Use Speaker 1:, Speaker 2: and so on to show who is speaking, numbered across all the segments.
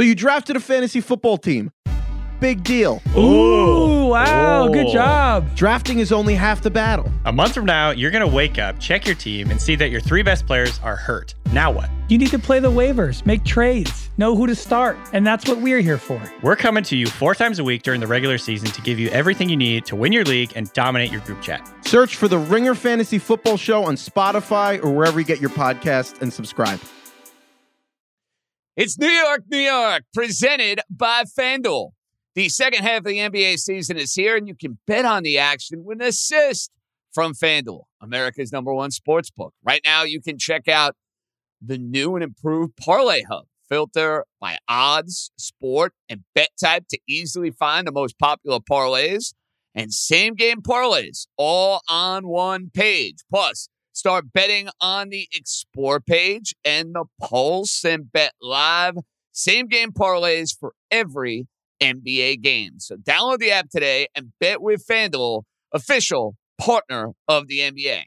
Speaker 1: So you drafted a fantasy football team. Big deal.
Speaker 2: Ooh, wow, good
Speaker 3: Oh.
Speaker 2: job.
Speaker 1: Drafting is only half the battle.
Speaker 3: A month from now, you're going to wake up, check your team, and see that your three best players are hurt. Now what?
Speaker 2: You need to play the waivers, make trades, know who to start, and that's what we're here for.
Speaker 3: We're coming to you four times a week during the regular season to give you everything you need to win your league and dominate your group chat.
Speaker 1: Search for the Ringer Fantasy Football Show on Spotify or wherever you get your podcast and subscribe.
Speaker 4: It's New York, New York, presented by FanDuel. The second half of the NBA season is here, and you can bet on the action with an assist from FanDuel, America's number one sports book. Right now, you can check out the new and improved Parlay Hub. Filter by odds, sport, and bet type to easily find the most popular parlays and same game parlays all on one page. Plus, start betting on the Explore page and the Pulse and Bet Live same game parlays for every NBA game. So download the app today and bet with FanDuel, official partner of the NBA.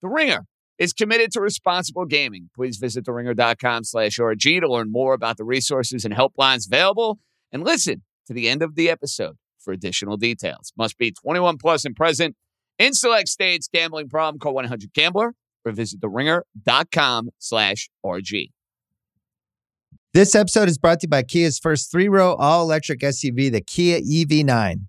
Speaker 4: The Ringer is committed to responsible gaming. Please visit theringer.com slash RG to learn more about the resources and helplines available and listen to the end of the episode for additional details. Must be 21 plus and present in select states. Gambling problem, call 1-800-GAMBLER or visit theringer.com slash RG.
Speaker 5: This episode is brought to you by Kia's first three row all electric SUV, the Kia EV9,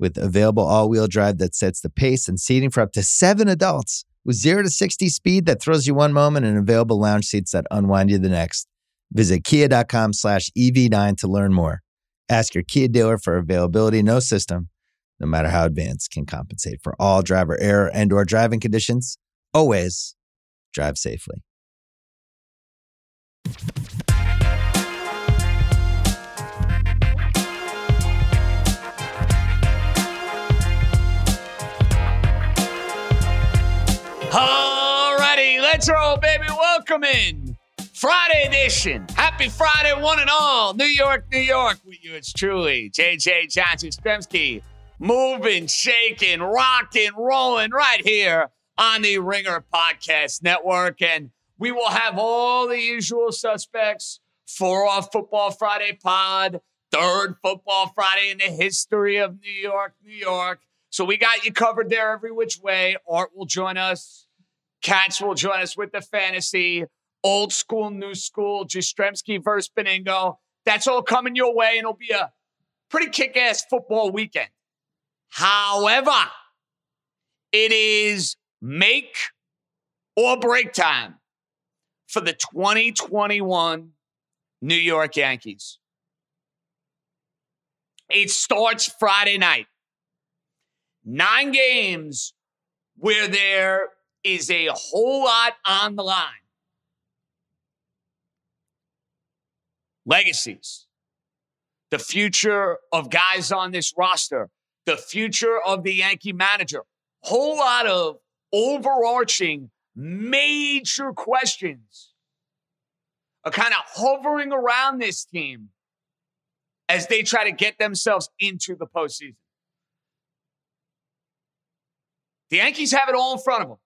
Speaker 5: with available all wheel drive that sets the pace and seating for up to seven adults, with zero to 60 speed that throws you one moment and available lounge seats that unwind you the next. Visit kia.com slash EV9 to learn more. Ask your Kia dealer for availability. No system, no matter how advanced, can compensate for all driver error and or driving conditions. Always drive safely.
Speaker 4: Alrighty, let's roll, baby. Welcome in. Friday edition. Happy Friday, one and all. New York, New York. With you, it's truly JJ John Jastremski. Moving, shaking, rocking, rolling right here on the Ringer Podcast Network. And we will have all the usual suspects for our Football Friday pod, third Football Friday in the history of New York, New York. So we got you covered there every which way. Art will join us. Katz will join us with the fantasy. Old school, new school, Jastremski versus Benigno. That's all coming your way, and it'll be a pretty kick ass football weekend. However, it is make or break time for the 2021 New York Yankees. It starts Friday night. Nine games where there is a whole lot on the line. Legacies, the future of guys on this roster, the future of the Yankee manager, whole lot of overarching major questions are kind of hovering around this team as they try to get themselves into the postseason. The Yankees have it all in front of them.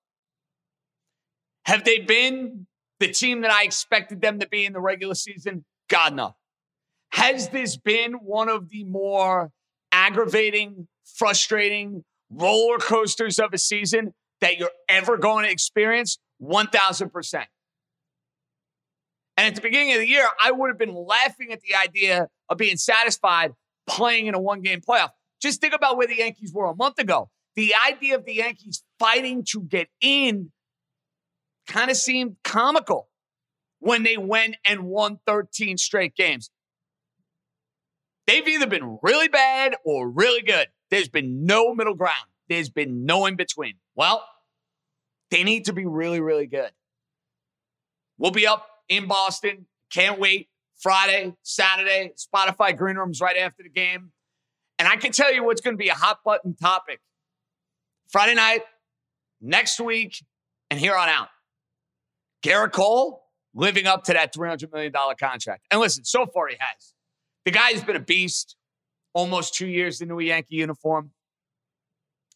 Speaker 4: Have they been the team that I expected them to be in the regular season? God, no. Has this been one of the more aggravating, frustrating roller coasters of a season that you're ever going to experience? 1000%. And at the beginning of the year, I would have been laughing at the idea of being satisfied playing in a one game playoff. Just think about where the Yankees were a month ago. The idea of the Yankees fighting to get in kind of seemed comical when they went and won 13 straight games. They've either been really bad or really good. There's been no middle ground, there's been no in between. Well, they need to be really, really good. We'll be up in Boston. Can't wait. Friday, Saturday, Spotify Green Rooms right after the game. And I can tell you what's going to be a hot button topic Friday night, next week, and here on out. Gerrit Cole living up to that $300 million contract. And listen, so far he has. The guy's been a beast almost two years into a Yankee uniform.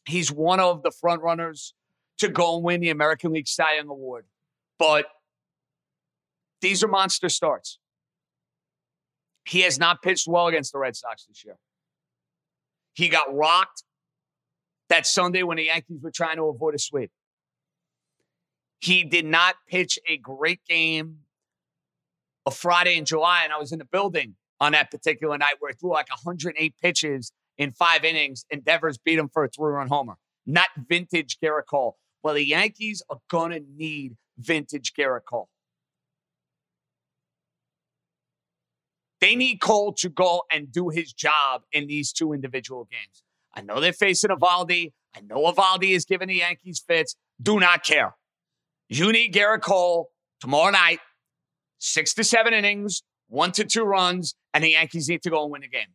Speaker 4: He's one of the front runners to go and win the American League Cy Young Award. But these are monster starts. He has not pitched well against the Red Sox this year. He got rocked that Sunday when the Yankees were trying to avoid a sweep. He did not pitch a great game a Friday in July, and I was in the building on that particular night where he threw like 108 pitches in five innings, and Devers beat him for a three-run homer. Not vintage Gerrit Cole. Well, the Yankees are gonna need vintage Gerrit Cole. They need Cole to go and do his job in these two individual games. I know they're facing Eovaldi. I know Eovaldi is giving the Yankees fits. Do not care. You need Gerrit Cole tomorrow night, six to seven innings, one to two runs, and the Yankees need to go and win the game.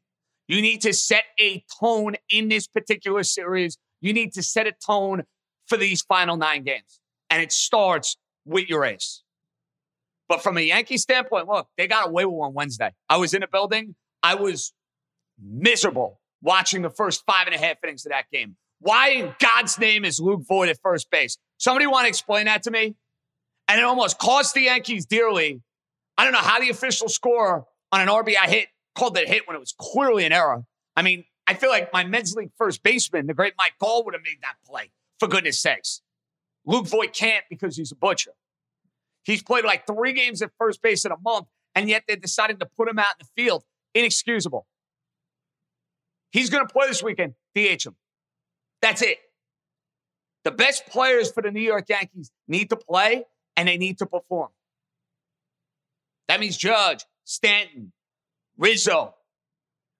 Speaker 4: You need to set a tone in this particular series. You need to set a tone for these final nine games. And it starts with your ace. But from a Yankee standpoint, look, they got away with one Wednesday. I was in a building. I was miserable watching the first five and a half innings of that game. Why in God's name is Luke Voit at first base? Somebody want to explain that to me? And it almost cost the Yankees dearly. I don't know how the official score on an RBI hit called that hit when it was clearly an error. I mean, I feel like my men's league first baseman, the great Mike Gall, would have made that play, for goodness sakes. Luke Voit can't because he's a butcher. He's played like three games at first base in a month, and yet they're deciding to put him out in the field. Inexcusable. He's going to play this weekend. DH him. That's it. The best players for the New York Yankees need to play and they need to perform. That means Judge, Stanton, Rizzo,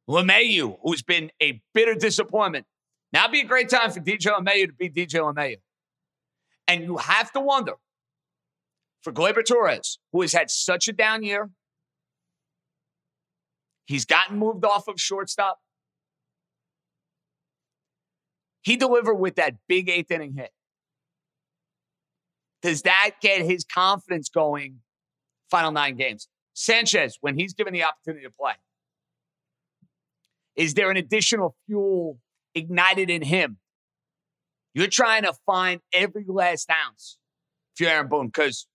Speaker 4: LeMahieu, who's been a bitter disappointment. Now be a great time for DJ LeMahieu to be DJ LeMahieu. And you have to wonder for Gleyber Torres, who has had such a down year. He's gotten moved off of shortstop. He delivered with that big eighth inning hit. Does that get his confidence going final nine games? Sanchez, when he's given the opportunity to play, is there an additional fuel ignited in him? You're trying to find every last ounce if you're Aaron Boone because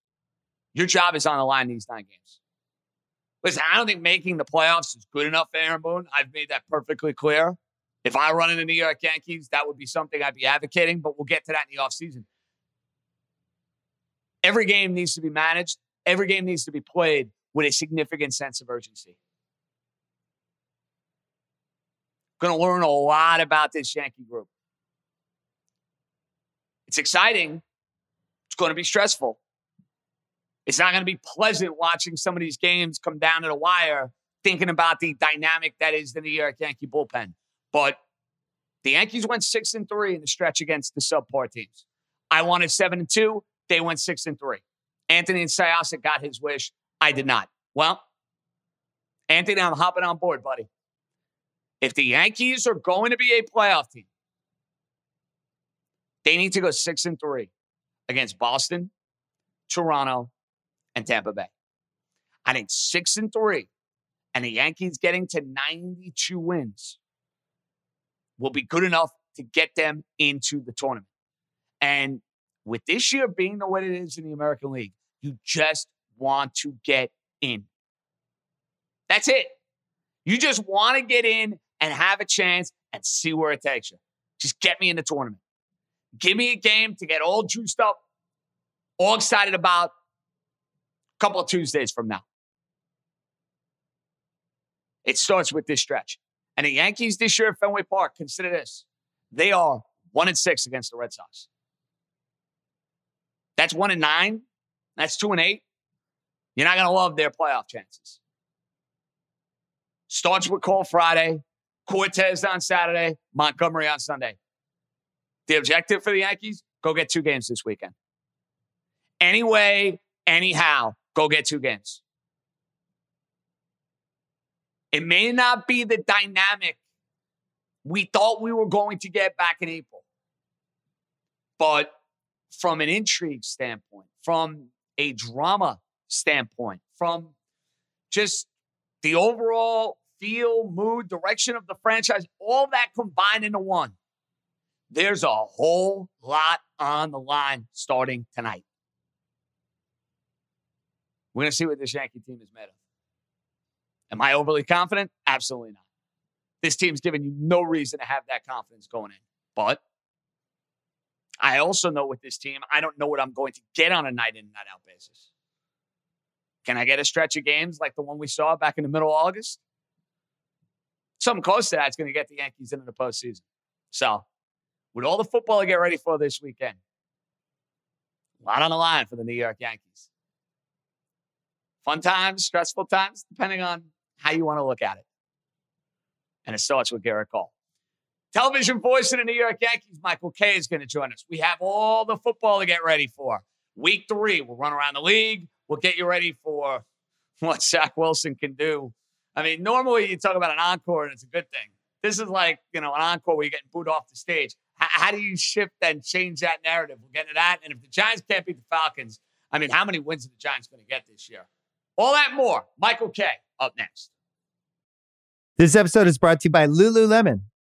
Speaker 4: your job is on the line these nine games. Listen, I don't think making the playoffs is good enough for Aaron Boone. I've made that perfectly clear. If I run in the New York Yankees, that would be something I'd be advocating, but we'll get to that in the offseason. Every game needs to be managed, every game needs to be played with a significant sense of urgency. Going to learn a lot about this Yankee group. It's exciting. It's going to be stressful. It's not going to be pleasant watching some of these games come down to the wire, thinking about the dynamic that is the New York Yankee bullpen. But the Yankees went six and three in the stretch against the subpar teams. I wanted seven and two. They went six and three. Anthony and Syosset got his wish. I did not. Well, Anthony, I'm hopping on board, buddy. If the Yankees are going to be a playoff team, they need to go six and three against Boston, Toronto, and Tampa Bay. I think six and three, and the Yankees getting to 92 wins will be good enough to get them into the tournament. And with this year being the way it is in the American League, you just want to get in. That's it. You just want to get in and have a chance and see where it takes you. Just get me in the tournament. Give me a game to get all juiced up, all excited about a couple of Tuesdays from now. It starts with this stretch. And the Yankees this year at Fenway Park, consider this. They are one and six against the Red Sox. That's one and nine. That's two and eight. You're not going to love their playoff chances. Starts with Cole Friday, Cortes on Saturday, Montgomery on Sunday. The objective for the Yankees go get two games this weekend. Anyway, anyhow, go get two games. It may not be the dynamic we thought we were going to get back in April. But from an intrigue standpoint, from a drama standpoint, from just the overall feel, mood, direction of the franchise, all that combined into one, there's a whole lot on the line starting tonight. We're going to see what this Yankee team is made of. Am I overly confident? Absolutely not. This team's given you no reason to have that confidence going in. But I also know with this team, I don't know what I'm going to get on a night in, night out basis. Can I get a stretch of games like the one we saw back in the middle of August? Something close to that's going to get the Yankees into the postseason. So, with all the football to get ready for this weekend, a lot on the line for the New York Yankees. Fun times, stressful times, depending on how you want to look at it. And it starts with Gerrit Cole. Television voice of the New York Yankees, Michael Kay, is going to join us. We have all the football to get ready for. Week three, we'll run around the league. We'll get you ready for what Zach Wilson can do. I mean, normally you talk about an encore and it's a good thing. This is like, you know, an encore where you're getting booed off the stage. H- how do you shift and change that narrative? We'll get to that. And if the Giants can't beat the Falcons, I mean, how many wins are the Giants going to get this year? All that more. Michael Kay up next.
Speaker 5: This episode is brought to you by Lululemon.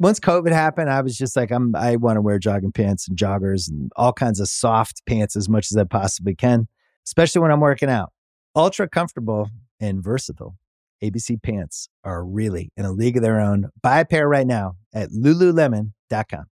Speaker 5: once COVID happened, I was just like, I'm, I want to wear jogging pants and joggers and all kinds of soft pants as much as I possibly can, especially when I'm working out. Ultra comfortable and versatile. ABC pants are really in a league of their own. Buy a pair right now at lululemon.com.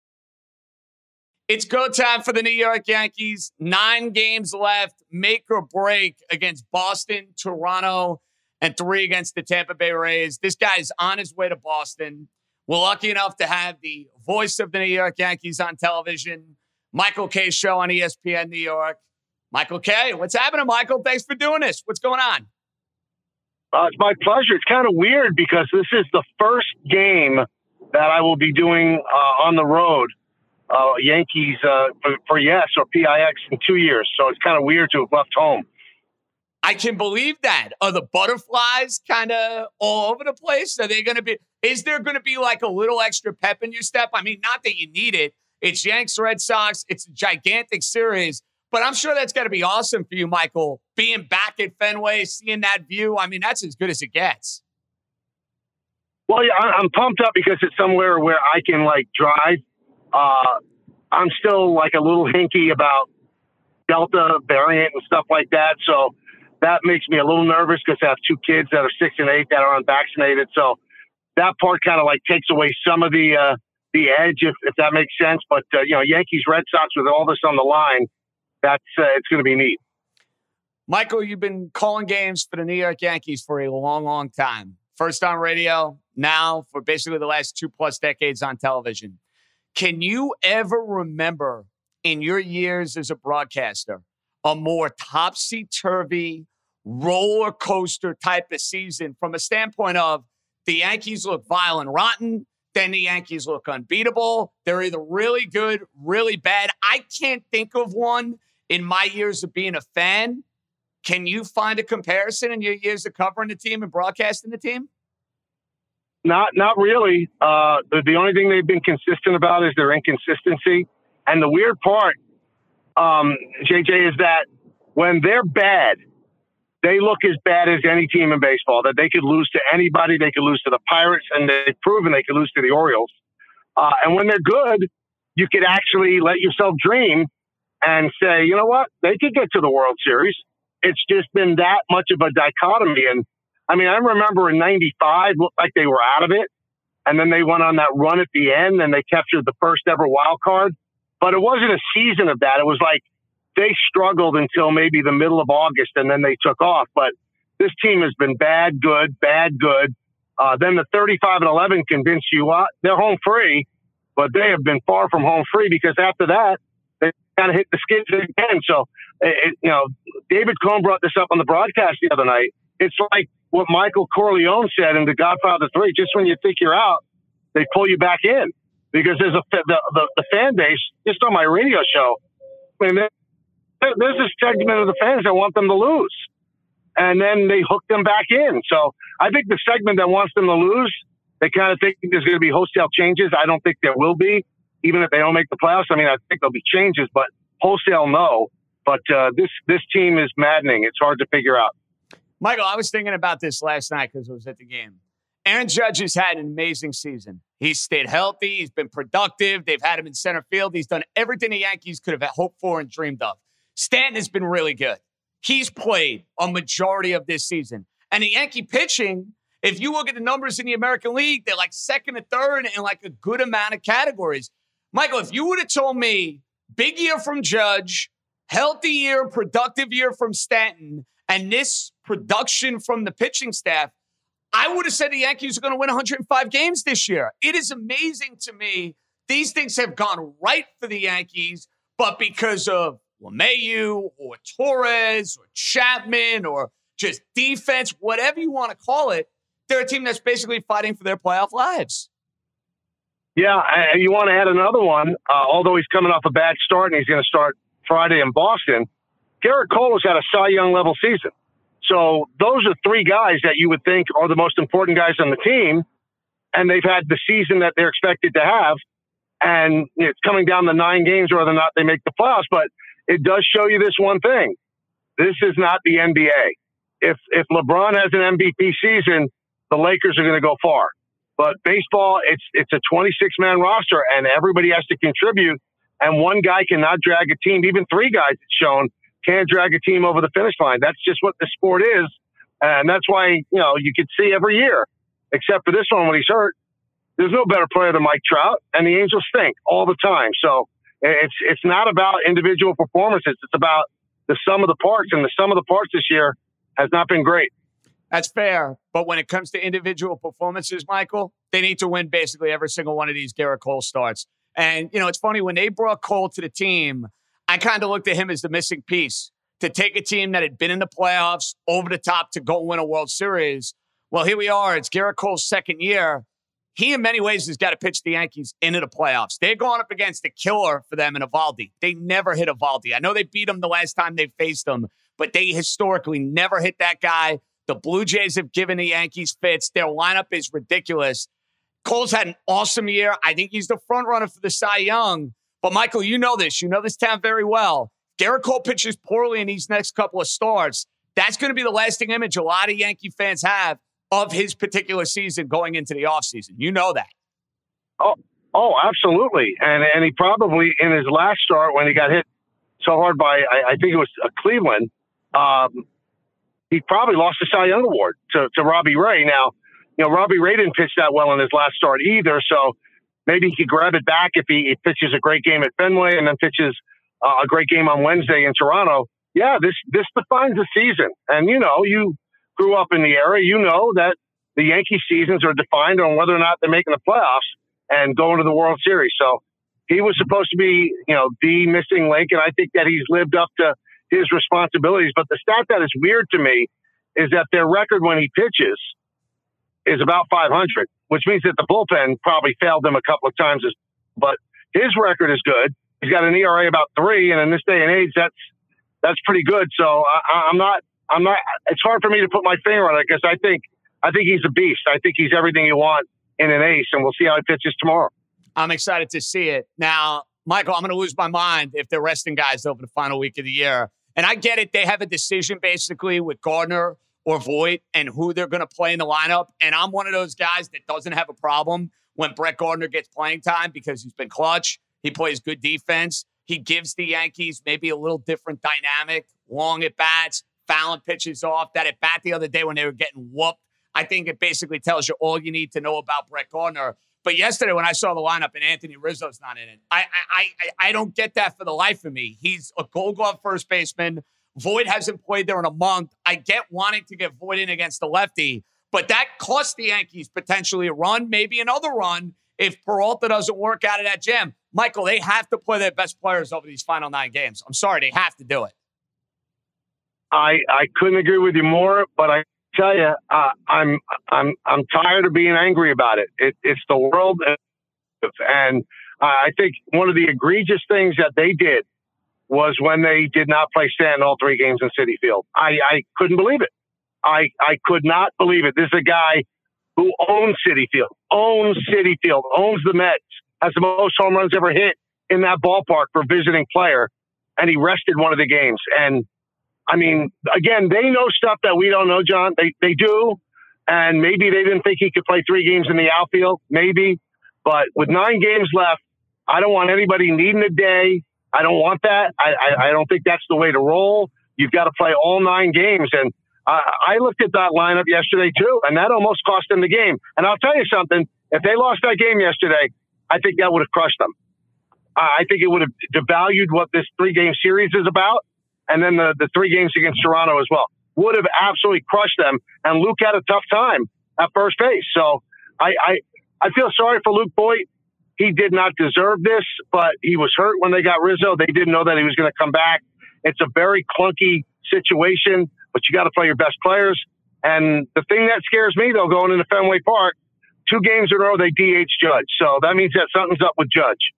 Speaker 4: It's go time for the New York Yankees. Nine games left, make or break against Boston, Toronto, and three against the Tampa Bay Rays. This guy's on his way to Boston. We're lucky enough to have the voice of the New York Yankees on television, Michael Kay Show on ESPN New York. Michael Kay, what's happening, Michael? Thanks for doing this. What's going on?
Speaker 6: Uh, it's my pleasure. It's kind of weird because this is the first game that I will be doing uh, on the road, uh, Yankees uh, for, for Yes or PIX in two years. So it's kind of weird to have left home.
Speaker 4: I can believe that. Are the butterflies kind of all over the place? Are they going to be? Is there going to be like a little extra pep in your step? I mean, not that you need it. It's Yanks Red Sox. It's a gigantic series, but I'm sure that's going to be awesome for you, Michael. Being back at Fenway, seeing that view. I mean, that's as good as it gets.
Speaker 6: Well, yeah, I'm pumped up because it's somewhere where I can like drive. Uh, I'm still like a little hinky about Delta variant and stuff like that. So that makes me a little nervous because I have two kids that are six and eight that are unvaccinated. So that part kind of like takes away some of the uh, the edge, if, if that makes sense. But uh, you know, Yankees, Red Sox with all this on the line, that's uh, it's going to be neat.
Speaker 4: Michael, you've been calling games for the New York Yankees for a long, long time. First on radio, now for basically the last two plus decades on television. Can you ever remember in your years as a broadcaster a more topsy turvy roller coaster type of season from a standpoint of the Yankees look vile and rotten, then the Yankees look unbeatable. They're either really good, really bad. I can't think of one in my years of being a fan. Can you find a comparison in your years of covering the team and broadcasting the team?
Speaker 6: Not not really. Uh, the, the only thing they've been consistent about is their inconsistency. And the weird part, um, JJ, is that when they're bad, they look as bad as any team in baseball. That they could lose to anybody. They could lose to the Pirates, and they've proven they could lose to the Orioles. Uh, and when they're good, you could actually let yourself dream and say, you know what, they could get to the World Series. It's just been that much of a dichotomy. And I mean, I remember in '95 looked like they were out of it, and then they went on that run at the end, and they captured the first ever wild card. But it wasn't a season of that. It was like they struggled until maybe the middle of August, and then they took off. But this team has been bad, good, bad, good. Uh, then the 35 and 11 convinced you what they're home free, but they have been far from home free because after that they kind of hit the skids again. So, it, you know, David Cone brought this up on the broadcast the other night. It's like what Michael Corleone said in The Godfather 3. Just when you think you're out, they pull you back in because there's a the, the, the fan base just on my radio show. I mean, there's a segment of the fans that want them to lose, and then they hook them back in. So I think the segment that wants them to lose they kind of think there's going to be wholesale changes. I don't think there will be, even if they don't make the playoffs. I mean, I think there'll be changes, but wholesale, no. But uh, this this team is maddening. It's hard to figure out.
Speaker 4: Michael, I was thinking about this last night because I was at the game. Aaron Judge has had an amazing season. He's stayed healthy. He's been productive. They've had him in center field. He's done everything the Yankees could have hoped for and dreamed of. Stanton has been really good. He's played a majority of this season. And the Yankee pitching, if you look at the numbers in the American League, they're like second and third in like a good amount of categories. Michael, if you would have told me big year from Judge, healthy year, productive year from Stanton, and this production from the pitching staff, I would have said the Yankees are going to win 105 games this year. It is amazing to me. These things have gone right for the Yankees, but because of LeMahieu or Torres or Chapman or just defense, whatever you want to call it, they're a team that's basically fighting for their playoff lives.
Speaker 6: Yeah, and you want to add another one, uh, although he's coming off a bad start and he's going to start Friday in Boston. Gerrit Cole has had a Cy Young level season. So those are three guys that you would think are the most important guys on the team, and they've had the season that they're expected to have. And it's coming down to nine games whether or not they make the playoffs. But it does show you this one thing: this is not the NBA. If if LeBron has an MVP season, the Lakers are going to go far. But baseball, it's it's a 26 man roster, and everybody has to contribute. And one guy cannot drag a team. Even three guys, it's shown, can't drag a team over the finish line. That's just what the sport is. And that's why, you know, you could see every year, except for this one when he's hurt, there's no better player than Mike Trout, and the Angels stink all the time. So it's it's not about individual performances. It's about the sum of the parts, and the sum of the parts this year has not been great.
Speaker 4: That's fair. But when it comes to individual performances, Michael, they need to win basically every single one of these Gerrit Cole starts. And, you know, it's funny when they brought Cole to the team, I kind of looked at him as the missing piece to take a team that had been in the playoffs over the top to go win a World Series. Well, here we are. It's Gerrit Cole's second year. He, in many ways, has got to pitch the Yankees into the playoffs. They're going up against a killer for them in Eovaldi. They never hit Eovaldi. I know they beat him the last time they faced him, but they historically never hit that guy. The Blue Jays have given the Yankees fits. Their lineup is ridiculous. Cole's had an awesome year. I think he's the front runner for the Cy Young. But Michael, you know this. You know this town very well. Gerrit Cole pitches poorly in these next couple of starts. That's going to be the lasting image a lot of Yankee fans have of his particular season going into the offseason. You know that.
Speaker 6: Oh, oh, absolutely. And and he probably in his last start when he got hit so hard by I, I think it was uh, Cleveland, um, he probably lost the Cy Young award to, to Robbie Ray. Now, you know, Robbie Ray didn't pitch that well in his last start either, so maybe he could grab it back if he, he pitches a great game at Fenway and then pitches uh, a great game on Wednesday in Toronto. Yeah, this this defines the season. And you know, you grew up in the area, you know that the Yankee seasons are defined on whether or not they're making the playoffs and going to the World Series. So he was supposed to be, you know, the missing link, and I think that he's lived up to his responsibilities. But the stat that is weird to me is that their record when he pitches is about 500 which means that the bullpen probably failed them a couple of times. But his record is good. He's got an ERA about three, and in this day and age, that's that's pretty good. So I, I'm not I'm not. It's hard for me to put my finger on it because I think I think he's a beast. I think he's everything you want in an ace, and we'll see how he pitches tomorrow.
Speaker 4: I'm excited to see it. Now, Michael, I'm going to lose my mind if they're resting guys over the final week of the year. And I get it. They have a decision basically with Gardner or Voit and who they're going to play in the lineup. And I'm one of those guys that doesn't have a problem when Brett Gardner gets playing time because he's been clutch. He plays good defense. He gives the Yankees maybe a little different dynamic, long at bats, fouling pitches off. That at bat the other day when they were getting whooped, I think it basically tells you all you need to know about Brett Gardner. But yesterday, when I saw the lineup and Anthony Rizzo's not in it, I I I, I don't get that for the life of me. He's a Gold Glove first baseman Voit hasn't played there in a month. I get wanting to get Voit in against the lefty, but that cost the Yankees potentially a run, maybe another run if Peralta doesn't work out of that jam. Michael, they have to play their best players over these final nine games. I'm sorry, they have to do it.
Speaker 6: I I couldn't agree with you more, but I tell you, uh, I'm I'm I'm tired of being angry about it. it it's the world, and I think one of the egregious things that they did was when they did not play Stanton all three games in Citi Field. I, I couldn't believe it. I, I could not believe it. This is a guy who owns Citi Field, owns Citi Field, owns the Mets, has the most home runs ever hit in that ballpark for visiting player, and he rested one of the games. And I mean, again, they know stuff that we don't know, John. They they do, and maybe they didn't think he could play three games in the outfield, maybe. But with nine games left, I don't want anybody needing a day. I don't want that. I, I, I don't think that's the way to roll. You've got to play all nine games. And I, I looked at that lineup yesterday too, and that almost cost them the game. And I'll tell you something: if they lost that game yesterday, I think that would have crushed them. I think it would have devalued what this three game series is about, and then the, the three games against Toronto as well would have absolutely crushed them. And Luke had a tough time at first base. So I, I, I feel sorry for Luke Voit. He did not deserve this, but he was hurt when they got Rizzo. They didn't know that he was going to come back. It's a very clunky situation, but you got to play your best players. And the thing that scares me, though, going into Fenway Park, two games in a row they DH Judge. So that means that something's up with Judge.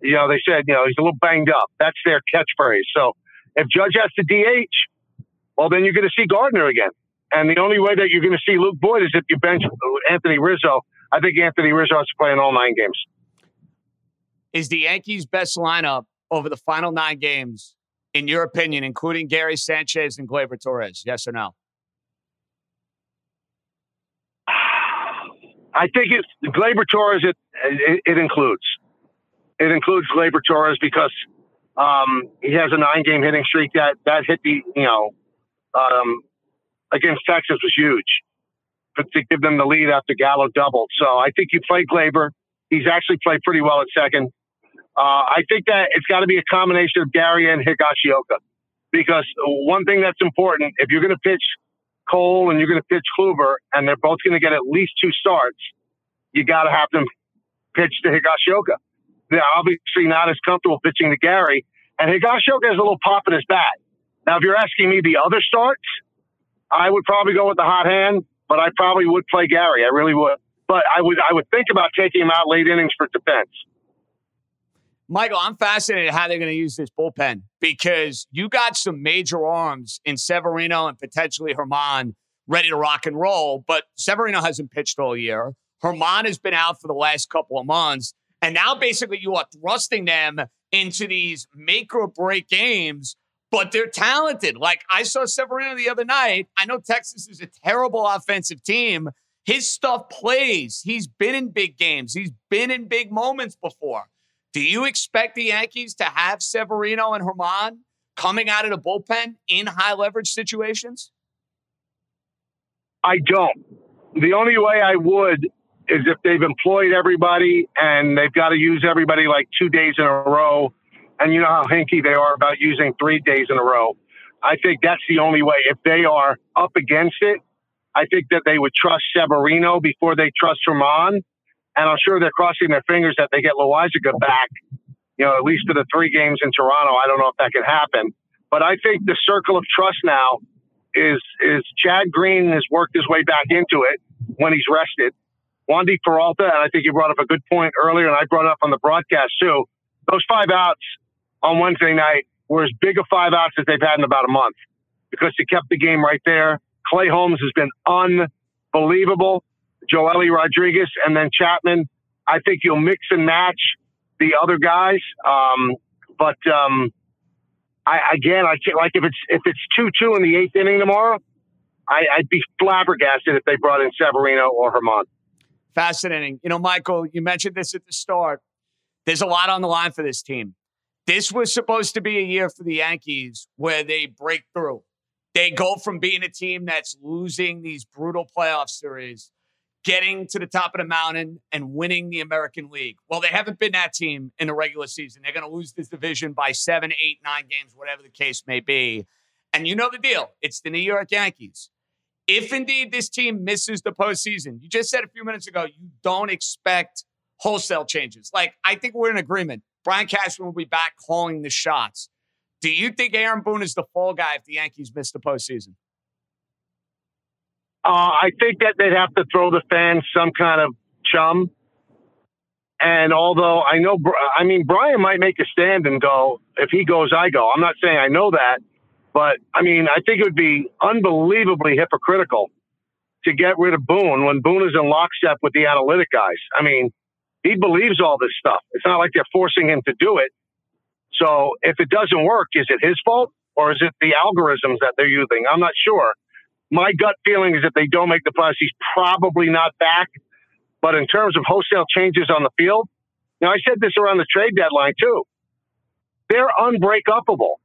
Speaker 6: You know, they said, you know, he's a little banged up. That's their catchphrase. So if Judge has to DH, well, then you're going to see Gardner again. And the only way that you're going to see Luke Voit is if you bench uh, Anthony Rizzo. I think Anthony Rizzo has to play in all nine games.
Speaker 4: Is the Yankees' best lineup over the final nine games, in your opinion, including Gary Sanchez and Gleyber Torres? Yes or no?
Speaker 6: I think it's Gleyber Torres. It, it, it includes it includes Gleyber Torres because um, he has a nine game hitting streak that that hit the you know um, against Texas was huge, but to give them the lead after Gallo doubled. So I think you play Gleyber. He's actually played pretty well at second. Uh, I think that it's got to be a combination of Gary and Higashioka because one thing that's important if you're going to pitch Cole and you're going to pitch Kluber and they're both going to get at least two starts, you got to have them pitch to Higashioka. Obviously not as comfortable pitching to Gary, and Higashioka has a little pop in his bat. Now, if you're asking me the other starts, I would probably go with the hot hand, but I probably would play Gary. I really would. But I would I would think about taking him out late innings for defense.
Speaker 4: Michael, I'm fascinated how they're going to use this bullpen because you got some major arms in Severino and potentially Germán ready to rock and roll, but Severino hasn't pitched all year. Germán has been out for the last couple of months. And now basically you are thrusting them into these make or break games but they're talented. Like I saw Severino the other night. I know Texas is a terrible offensive team. His stuff plays. He's been in big games. He's been in big moments before. Do you expect the Yankees to have Severino and Germán coming out of the bullpen in high leverage situations?
Speaker 6: I don't. The only way I would is if they've employed everybody and they've got to use everybody like two days in a row and you know how hinky they are about using three days in a row. I think that's the only way. If they are up against it, I think that they would trust Severino before they trust Germán. And I'm sure they're crossing their fingers that they get Loaisiga back, you know, at least for the three games in Toronto. I don't know if that can happen. But I think the circle of trust now is is Chad Green has worked his way back into it when he's rested. Wandy Peralta, and I think you brought up a good point earlier, and I brought up on the broadcast too. Those five outs on Wednesday night were as big a five outs as they've had in about a month because he kept the game right there. Clay Holmes has been unbelievable. Joely Rodriguez and then Chapman. I think you'll mix and match the other guys. Um, but um, I again, I can't, like if it's if it's two two in the eighth inning tomorrow, I, would be flabbergasted if they brought in Severino or Germán.
Speaker 4: Fascinating. You know, Michael, you mentioned this at the start. There's a lot on the line for this team. This was supposed to be a year for the Yankees where they break through. They go from being a team that's losing these brutal playoff series, getting to the top of the mountain and winning the American League. Well, they haven't been that team in the regular season. They're going to lose this division by seven, eight, nine games, whatever the case may be. And you know the deal it's the New York Yankees. If indeed this team misses the postseason, you just said a few minutes ago, you don't expect wholesale changes. Like, I think we're in agreement. Brian Cashman will be back calling the shots. Do you think Aaron Boone is the fall guy if the Yankees miss the postseason?
Speaker 6: Uh, I think that they'd have to throw the fans some kind of chum. And although I know, I mean, Brian might make a stand and go, if he goes, I go. I'm not saying I know that, but I mean, I think it would be unbelievably hypocritical to get rid of Boone when Boone is in lockstep with the analytic guys. I mean, he believes all this stuff. It's not like they're forcing him to do it. So if it doesn't work, is it his fault or is it the algorithms that they're using? I'm not sure. My gut feeling is if they don't make the playoffs, he's probably not back. But in terms of wholesale changes on the field, now I said this around the trade deadline too. They're unbreakable.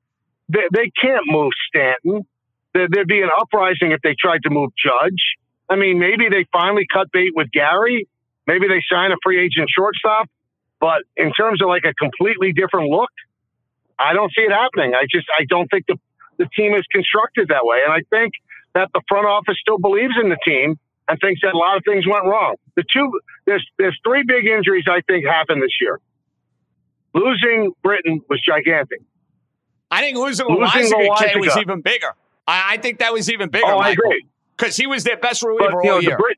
Speaker 6: They, they can't move Stanton. There, there'd be an uprising if they tried to move Judge. I mean, maybe they finally cut bait with Gary. Maybe they sign a free agent shortstop. But in terms of like a completely different look, I don't see it happening. I just I don't think the the team is constructed that way, and I think that the front office still believes in the team and thinks that a lot of things went wrong. The two there's there's three big injuries I think happened this year. Losing Britton was gigantic.
Speaker 4: I think losing, Loaisiga was even bigger. I, I, think that was even bigger.
Speaker 6: Oh, I agree.
Speaker 4: Because he was their best reliever
Speaker 6: but,
Speaker 4: all
Speaker 6: know,
Speaker 4: year.
Speaker 6: The, Brit-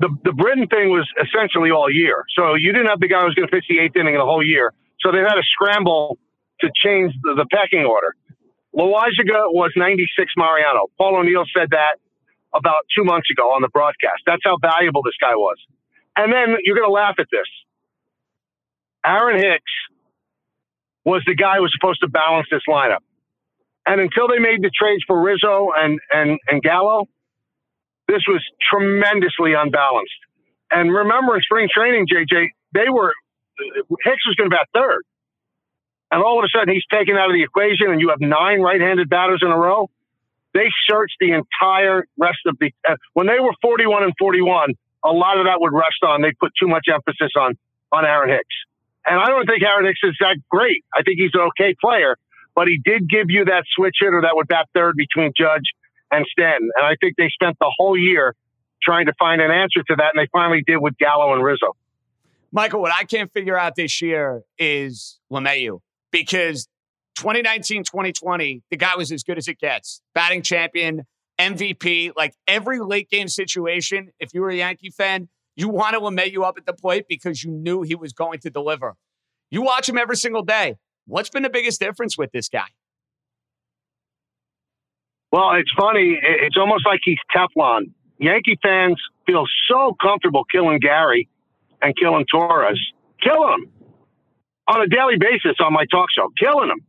Speaker 6: the, the Britton thing was essentially all year. So you didn't have the guy who was going to pitch the eighth inning the whole year. So they had to scramble to change the, the pecking order. Loaisiga was 96 Mariano. Paul O'Neill said that about two months ago on the broadcast. That's how valuable this guy was. And then you're going to laugh at this. Aaron Hicks was the guy who was supposed to balance this lineup. And until they made the trades for Rizzo and, and, and Gallo, this was tremendously unbalanced. And remember in spring training, JJ, they were, Hicks was going to bat third. And all of a sudden he's taken out of the equation and you have nine right handed batters in a row. They searched the entire rest of the, uh, when they were 41 and 41, a lot of that would rest on, they put too much emphasis on, on Aaron Hicks. And I don't think Aaron Hicks is that great. I think he's an okay player, but he did give you that switch hitter that would bat third between Judge and Stanton. And I think they spent the whole year trying to find an answer to that, and they finally did with Gallo and Rizzo.
Speaker 4: Michael, what I can't figure out this year is LeMahieu because 2019, 2020, the guy was as good as it gets. Batting champion, MVP, like every late game situation, if you were a Yankee fan, you wanted LeMahieu up at the plate because you knew he was going to deliver. You watch him every single day. What's been the biggest difference with this guy?
Speaker 6: Well, it's funny. It's almost like he's Teflon. Yankee fans feel so comfortable killing Gary and killing Torres. Kill him on a daily basis on my talk show, killing him.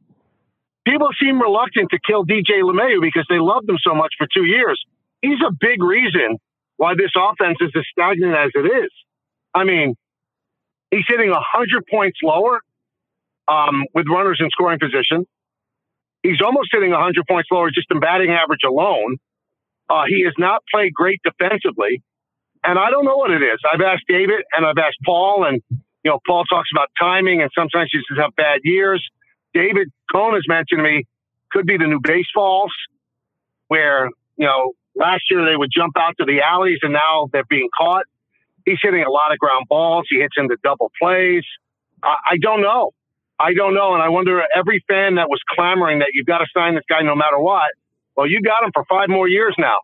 Speaker 6: People seem reluctant to kill DJ LeMahieu because they loved him so much for two years. He's a big reason why this offense is as stagnant as it is. I mean, he's hitting 100 points lower um, with runners in scoring position. He's almost hitting 100 points lower just in batting average alone. Uh, he has not played great defensively. And I don't know what it is. I've asked David and I've asked Paul, and, you know, Paul talks about timing, and sometimes he just have bad years. David Cone has mentioned to me could be the new baseballs, where, you know, Last year they would jump out to the alleys, and now they're being caught. He's hitting a lot of ground balls. He hits into double plays. I, I don't know. I don't know, and I wonder every fan that was clamoring that you've got to sign this guy no matter what. Well, you got him for five more years now,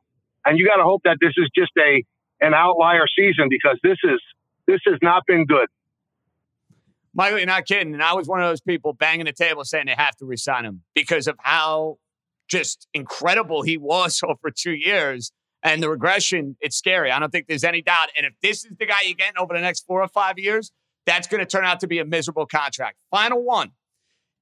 Speaker 6: and you got to hope that this is just a an outlier season because this is this has not been good.
Speaker 4: Michael, you're not kidding. And I was one of those people banging the table saying they have to resign him because of how just incredible he was over two years. And the regression, it's scary. I don't think there's any doubt. And if this is the guy you're getting over the next four or five years, that's going to turn out to be a miserable contract. Final one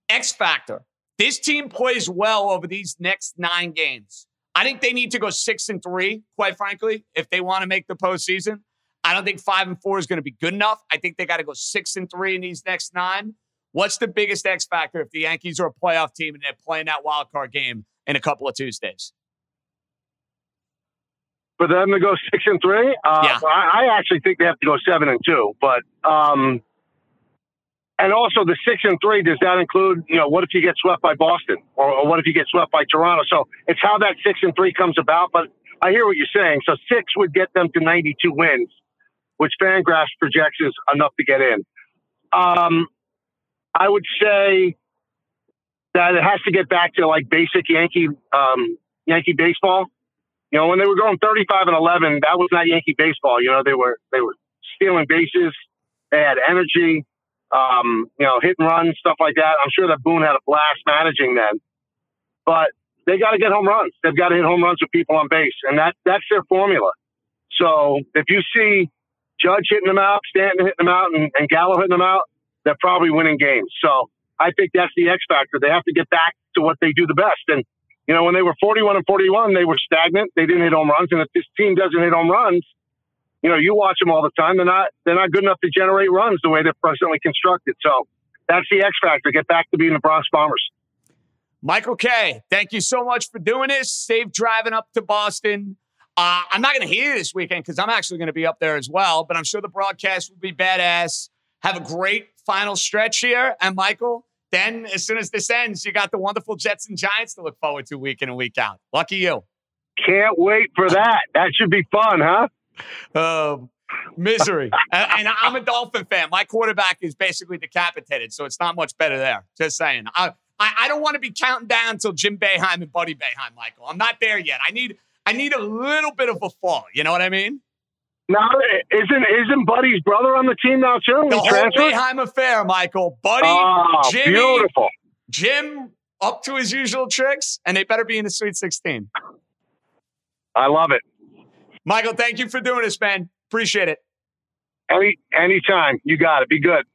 Speaker 4: X Factor. This team plays well over these next nine games. I think they need to go six and three, quite frankly, if they want to make the postseason. I don't think five and four is going to be good enough. I think they got to go six and three in these next nine. What's the biggest X factor if the Yankees are a playoff team and they're playing that wild card game in a couple of Tuesdays?
Speaker 6: For them to go six and three, uh,
Speaker 4: yeah.
Speaker 6: I, I, actually think they have to go seven and two. But um, and also the six and three does that include you know what if you get swept by Boston or, or what if you get swept by Toronto? So it's how that six and three comes about. But I hear what you're saying. So six would get them to 92 wins, which Fangraphs projects is enough to get in. Um, I would say that it has to get back to like basic Yankee um, Yankee baseball. You know, when they were going 35 and 11, that was not Yankee baseball. You know, they were they were stealing bases. They had energy. Um, you know, hit and run stuff like that. I'm sure that Boone had a blast managing them. But they got to get home runs. They've got to hit home runs with people on base, and that that's their formula. So if you see Judge hitting them out, Stanton hitting them out, and, and Gallo hitting them out, they're probably winning games. So I think that's the X factor. They have to get back to what they do the best. And you know, when they were 41 and 41, they were stagnant. They didn't hit home runs. And if this team doesn't hit home runs, you know, you watch them all the time. They're not they're not good enough to generate runs the way they're presently constructed. So that's the X factor. Get back to being the Bronx Bombers.
Speaker 4: Michael Kay, thank you so much for doing this. Safe driving up to Boston. Uh, I'm not going to hear you this weekend because I'm actually going to be up there as well, but I'm sure the broadcast will be badass. Have a great final stretch here. And Michael, then as soon as this ends, you got the wonderful Jets and Giants to look forward to week in and week out. Lucky you.
Speaker 6: Can't wait for that. That should be fun, huh?
Speaker 4: Um, misery. and, and, I'm a Dolphin fan. My quarterback is basically decapitated, so it's not much better there. Just saying. I, I, I don't want to be counting down until Jim Boeheim and Buddy Boeheim, Michael. I'm not there yet. I need I need a little bit of a fall. You know what I mean?
Speaker 6: Now, isn't isn't Buddy's brother on the team now too?
Speaker 4: The whole Boeheim affair, Michael. Buddy,
Speaker 6: oh,
Speaker 4: Jimmy,
Speaker 6: beautiful.
Speaker 4: Jim up to his usual tricks, and they better be in the Sweet 16.
Speaker 6: I love it.
Speaker 4: Michael, thank you for doing this, man. Appreciate it.
Speaker 6: Any anytime. You got it. Be good.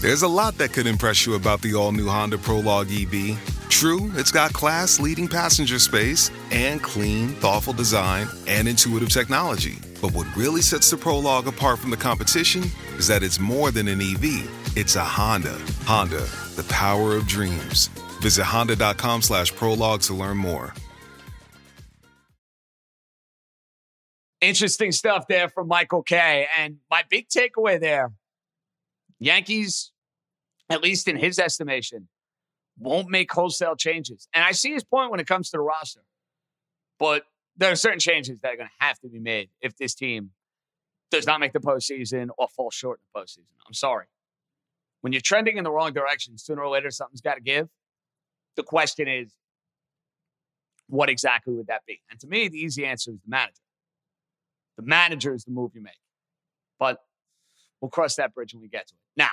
Speaker 7: There's a lot that could impress you about the all new Honda Prologue EV. True, it's got class leading passenger space and clean, thoughtful design and intuitive technology. But what really sets the Prologue apart from the competition is that it's more than an EV, it's a Honda. Honda, the power of dreams. Visit honda.com slash prologue to learn more.
Speaker 4: Interesting stuff there from Michael Kay. And my big takeaway there Yankees, at least in his estimation, won't make wholesale changes. And I see his point when it comes to the roster. But there are certain changes that are going to have to be made if this team does not make the postseason or fall short in the postseason. I'm sorry. When you're trending in the wrong direction, sooner or later something's got to give. The question is, what exactly would that be? And to me, the easy answer is the manager. The manager is the move you make. But we'll cross that bridge when we get to it. Now,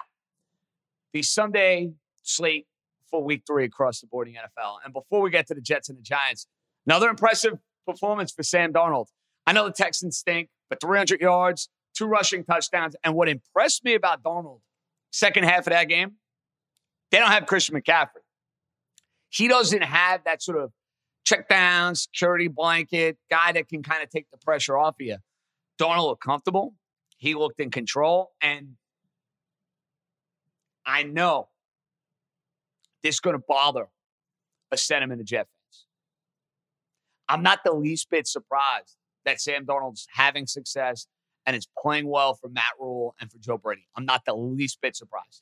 Speaker 4: the Sunday slate for week three across the board in the NFL. And before we get to the Jets and the Giants, another impressive performance for Sam Darnold. I know the Texans stink, but 300 yards, two rushing touchdowns. And what impressed me about Darnold, second half of that game, they don't have Christian McCaffrey. He doesn't have that sort of check down, security blanket guy that can kind of take the pressure off of you. Darnold looked comfortable. He looked in control. And I know this is going to bother a sentiment of Jet fans. I'm not the least bit surprised that Sam Darnold's having success and is playing well for Matt Rhule and for Joe Brady. I'm not the least bit surprised.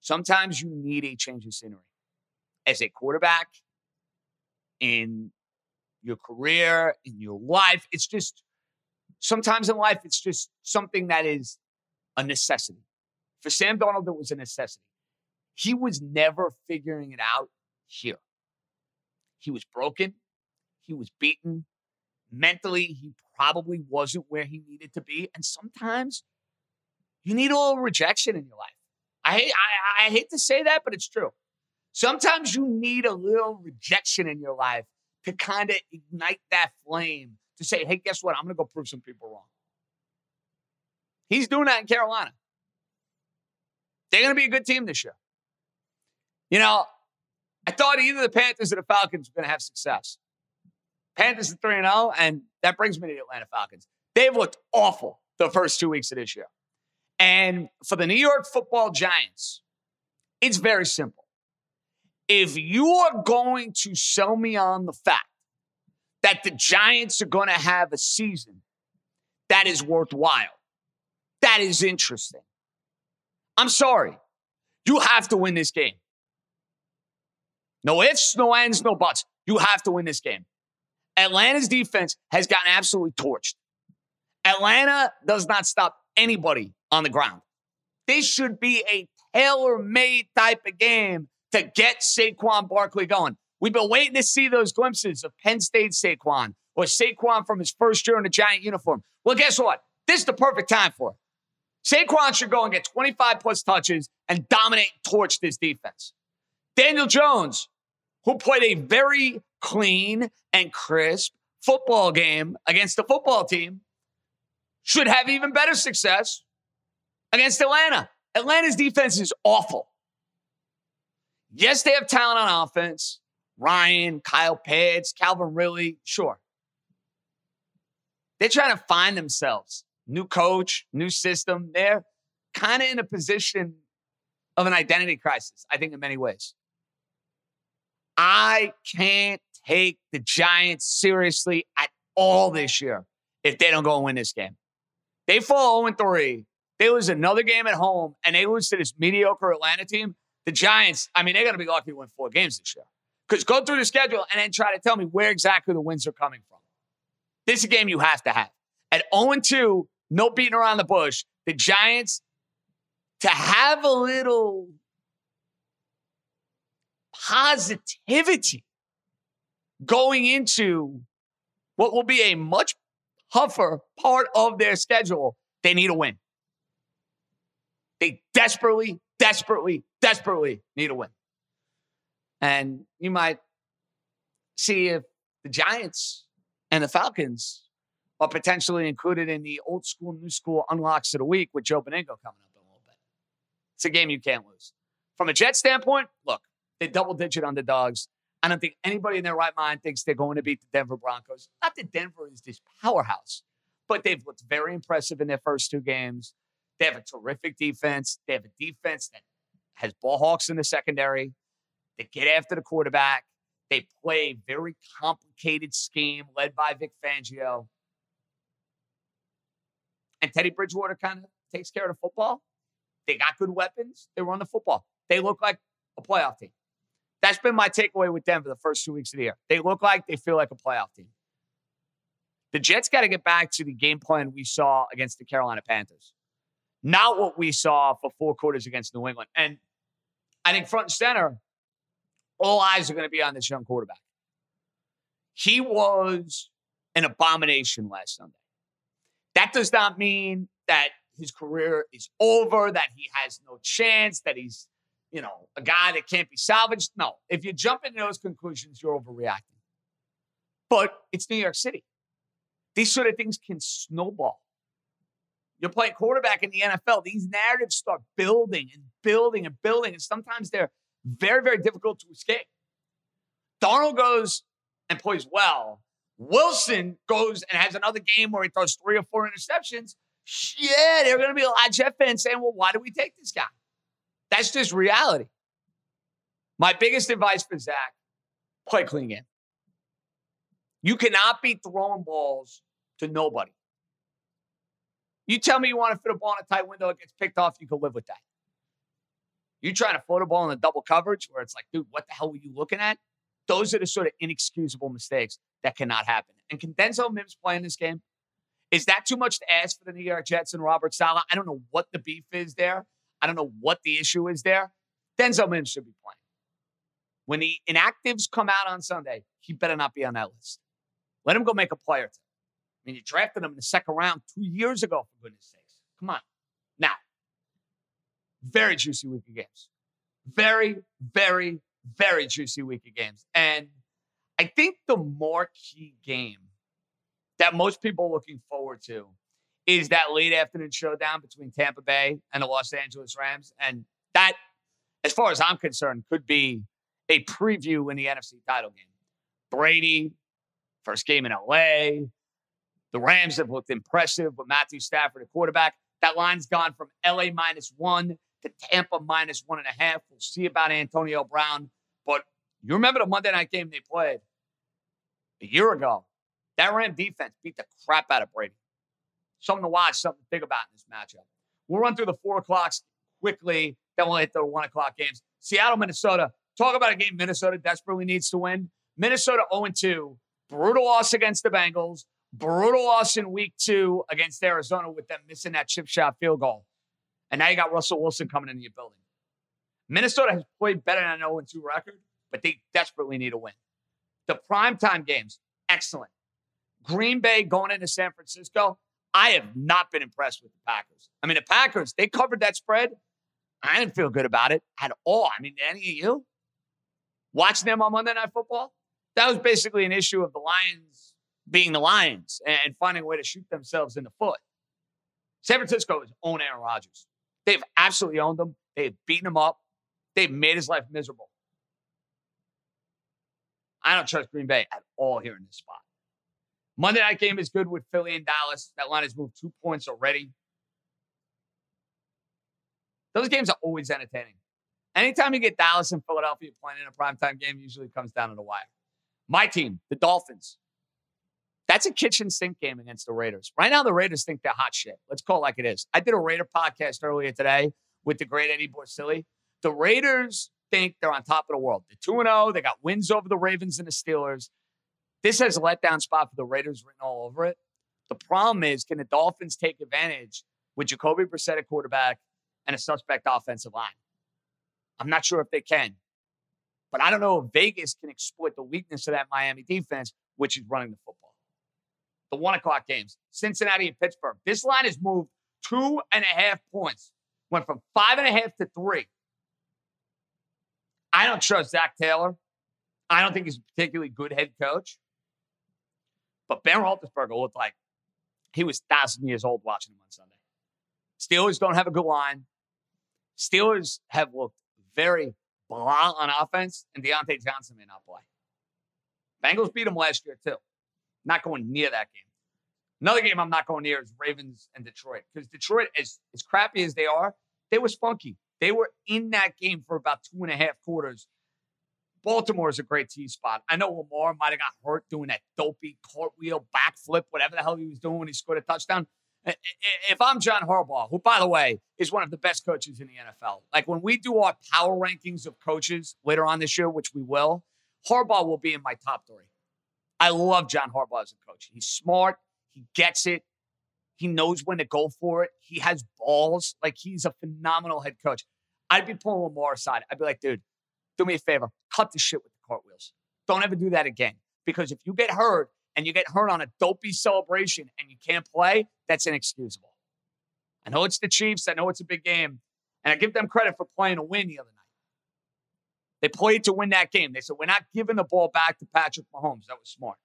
Speaker 4: Sometimes you need a change of scenery. As a quarterback, in your career, in your life, it's just sometimes in life, it's just something that is a necessity. For Sam Darnold, it was a necessity. He was never figuring it out here. He was broken. He was beaten. Mentally, he probably wasn't where he needed to be. And sometimes you need a little rejection in your life. I, I, I hate to say that, but it's true. Sometimes you need a little rejection in your life to kind of ignite that flame to say, hey, guess what? I'm going to go prove some people wrong. He's doing that in Carolina. They're going to be a good team this year. You know, I thought either the Panthers or the Falcons were going to have success. Panthers are 3 0, and that brings me to the Atlanta Falcons. They've looked awful the first two weeks of this year. And for the New York football Giants, it's very simple. If you are going to sell me on the fact that the Giants are going to have a season that is worthwhile, that is interesting, I'm sorry. You have to win this game. No ifs, no ands, no buts. You have to win this game. Atlanta's defense has gotten absolutely torched. Atlanta does not stop anybody on the ground. This should be a tailor made type of game to get Saquon Barkley going. We've been waiting to see those glimpses of Penn State Saquon or Saquon from his first year in a giant uniform. Well, guess what? This is the perfect time for it. Saquon should go and get 25 plus touches and dominate torch this defense. Daniel Jones, who played a very clean and crisp football game against the football team, should have even better success against Atlanta. Atlanta's defense is awful. Yes, they have talent on offense. Ryan, Kyle Pitts, Calvin Ridley, sure. They're trying to find themselves. New coach, new system. They're kind of in a position of an identity crisis, I think, in many ways. I can't take the Giants seriously at all this year if they don't go and win this game. They fall 0 3. They lose another game at home and they lose to this mediocre Atlanta team. The Giants, I mean, they're going to be lucky to win four games this year. Because go through the schedule and then try to tell me where exactly the wins are coming from. This is a game you have to have. At 0 2, no beating around the bush, the Giants, to have a little positivity going into what will be a much tougher part of their schedule, they need a win. They desperately, desperately, desperately need a win. And you might see if the Giants and the Falcons are potentially included in the old school, new school unlocks of the week with Joe Benigno coming up in a little bit. It's a game you can't lose. From a Jet standpoint, look, they're double digit underdogs. I don't think anybody in their right mind thinks they're going to beat the Denver Broncos. Not that Denver is this powerhouse, but they've looked very impressive in their first two games. They have a terrific defense. They have a defense that has ball hawks in the secondary. They get after the quarterback. They play a very complicated scheme led by Vic Fangio. And Teddy Bridgewater kind of takes care of the football. They got good weapons. They run the football. They look like a playoff team. That's been my takeaway with Denver the first two weeks of the year. They look like they feel like a playoff team. The Jets got to get back to the game plan we saw against the Carolina Panthers, not what we saw for four quarters against New England. And I think front and center, all eyes are going to be on this young quarterback. He was an abomination last Sunday. That does not mean that his career is over, that he has no chance, that he's, you know, a guy that can't be salvaged. No. If you jump into those conclusions, you're overreacting. But it's New York City. These sort of things can snowball. You're playing quarterback in the NFL. These narratives start building and building and building, and sometimes they're very, very difficult to escape. Darnold goes and plays well. Wilson goes and has another game where he throws three or four interceptions. There are going to be a lot of Jet fans saying, well, why do we take this guy? That's just reality. My biggest advice for Zach play clean game. You cannot be throwing balls to nobody. You tell me you want to fit a ball in a tight window, it gets picked off, you can live with that. You trying to float a ball in the double coverage where it's like, dude, what the hell were you looking at? Those are the sort of inexcusable mistakes that cannot happen. And can Denzel Mims play in this game? Is that too much to ask for the New York Jets and Robert Saleh? I don't know what the beef is there. I don't know what the issue is there. Denzel Mims should be playing. When the inactives come out on Sunday, he better not be on that list. Let him go make a player. I mean, you drafted him in the second round two years ago, for goodness sakes. Come on. Now, very juicy week of games. Very, very, very juicy week of games. And I think the more key game that most people are looking forward to is that late afternoon showdown between Tampa Bay and the Los Angeles Rams. And that, as far as I'm concerned, could be a preview in the NFC title game. Brady, first game in LA. The Rams have looked impressive with Matthew Stafford, a quarterback. That line's gone from LA minus one to Tampa minus one and a half. We'll see about Antonio Brown. But you remember the Monday night game they played a year ago? That Ram defense beat the crap out of Brady. Something to watch, something to think about in this matchup. We'll run through the four o'clocks quickly, then we'll hit the one o'clock games. Seattle, Minnesota. Talk about a game Minnesota desperately needs to win. Minnesota 0 2. Brutal loss against the Bengals. Brutal loss in week two against Arizona with them missing that chip shot field goal. And now you got Russell Wilson coming into your building. Minnesota has played better than an 0 2 record, but they desperately need a win. The primetime games, excellent. Green Bay going into San Francisco, I have not been impressed with the Packers. I mean, the Packers, they covered that spread. I didn't feel good about it at all. I mean, any of you? Watching them on Monday Night Football, that was basically an issue of the Lions being the Lions and finding a way to shoot themselves in the foot. San Francisco has owned Aaron Rodgers. They've absolutely owned him. They've beaten him up. They've made his life miserable. I don't trust Green Bay at all here in this spot. Monday night game is good with Philly and Dallas. That line has moved two points already. Those games are always entertaining. Anytime you get Dallas and Philadelphia playing in a primetime game, usually comes down to the wire. My team, the Dolphins. That's a kitchen sink game against the Raiders. Right now, the Raiders think they're hot shit. Let's call it like it is. I did a Raider podcast earlier today with the great Eddie Borsilli. The Raiders think they're on top of the world. They're 2 0. They got wins over the Ravens and the Steelers. This has a letdown spot for the Raiders written all over it. The problem is, can the Dolphins take advantage with Jacoby Brissett at quarterback and a suspect offensive line? I'm not sure if they can. But I don't know if Vegas can exploit the weakness of that Miami defense, which is running the football. The one o'clock games, Cincinnati and Pittsburgh. This line has moved two and a half points, went from five and a half to three. I don't trust Zac Taylor. I don't think he's a particularly good head coach. But Ben Roethlisberger looked like he was thousand years old watching him on Sunday. Steelers don't have a good line. Steelers have looked very blah on offense, and Diontae Johnson may not play. Bengals beat them last year too. Not going near that game. Another game I'm not going near is Ravens and Detroit because Detroit, as as crappy as they are, they was funky. They were in that game for about two and a half quarters Baltimore is a great T spot. I know Lamar might have got hurt doing that dopey cartwheel backflip, whatever the hell he was doing when he scored a touchdown. If I'm John Harbaugh, who, by the way, is one of the best coaches in the NFL, like when we do our power rankings of coaches later on this year, which we will, Harbaugh will be in my top three. I love John Harbaugh as a coach. He's smart, he gets it, he knows when to go for it, he has balls. Like he's a phenomenal head coach. I'd be pulling Lamar aside. I'd be like, dude, do me a favor, cut the shit with the cartwheels. Don't ever do that again. Because if you get hurt and you get hurt on a dopey celebration and you can't play, that's inexcusable. I know it's the Chiefs. I know it's a big game. And I give them credit for playing a win the other night. They played to win that game. They said, we're not giving the ball back to Patrick Mahomes. That was smart.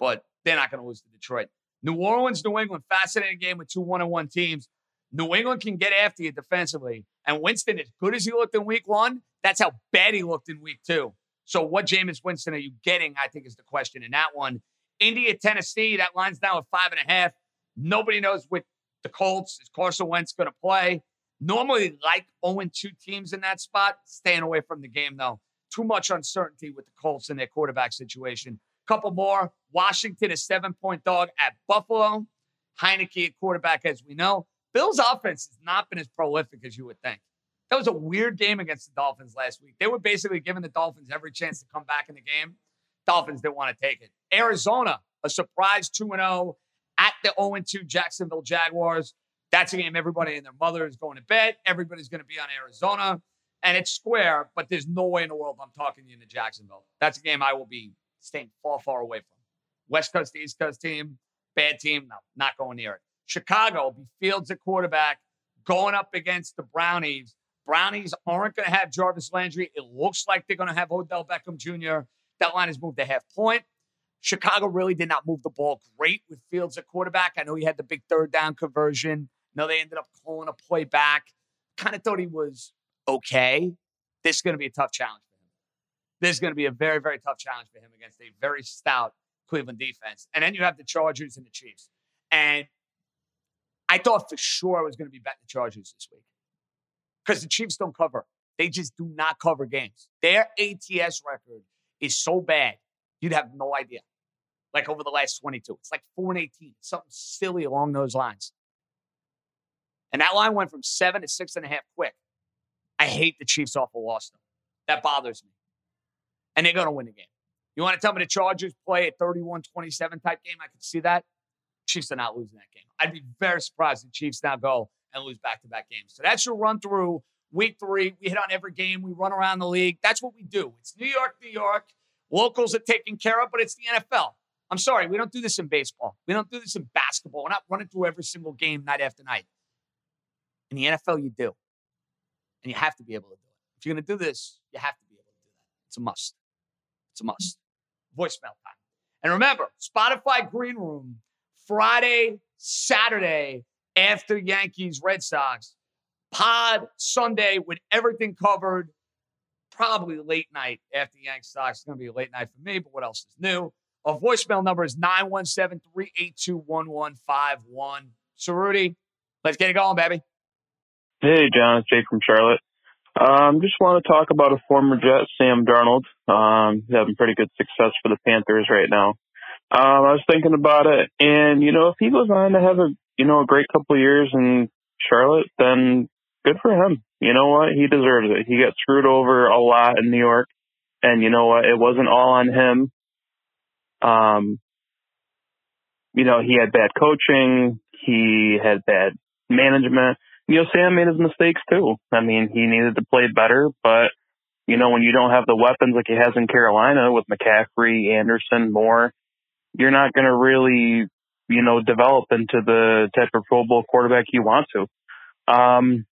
Speaker 4: But they're not going to lose to Detroit. New Orleans, New England, fascinating game with two one on one teams. New England can get after you defensively. And Winston, as good as he looked in week one, that's how bad he looked in week two. So, what Jameis Winston are you getting? I think is the question in that one. Indy, Tennessee, that line's now at five and a half. Nobody knows with the Colts. Is Carson Wentz going to play? Normally, like 0 2 teams in that spot, staying away from the game, though. Too much uncertainty with the Colts and their quarterback situation. Couple more. Washington, a seven point dog at Buffalo. Heinicke at quarterback, as we know. Bill's offense has not been as prolific as you would think. That was a weird game against the Dolphins last week. They were basically giving the Dolphins every chance to come back in the game. Dolphins didn't want to take it. Arizona, a surprise 2 0 at the 0 2 Jacksonville Jaguars. That's a game everybody and their mother is going to bed. Everybody's going to be on Arizona. And it's square, but there's no way in the world I'm talking you into Jacksonville. That's a game I will be staying far, far away from. West Coast, East Coast team, bad team. No, not going near it. Chicago will be Fields at quarterback, going up against the Brownies. Brownies aren't going to have Jarvis Landry. It looks like they're going to have Odell Beckham Jr. That line has moved a half point. Chicago really did not move the ball great with Fields at quarterback. I know he had the big third down conversion. No, they ended up calling a play back. Kind of thought he was okay. This is going to be a tough challenge for him. This is going to be a very, very tough challenge for him against a very stout Cleveland defense. And then you have the Chargers and the Chiefs. And I thought for sure I was going to be betting the Chargers this week because the Chiefs don't cover. They just do not cover games. Their ATS record is so bad, you'd have no idea. Like over the last 22, it's like 4 and 18, something silly along those lines. And that line went from seven to six and a half quick. I hate the Chiefs off a loss, though. That bothers me. And they're going to win the game. You want to tell me the Chargers play a 31 27 type game? I could see that. Chiefs are not losing that game. I'd be very surprised the Chiefs now go and lose back to back games. So that's your run through week three. We hit on every game. We run around the league. That's what we do. It's New York, New York. Locals are taken care of, but it's the NFL. I'm sorry, we don't do this in baseball. We don't do this in basketball. We're not running through every single game night after night. In the NFL, you do. And you have to be able to do it. If you're going to do this, you have to be able to do that. It's a must. It's a must. Voicemail time. And remember, Spotify Green Room, Friday, Saturday after Yankees Red Sox. Pod Sunday with everything covered. Probably late night after Yankees Sox. It's going to be a late night for me, but what else is new? Our voicemail number is 917 382 1151. So, Rudy, let's get it going, baby.
Speaker 8: Hey, John, it's Jake from Charlotte. Um, just want to talk about a former Jet, Sam Darnold. Um, he's having pretty good success for the Panthers right now. Um, I was thinking about it, and you know, if he goes on to have a you know a great couple of years in Charlotte, then good for him. You know what? He deserves it. He got screwed over a lot in New York, and you know what? It wasn't all on him. Um, you know, he had bad coaching. He had bad management. You know, Sam made his mistakes too. I mean, he needed to play better, but you know, when you don't have the weapons like he has in Carolina with McCaffrey, Anderson, Moore, you're not going to really, you know, develop into the type of Pro Bowl quarterback you want to. Um,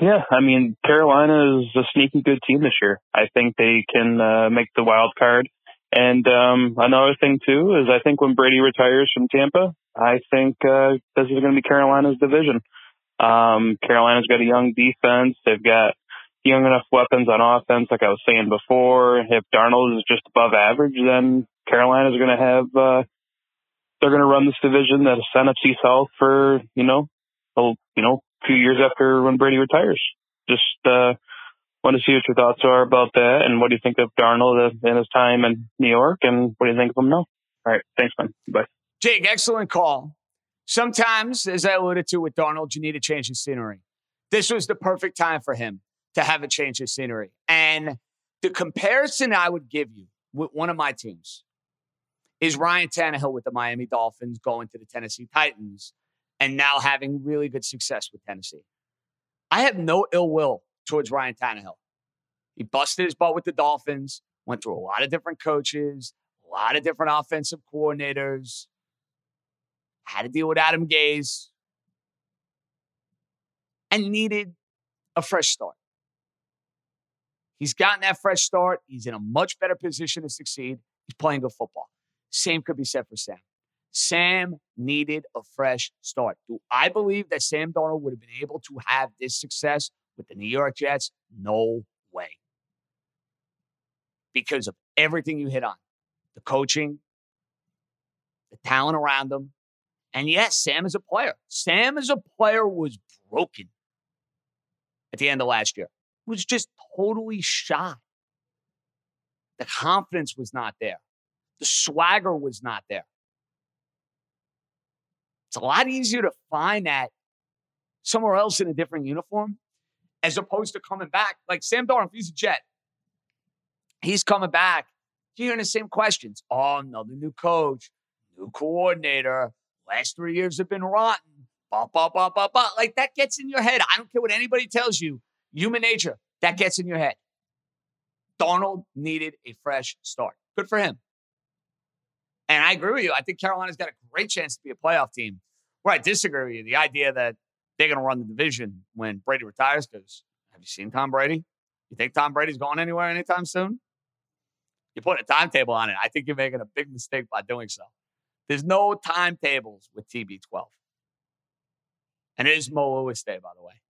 Speaker 8: yeah, I mean, Carolina is a sneaky good team this year. I think they can uh, make the wild card. And um, another thing too is I think when Brady retires from Tampa, I think uh, this is going to be Carolina's division. Um, Carolina's got a young defense. They've got young enough weapons on offense, like I was saying before. If Darnold is just above average, then Carolina's going to have. Uh, they're going to run this division, that NFC South, for you know, a, you know, few years after when Brady retires. Just uh, want to see what your thoughts are about that, and what do you think of Darnold in his time in New York, and what do you think of him now? All right, thanks, man. Bye.
Speaker 4: Jake, excellent call. Sometimes, as I alluded to with Darnold, you need a change of scenery. This was the perfect time for him to have a change of scenery. And the comparison I would give you with one of my teams is Ryan Tannehill with the Miami Dolphins going to the Tennessee Titans and now having really good success with Tennessee. I have no ill will towards Ryan Tannehill. He busted his butt with the Dolphins, went through a lot of different coaches, a lot of different offensive coordinators, had to deal with Adam Gase, and needed a fresh start. He's gotten that fresh start. He's in a much better position to succeed. He's playing good football. Same could be said for Sam. Sam needed a fresh start. Do I believe that Sam Darnold would have been able to have this success with the New York Jets? No way. Because of everything you hit on the coaching, the talent around him. And yes, Sam is a player. Sam as a player was broken at the end of last year, was just totally shot. The confidence was not there, the swagger was not there. It's a lot easier to find that somewhere else in a different uniform as opposed to coming back. Like Sam Darnold, he's a Jet, he's coming back. You're hearing the same questions. Oh, another new coach, new coordinator. Last three years have been rotten. Bah, bah, bah, bah, bah. Like that gets in your head. I don't care what anybody tells you. Human nature, that gets in your head. Darnold needed a fresh start. Good for him. And I agree with you. I think Carolina's got a great chance to be a playoff team. Where I disagree with you, the idea that they're going to run the division when Brady retires, because have you seen Tom Brady? You think Tom Brady's going anywhere anytime soon? You're putting a timetable on it. I think you're making a big mistake by doing so. There's no timetables with TB12. And it is Mo Lewis Day, by the way.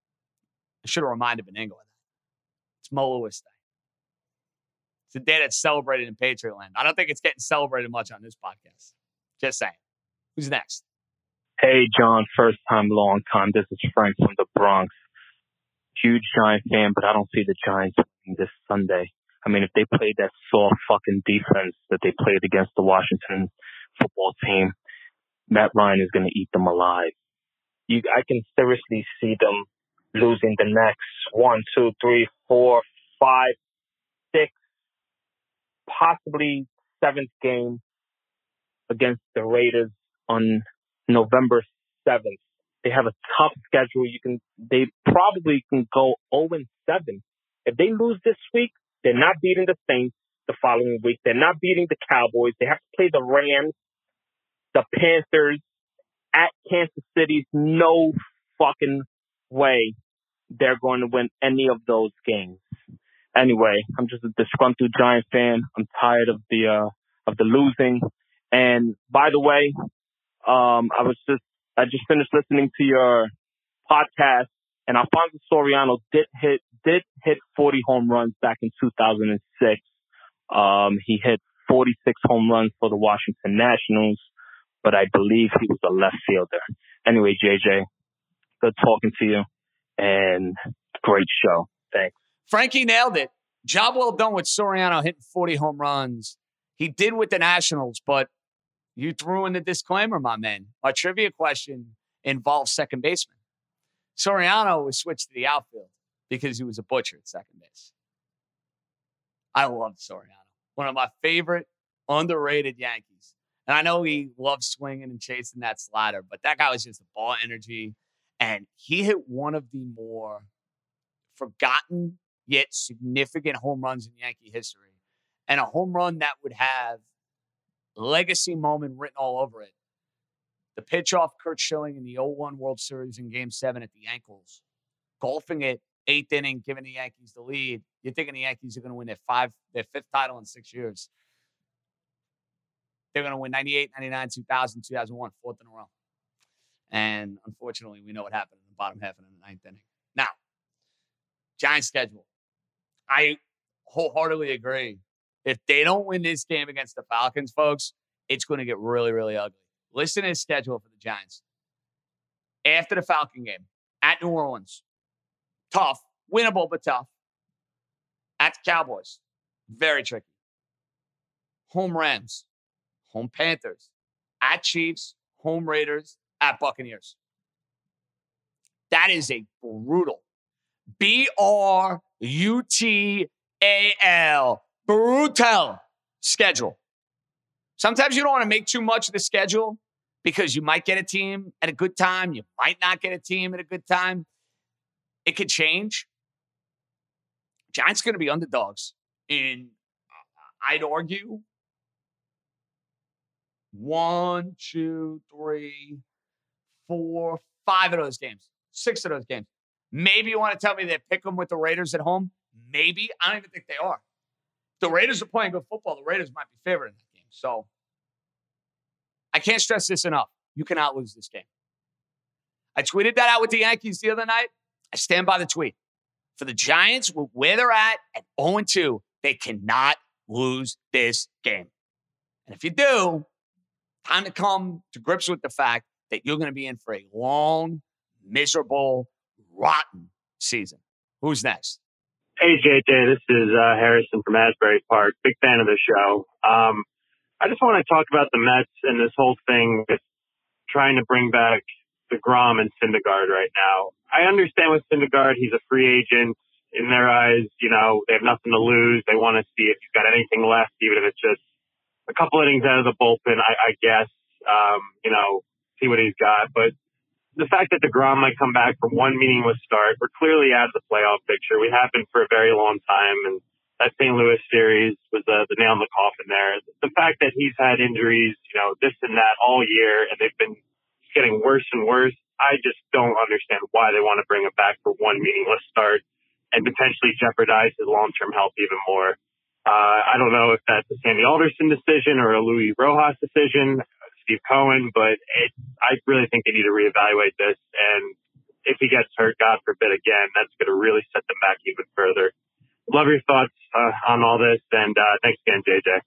Speaker 4: I should have reminded Benigno of that. It's Mo Lewis Day. It's a day that's celebrated in Patriot Land. I don't think it's getting celebrated much on this podcast. Just saying. Who's next?
Speaker 9: Hey, John. First time, long time. This is Frank from the Bronx. Huge Giant fan, but I don't see the Giants this Sunday. I mean, if they played that soft fucking defense that they played against the Washington football team, Matt Ryan is going to eat them alive. You, I can seriously see them losing the next one, two, three, four, five, possibly seventh game against the Raiders on November 7th. They have a tough schedule. You can, they probably can go 0 and 7. If they lose this week, they're not beating the Saints the following week. They're not beating the Cowboys. They have to play the Rams, the Panthers at Kansas City. No fucking way they're going to win any of those games. Anyway, I'm just a disgruntled Giant fan. I'm tired of the uh, of the losing. And by the way, um, I was just I just finished listening to your podcast, and Alfonso Soriano did hit did hit 40 home runs back in 2006. Um, he hit 46 home runs for the Washington Nationals, but I believe he was a left fielder. Anyway, JJ, good talking to you, and great show. Thanks.
Speaker 4: Frankie nailed it. Job well done with Soriano hitting 40 home runs. He did with the Nationals, but you threw in the disclaimer, my man. My trivia question involves second baseman. Soriano was switched to the outfield because he was a butcher at second base. I love Soriano. One of my favorite underrated Yankees. And I know he loves swinging and chasing that slider, but that guy was just a ball energy. And he hit one of the more forgotten yet significant home runs in Yankee history. And a home run that would have legacy moment written all over it. The pitch off Curt Schilling in the 0-1 World Series in Game 7 at the ankles. Golfing it, eighth inning, giving the Yankees the lead. You're thinking the Yankees are going to win their five, their fifth title in six years. They're going to win 98, 99, 2000, 2001, fourth in a row. And unfortunately, we know what happened in the bottom half of the ninth inning. Now, Giants schedule. I wholeheartedly agree. If they don't win this game against the Falcons, folks, it's going to get really, really ugly. Listen to his schedule for the Giants. After the Falcon game at New Orleans, tough, winnable, but tough. At the Cowboys, very tricky. Home Rams, home Panthers, at Chiefs, home Raiders, at Buccaneers. That is a brutal B R U T A L brutal schedule. Sometimes you don't want to make too much of the schedule because you might get a team at a good time. You might not get a team at a good time. It could change. Giants going to be underdogs in, I'd argue, one, two, three, four, five of those games, six of those games. Maybe you want to tell me they pick them with the Raiders at home. Maybe. I don't even think they are. The Raiders are playing good football. The Raiders might be favored in that game. So I can't stress this enough. You cannot lose this game. I tweeted that out with the Yankees the other night. I stand by the tweet. For the Giants, where they're at at 0 2, they cannot lose this game. And if you do, time to come to grips with the fact that you're going to be in for a long, miserable, rotten season. Who's next?
Speaker 10: Hey, JJ, this is uh, Harrison from Asbury Park. Big fan of the show. Um, I just want to talk about the Mets and this whole thing with trying to bring back the DeGrom and Syndergaard right now. I understand with Syndergaard, he's a free agent. In their eyes, you know, they have nothing to lose. They want to see if he's got anything left, even if it's just a couple innings out of the bullpen, I, I guess. Um, you know, see what he's got. But the fact that DeGrom might come back from one meaningless start, we're clearly out of the playoff picture. We have been for a very long time, and that St. Louis series was uh, the nail in the coffin there. The fact that he's had injuries, you know, this and that all year, and they've been getting worse and worse. I just don't understand why they want to bring him back for one meaningless start and potentially jeopardize his long-term health even more. Uh, I don't know if that's a Sandy Alderson decision or a Luis Rojas decision. Steve Cohen, but it, I really think they need to reevaluate this. And if he gets hurt, God forbid again, that's going to really set them back even further. Love your thoughts uh, on all this, and uh, thanks again, JJ.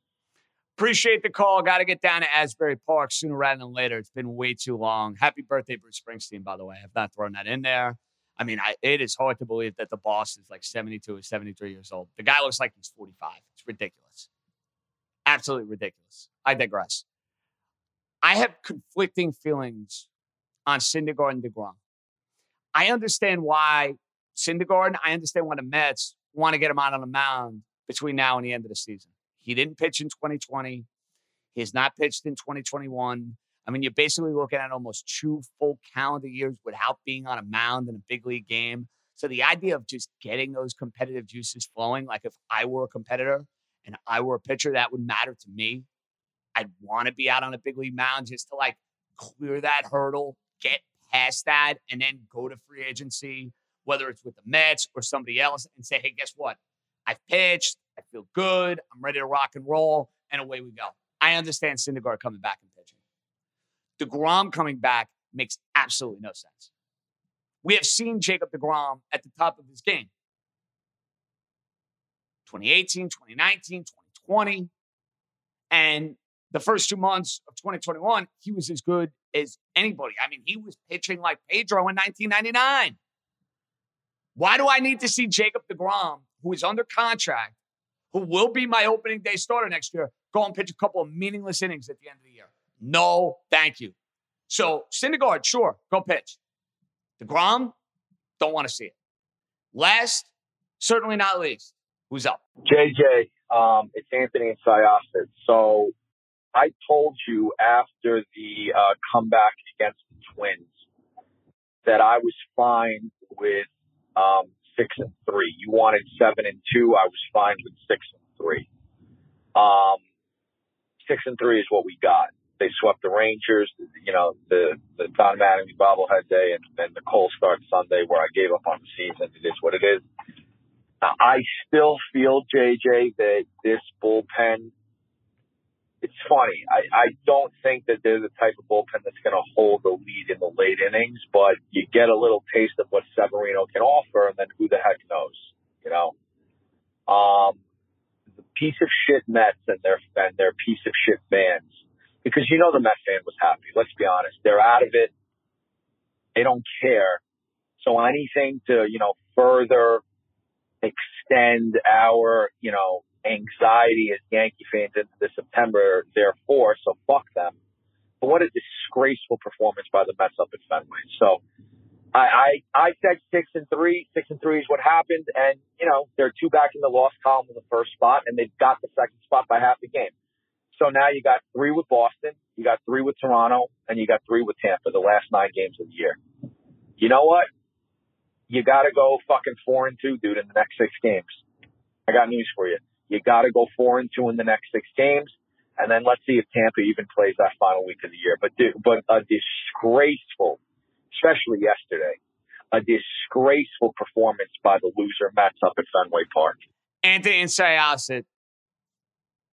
Speaker 4: Appreciate the call. Got to get down to Asbury Park sooner rather than later. It's been way too long. Happy birthday, Bruce Springsteen, by the way. I've not thrown that in there. I mean, I, it is hard to believe that the boss is like 72 or 73 years old. The guy looks like he's 45. It's ridiculous. Absolutely ridiculous. I digress. I have conflicting feelings on Syndergaard and DeGrom. I understand why Syndergaard, I understand why the Mets want to get him out on the mound between now and the end of the season. He didn't pitch in 2020. He has not pitched in 2021. I mean, you're basically looking at almost two full calendar years without being on a mound in a big league game. So the idea of just getting those competitive juices flowing, like if I were a competitor and I were a pitcher, that would matter to me. I'd want to be out on a big league mound just to like clear that hurdle, get past that, and then go to free agency, whether it's with the Mets or somebody else, and say, hey, guess what? I've pitched. I feel good. I'm ready to rock and roll, and away we go. I understand Syndergaard coming back and pitching. DeGrom coming back makes absolutely no sense. We have seen Jacob DeGrom at the top of his game. 2018, 2019, 2020. And the first two months of 2021, he was as good as anybody. I mean, he was pitching like Pedro in 1999. Why do I need to see Jacob DeGrom, who is under contract, who will be my opening day starter next year, go and pitch a couple of meaningless innings at the end of the year? No, thank you. So, Syndergaard, sure, go pitch. DeGrom, don't want to see it. Last, certainly not least, who's up?
Speaker 11: JJ, um, it's Anthony and Syosset. So I told you after the uh, comeback against the Twins that I was fine with um, six and three. You wanted seven and two. I was fine with six and three. Um, six and three is what we got. They swept the Rangers, you know, the the Don Mattingly bobblehead day, and then the cold start Sunday where I gave up on the season. It is what it is. I still feel JJ that this bullpen. It's funny. I, I don't think that they're the type of bullpen that's going to hold the lead in the late innings, but you get a little taste of what Severino can offer, and then who the heck knows, you know? Um, the piece of shit Mets and their and their piece of shit fans, because you know the Mets fan was happy. Let's be honest, they're out of it. They don't care. So anything to you know further extend our, you know, anxiety as Yankee fans into the September, therefore, so fuck them. But what a disgraceful performance by the Mets up at Fenway. So I, I, I said six and three. Six and three is what happened. And, you know, they're two back in the loss column in the first spot, and they've got the second spot by half a game. So now you got three with Boston, you got three with Toronto, and you got three with Tampa, the last nine games of the year. You know what? you got to go fucking four and two, dude, in the next six games. I got news for you. You got to go four and two in the next six games, and then let's see if Tampa even plays that final week of the year. But but a disgraceful, especially yesterday, a disgraceful performance by the loser Mets up at Fenway Park.
Speaker 4: Anthony and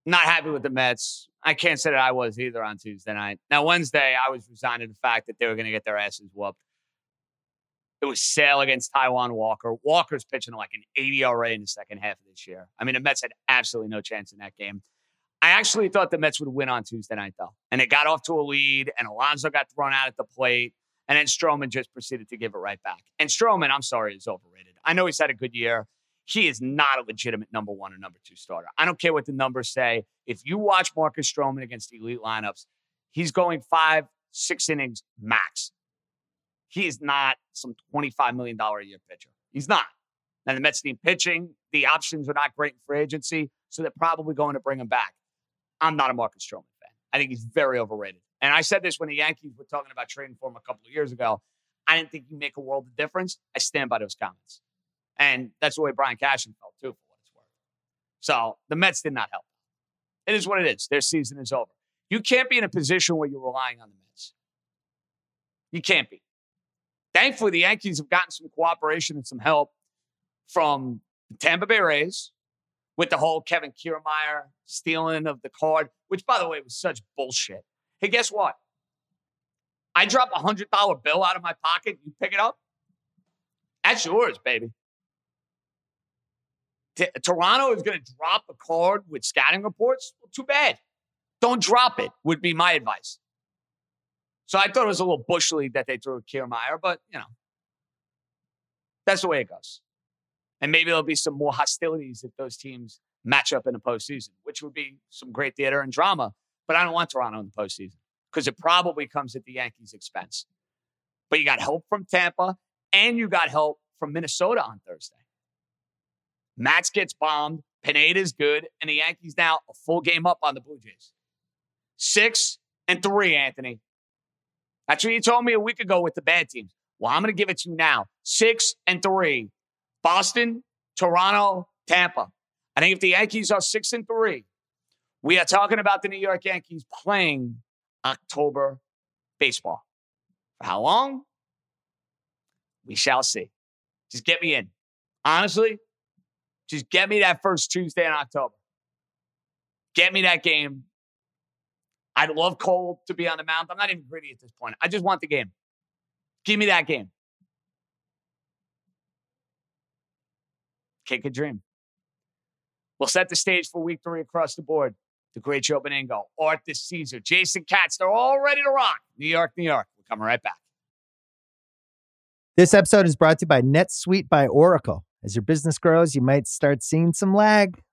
Speaker 4: not happy with the Mets. I can't say that I was either on Tuesday night. Now Wednesday, I was resigned to the fact that they were going to get their asses whooped. It was Sale against Taijuan Walker. Walker's pitching like an 80 ERA in the second half of this year. I mean, the Mets had absolutely no chance in that game. I actually thought the Mets would win on Tuesday night, though. And it got off to a lead, and Alonso got thrown out at the plate, and then Stroman just proceeded to give it right back. And Stroman, I'm sorry, is overrated. I know he's had a good year. He is not a legitimate number one or number two starter. I don't care what the numbers say. If you watch Marcus Stroman against elite lineups, he's going five, six innings max he is not some $25 million a year pitcher. He's not. Now, the Mets need pitching. The options are not great free agency, so they're probably going to bring him back. I'm not a Marcus Stroman fan. I think he's very overrated. And I said this when the Yankees were talking about trading for him a couple of years ago. I didn't think he'd make a world of difference. I stand by those comments. And that's the way Brian Cashman felt, too, for what it's worth. So the Mets did not help. It is what it is. Their season is over. You can't be in a position where you're relying on the Mets. You can't be. Thankfully, the Yankees have gotten some cooperation and some help from the Tampa Bay Rays with the whole Kevin Kiermaier stealing of the card, which, by the way, was such bullshit. Hey, guess what? I drop a $100 bill out of my pocket. You pick it up. That's yours, baby. T- Toronto is going to drop a card with scouting reports. Well, too bad. Don't drop it, would be my advice. So I thought it was a little bush league that they threw at Kiermaier, but you know, that's the way it goes. And maybe there'll be some more hostilities if those teams match up in the postseason, which would be some great theater and drama. But I don't want Toronto in the postseason because it probably comes at the Yankees' expense. But you got help from Tampa and you got help from Minnesota on Thursday. Matz gets bombed. Pineda's good. And the Yankees now a full game up on the Blue Jays. Six and three, Anthony. That's what you told me a week ago with the bad teams. Well, I'm going to give it to you now. Six and three. Boston, Toronto, Tampa. I think if the Yankees are six and three, we are talking about the New York Yankees playing October baseball. For how long? We shall see. Just get me in. Honestly, Just get me that first Tuesday in October. Get me that game. I'd love Cole to be on the mound. I'm not even greedy at this point. I just want the game. Give me that game. Kick a dream. We'll set the stage for week three across the board. The great Joe Benigno, Arthur Caesar, Jason Katz, they're all ready to rock. New York, New York. We're coming right back.
Speaker 5: This episode is brought to you by NetSuite by Oracle. As your business grows, you might start seeing some lag.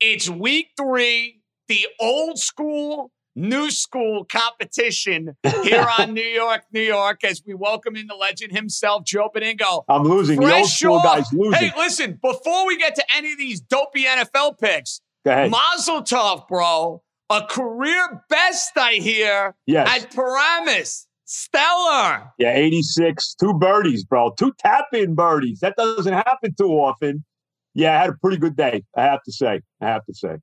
Speaker 4: It's week three, the old school, new school competition here on New York, New York, as we welcome in the legend himself, Joe Benigno.
Speaker 12: I'm losing. the old school
Speaker 4: off-
Speaker 12: guy's losing.
Speaker 4: Hey, listen, before we get to any of these dopey NFL picks,
Speaker 12: Go ahead.
Speaker 4: Mazel tov, bro. A career best, I hear,
Speaker 12: Yes.
Speaker 4: at Paramus. Stellar.
Speaker 12: Yeah, 86, two birdies, bro. Two tap in birdies. That doesn't happen too often. Yeah, I had a pretty good day, I have to say. I have to say.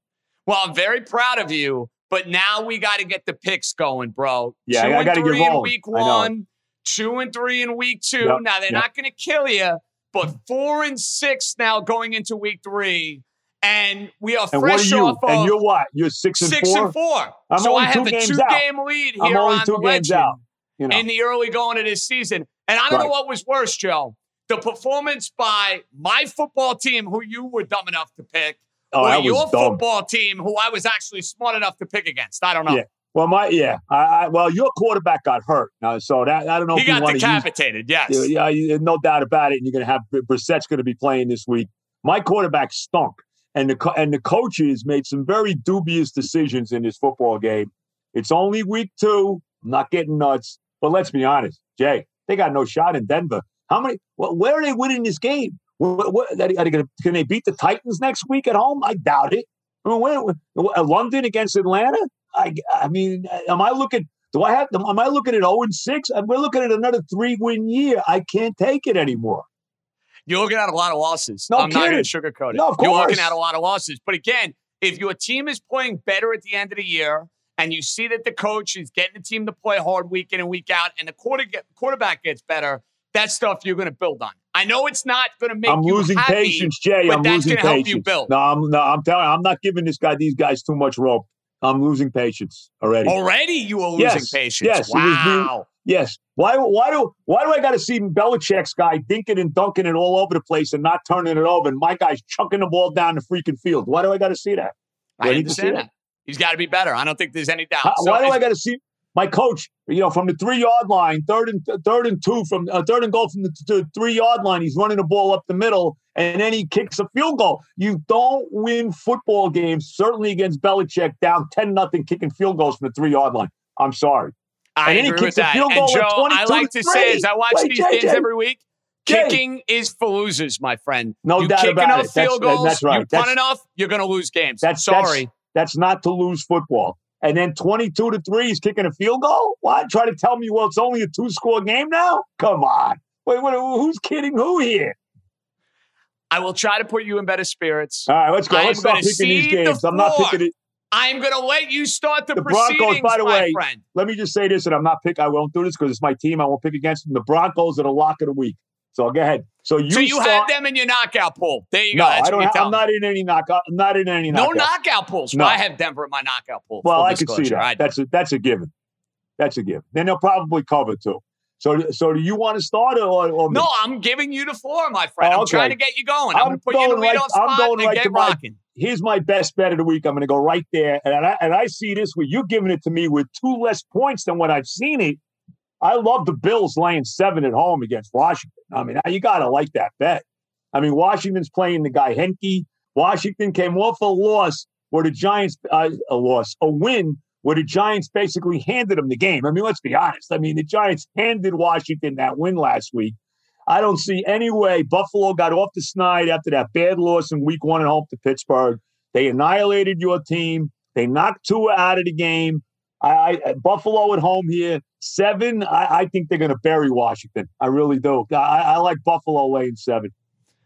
Speaker 4: Well, I'm very proud of you, but now we got to get the picks going, bro.
Speaker 12: Yeah,
Speaker 4: two
Speaker 12: I gotta get
Speaker 4: three in
Speaker 12: rolling.
Speaker 4: week one, two and three in week two.
Speaker 12: Yep,
Speaker 4: Now they're
Speaker 12: yep.
Speaker 4: not going to kill you, but four and six now going into week three, and we are
Speaker 12: And what are
Speaker 4: fresh off of
Speaker 12: And you're what? You're six and
Speaker 4: six
Speaker 12: four?
Speaker 4: and four.
Speaker 12: I'm
Speaker 4: so I
Speaker 12: two
Speaker 4: have a
Speaker 12: games
Speaker 4: two-game
Speaker 12: out.
Speaker 4: lead
Speaker 12: I'm
Speaker 4: here
Speaker 12: only
Speaker 4: on
Speaker 12: two
Speaker 4: the
Speaker 12: games
Speaker 4: legend
Speaker 12: out. You know.
Speaker 4: in the early going of this season. And I don't know what was worse, Joe. The performance by my football team, who you were dumb enough to pick,
Speaker 12: Oh,
Speaker 4: or your
Speaker 12: dumb.
Speaker 4: football team, who I was actually smart enough to pick against. I don't know.
Speaker 12: Yeah. Well, my yeah. I, I well, your quarterback got hurt now, so that I don't know
Speaker 4: He
Speaker 12: if you
Speaker 4: got
Speaker 12: want to use
Speaker 4: decapitated. yes.
Speaker 12: Yeah, yeah, no doubt about it. And you're going to have Brissett's going to be playing this week. My quarterback stunk, and the and the coaches made some very dubious decisions in this football game. It's only week two. I'm not getting nuts, but let's be honest, Jay. They got no shot in Denver. How many? Well, where are they winning this game? What, what, are they, are they gonna, can they beat the Titans next week at home? I doubt it. I mean, London against Atlanta? I, I mean, am I looking? Do I have? Am I looking at zero and six? We're looking at another three win year. I can't take it anymore.
Speaker 4: You're looking at a lot of losses.
Speaker 12: No
Speaker 4: I'm not going
Speaker 12: kidding.
Speaker 4: to sugarcoat it.
Speaker 12: No, of course.
Speaker 4: You're looking at a lot of losses. But again, if your team is playing better at the end of the year and you see that the coach is getting the team to play hard week in and week out and the quarter get, quarterback gets better, that's stuff you're going to build on. I know it's not going to make
Speaker 12: I'm
Speaker 4: you
Speaker 12: losing
Speaker 4: happy,
Speaker 12: patience, Jay.
Speaker 4: but
Speaker 12: I'm
Speaker 4: that's
Speaker 12: losing
Speaker 4: going to help
Speaker 12: patience.
Speaker 4: you build.
Speaker 12: No, I'm no, I'm telling you, I'm not giving this guy these guys too much rope. I'm losing patience already.
Speaker 4: Already you are losing
Speaker 12: Yes,
Speaker 4: patience.
Speaker 12: yes, it was me.
Speaker 4: wow.
Speaker 12: Yes. Why? Why do? Why do I got to see Belichick's guy dinking and dunking it all over the place and not turning it over, and my guy's chucking the ball down the freaking field? Why do I got to see that? Do
Speaker 4: I
Speaker 12: need to see
Speaker 4: understand that. He's got to be better. I don't think there's any doubt.
Speaker 12: How-
Speaker 4: So
Speaker 12: why do I got to see my coach? You know, from the three yard line, third and third and two from uh, third and goal from the, the three yard line. He's running the ball up the middle, and then he kicks a field goal. You don't win football games, certainly against Belichick, down ten nothing, kicking field goals from the three yard line. I'm sorry.
Speaker 4: I
Speaker 12: And
Speaker 4: agree with that.
Speaker 12: field
Speaker 4: And Joe, I like
Speaker 12: to
Speaker 4: to say, as I watch
Speaker 12: Wait,
Speaker 4: these games every week,
Speaker 12: Jay.
Speaker 4: kicking is for losers, my friend.
Speaker 12: No
Speaker 4: you
Speaker 12: doubt
Speaker 4: kick
Speaker 12: about
Speaker 4: enough
Speaker 12: it. That's-
Speaker 4: field goals,
Speaker 12: that's right.
Speaker 4: you punt
Speaker 12: That's-
Speaker 4: enough, you're going to lose games.
Speaker 12: That's
Speaker 4: sorry.
Speaker 12: That's, that's not to lose football. And then 22 to 3 he's kicking a field goal? What? Try to tell me, well, it's only a two score game now? Come on. Wait, wait, who's kidding who here?
Speaker 4: I will try to put you in better spirits.
Speaker 12: All right, let's go.
Speaker 4: I
Speaker 12: Let's start picking these
Speaker 4: cede the
Speaker 12: games. I'm not picking it.
Speaker 4: I'm going to let you start the,
Speaker 12: The Broncos, by the
Speaker 4: my
Speaker 12: way,
Speaker 4: friend.
Speaker 12: let me just say this, and I'm not pick. I won't do this because it's my team. I won't pick against them. The Broncos are the lock of the week. So I'll go ahead. So you,
Speaker 4: so you
Speaker 12: start,
Speaker 4: had them in your knockout pool. There you go.
Speaker 12: No,
Speaker 4: That's
Speaker 12: I don't.
Speaker 4: what you
Speaker 12: Have,
Speaker 4: tell
Speaker 12: I'm not in any knockout. I'm not in any
Speaker 4: No
Speaker 12: knockout.
Speaker 4: pools.
Speaker 12: No.
Speaker 4: Well, I have Denver in my knockout pool.
Speaker 12: Well, I can see that.
Speaker 4: I-
Speaker 12: That's a that's a given. That's a given. Then they'll probably cover too. So, so do you want to start or, or
Speaker 4: No, I'm giving you the floor, my friend.
Speaker 12: Oh,
Speaker 4: I'm trying to get you going. I'm, going to put you in the
Speaker 12: right-
Speaker 4: spot
Speaker 12: I'm going
Speaker 4: and
Speaker 12: right
Speaker 4: get
Speaker 12: to my-
Speaker 4: rocking.
Speaker 12: Here's my best bet of the week. I'm going to go right there, and I, and I see this week. You're giving it to me with two less points than what I've seen it. I love the Bills laying seven at home against Washington. I mean, you got to like that bet. I mean, Washington's playing the guy Heinicke. Washington came off a loss where the Giants uh, a loss, a win where the Giants basically handed them the game. I mean, let's be honest. I mean, the Giants handed Washington that win last week. I don't see any way Buffalo got off the snide after that bad loss in week one at home to Pittsburgh. They annihilated your team. They knocked Tua out of the game. I, I uh, Buffalo at home here, seven. I, I think they're going to bury Washington. I really do. I, I like Buffalo laying seven.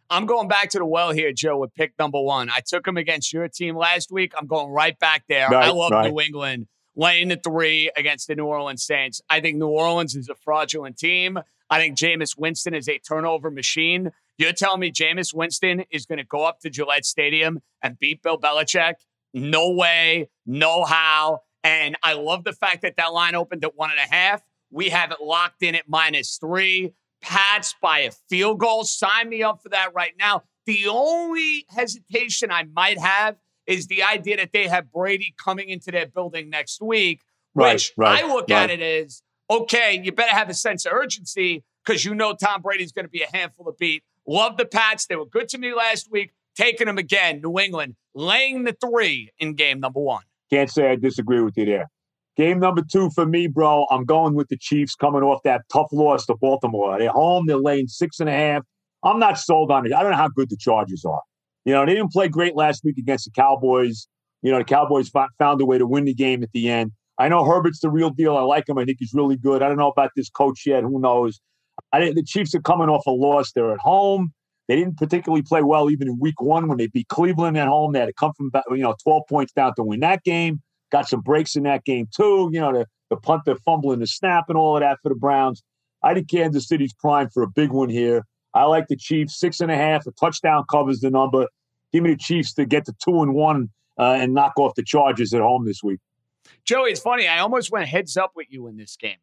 Speaker 4: I'm going back to the well here, Joe, with pick number one. I took him against your team last week. I'm going right back there. I love
Speaker 12: right.
Speaker 4: New England laying the three against the New Orleans Saints. I think New Orleans is a fraudulent team. I think Jameis Winston is a turnover machine. You're telling me Jameis Winston is going to go up to Gillette Stadium and beat Bill Belichick? No way, no how. And I love the fact that that line opened at one and a half. We have it locked in at minus three. Pats by a field goal. Sign me up for that right now. The only hesitation I might have is the idea that they have Brady coming into their building next week,
Speaker 12: Right,
Speaker 4: which
Speaker 12: right,
Speaker 4: I look
Speaker 12: right.
Speaker 4: at it as okay, you better have a sense of urgency because you know Tom Brady's going to be a handful to beat. Love the Pats. They were good to me last week. Taking them again. New England laying the three in game number one.
Speaker 12: Can't say I disagree with you there. Game number two for me, bro. I'm going with the Chiefs coming off that tough loss to Baltimore. They're home. They're laying six and a half. I'm not sold on it. I don't know how good the Chargers are. You know, they didn't play great last week against the Cowboys. You know, the Cowboys fo- found a way to win the game at the end. I know Herbert's the real deal. I like him. I think he's really good. I don't know about this coach yet. Who knows? I think the Chiefs are coming off a loss. They're at home. They didn't particularly play well even in week one when they beat Cleveland at home. They had to come from you know 12 points down to win that game. Got some breaks in that game too. You know the the punt, the fumble, and the snap, and all of that for the Browns. I think Kansas City's primed for a big one here. I like the Chiefs six and a half. A touchdown covers the number. Give me the Chiefs to get to two and one uh, and knock off the Chargers at home this week.
Speaker 4: Joey, it's funny. I almost went heads up with you in this game.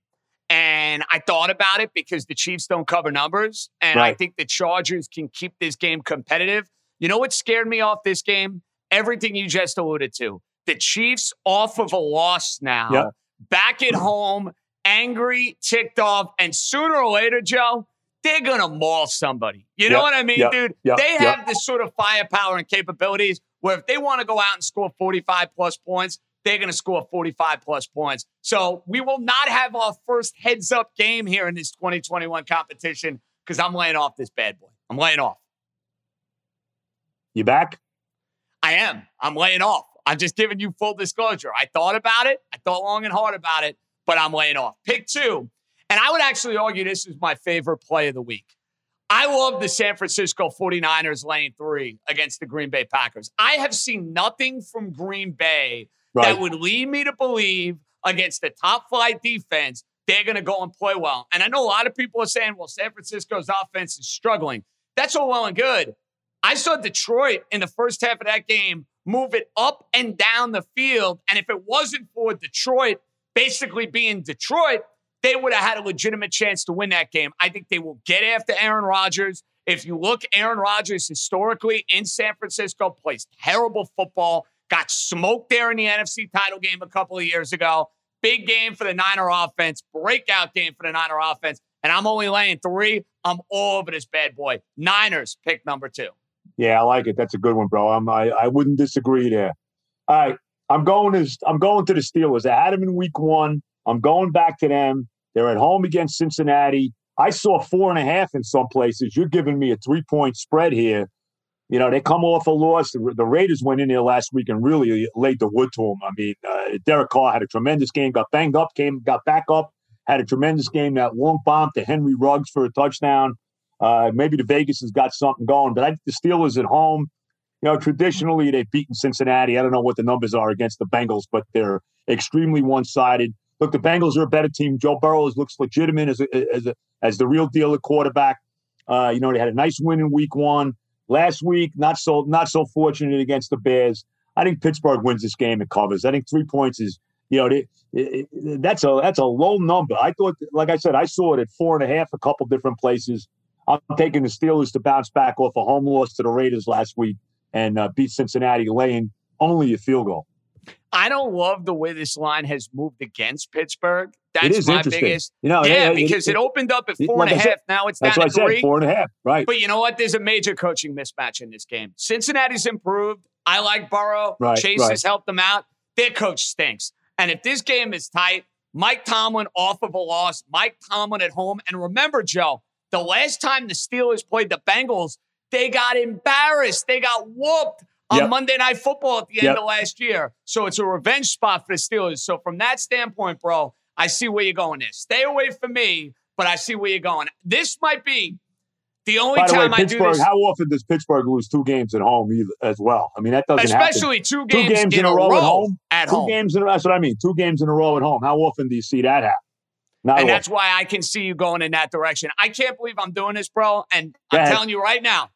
Speaker 4: And I thought about it because the Chiefs don't cover numbers. And I think the Chargers can keep this game competitive. You know what scared me off this game? Everything you just alluded to. The Chiefs off of a loss now,
Speaker 12: Yep.
Speaker 4: back at home, angry, ticked off, and sooner or later, Joe, they're gonna maul somebody. You know what I mean,
Speaker 12: yep,
Speaker 4: dude?
Speaker 12: yep,
Speaker 4: they
Speaker 12: yep.
Speaker 4: have this sort of firepower and capabilities where if they want to go out and score 45 plus points, they're going to score 45 plus points. So we will not have our first heads up game here in this 2021 competition because I'm laying off this bad boy. I'm laying off.
Speaker 12: You back?
Speaker 4: I am. I'm laying off. I'm just giving you full disclosure. I thought about it. I thought long and hard about it, but I'm laying off. Pick two. And I would actually argue this is my favorite play of the week. I love the San Francisco 49ers laying three against the Green Bay Packers. I have seen nothing from Green Bay
Speaker 12: Right.
Speaker 4: that would lead me to believe against the top flight defense, they're going to go and play well. And I know a lot of people are saying, well, San Francisco's offense is struggling. That's all well and good. I saw Detroit in the first half of that game move it up and down the field. And if it wasn't for Detroit basically being Detroit, they would have had a legitimate chance to win that game. I think they will get after Aaron Rodgers. If you look, Aaron Rodgers historically in San Francisco plays terrible football, got smoked there in the NFC title game a couple of years ago. Big game for the Niner offense, breakout game for the Niner offense. And I'm only laying three. I'm all over this bad boy. Niners pick number two.
Speaker 12: Yeah, I like it. That's a good one, bro. I'm, I I wouldn't disagree there. All right, I'm going to I'm going to the Steelers. I had them in Week One. I'm going back to them. They're at home against Cincinnati. I saw four and a half in some places. You're giving me a three point spread here. You know, they come off a loss. The, the Raiders went in there last week and really laid the wood to them. I mean, uh, Derek Carr had a tremendous game, got banged up, came, got back up, had a tremendous game. That long bomb to Henry Ruggs for a touchdown. Uh, maybe the Vegas has got something going, but I think the Steelers at home, you know, traditionally they've beaten Cincinnati. I don't know what the numbers are against the Bengals, but they're extremely one sided. Look, the Bengals are a better team. Joe Burrow looks legitimate as a, as a, as the real deal at quarterback. Uh, you know, they had a nice win in Week One. Last week, not so not so fortunate against the Bears. I think Pittsburgh wins this game and covers. I think three points is You know, it, it, that's a that's a low number. I thought, like I said, I saw it at four and a half a couple different places. I'm taking the Steelers to bounce back off a home loss to the Raiders last week and uh, beat Cincinnati, laying only a field goal.
Speaker 4: I don't love the way this line has moved against Pittsburgh. That's
Speaker 12: is
Speaker 4: my biggest.
Speaker 12: You know,
Speaker 4: yeah,
Speaker 12: it- it-
Speaker 4: because it,
Speaker 12: it-
Speaker 4: opened up at four
Speaker 12: like
Speaker 4: and a
Speaker 12: said,
Speaker 4: half. Now it's down
Speaker 12: That's what I
Speaker 4: to
Speaker 12: said,
Speaker 4: three.
Speaker 12: four and a half. Right.
Speaker 4: But you know what? There's a major coaching mismatch in this game. Cincinnati's improved. I like Burrow.
Speaker 12: Right,
Speaker 4: Chase
Speaker 12: right.
Speaker 4: has helped them out. Their coach stinks. And if this game is tight, Mike Tomlin off of a loss, Mike Tomlin at home. And remember, Joe, the last time the Steelers played the Bengals, they got embarrassed. They got whooped on
Speaker 12: Yep.
Speaker 4: Monday Night Football at the end
Speaker 12: Yep.
Speaker 4: of last year. So it's a revenge spot for the Steelers. So from that standpoint, bro, I see where you're going there. Stay away from me, but I see where you're going. This might be the only
Speaker 12: By the way,
Speaker 4: time I do this.
Speaker 12: How often does Pittsburgh lose two games at home as well? I mean, that doesn't.
Speaker 4: Especially two
Speaker 12: two
Speaker 4: games
Speaker 12: games
Speaker 4: in
Speaker 12: in a row,
Speaker 4: row
Speaker 12: at home.
Speaker 4: at
Speaker 12: two
Speaker 4: home.
Speaker 12: games in a row. That's what I mean. Two games in a row at home. How often do you see that happen? Not
Speaker 4: and that's why I can see you going in that direction. I can't believe I'm doing this, bro. And
Speaker 12: Go
Speaker 4: I'm
Speaker 12: ahead.
Speaker 4: telling you right now,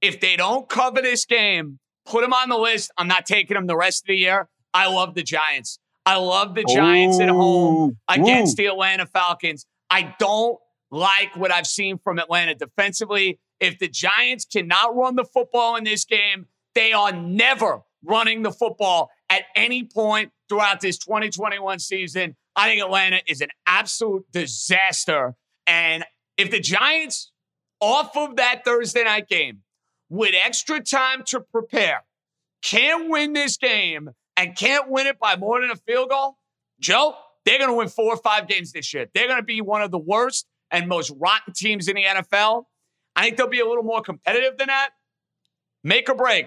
Speaker 4: if they don't cover this game, put them on the list. I'm not taking them the rest of the year. I love the Giants. I love the Giants at home against
Speaker 12: ooh.
Speaker 4: the Atlanta Falcons. I don't like what I've seen from Atlanta defensively. If the Giants cannot run the football in this game, they are never running the football at any point throughout this 2021 season. I think Atlanta is an absolute disaster. And if the Giants, off of that Thursday night game, with extra time to prepare, can't win this game and can't win it by more than a field goal, Joe, they're going to win four or five games this year. They're going to be one of the worst and most rotten teams in the NFL. I think they'll be a little more competitive than that. Make or break.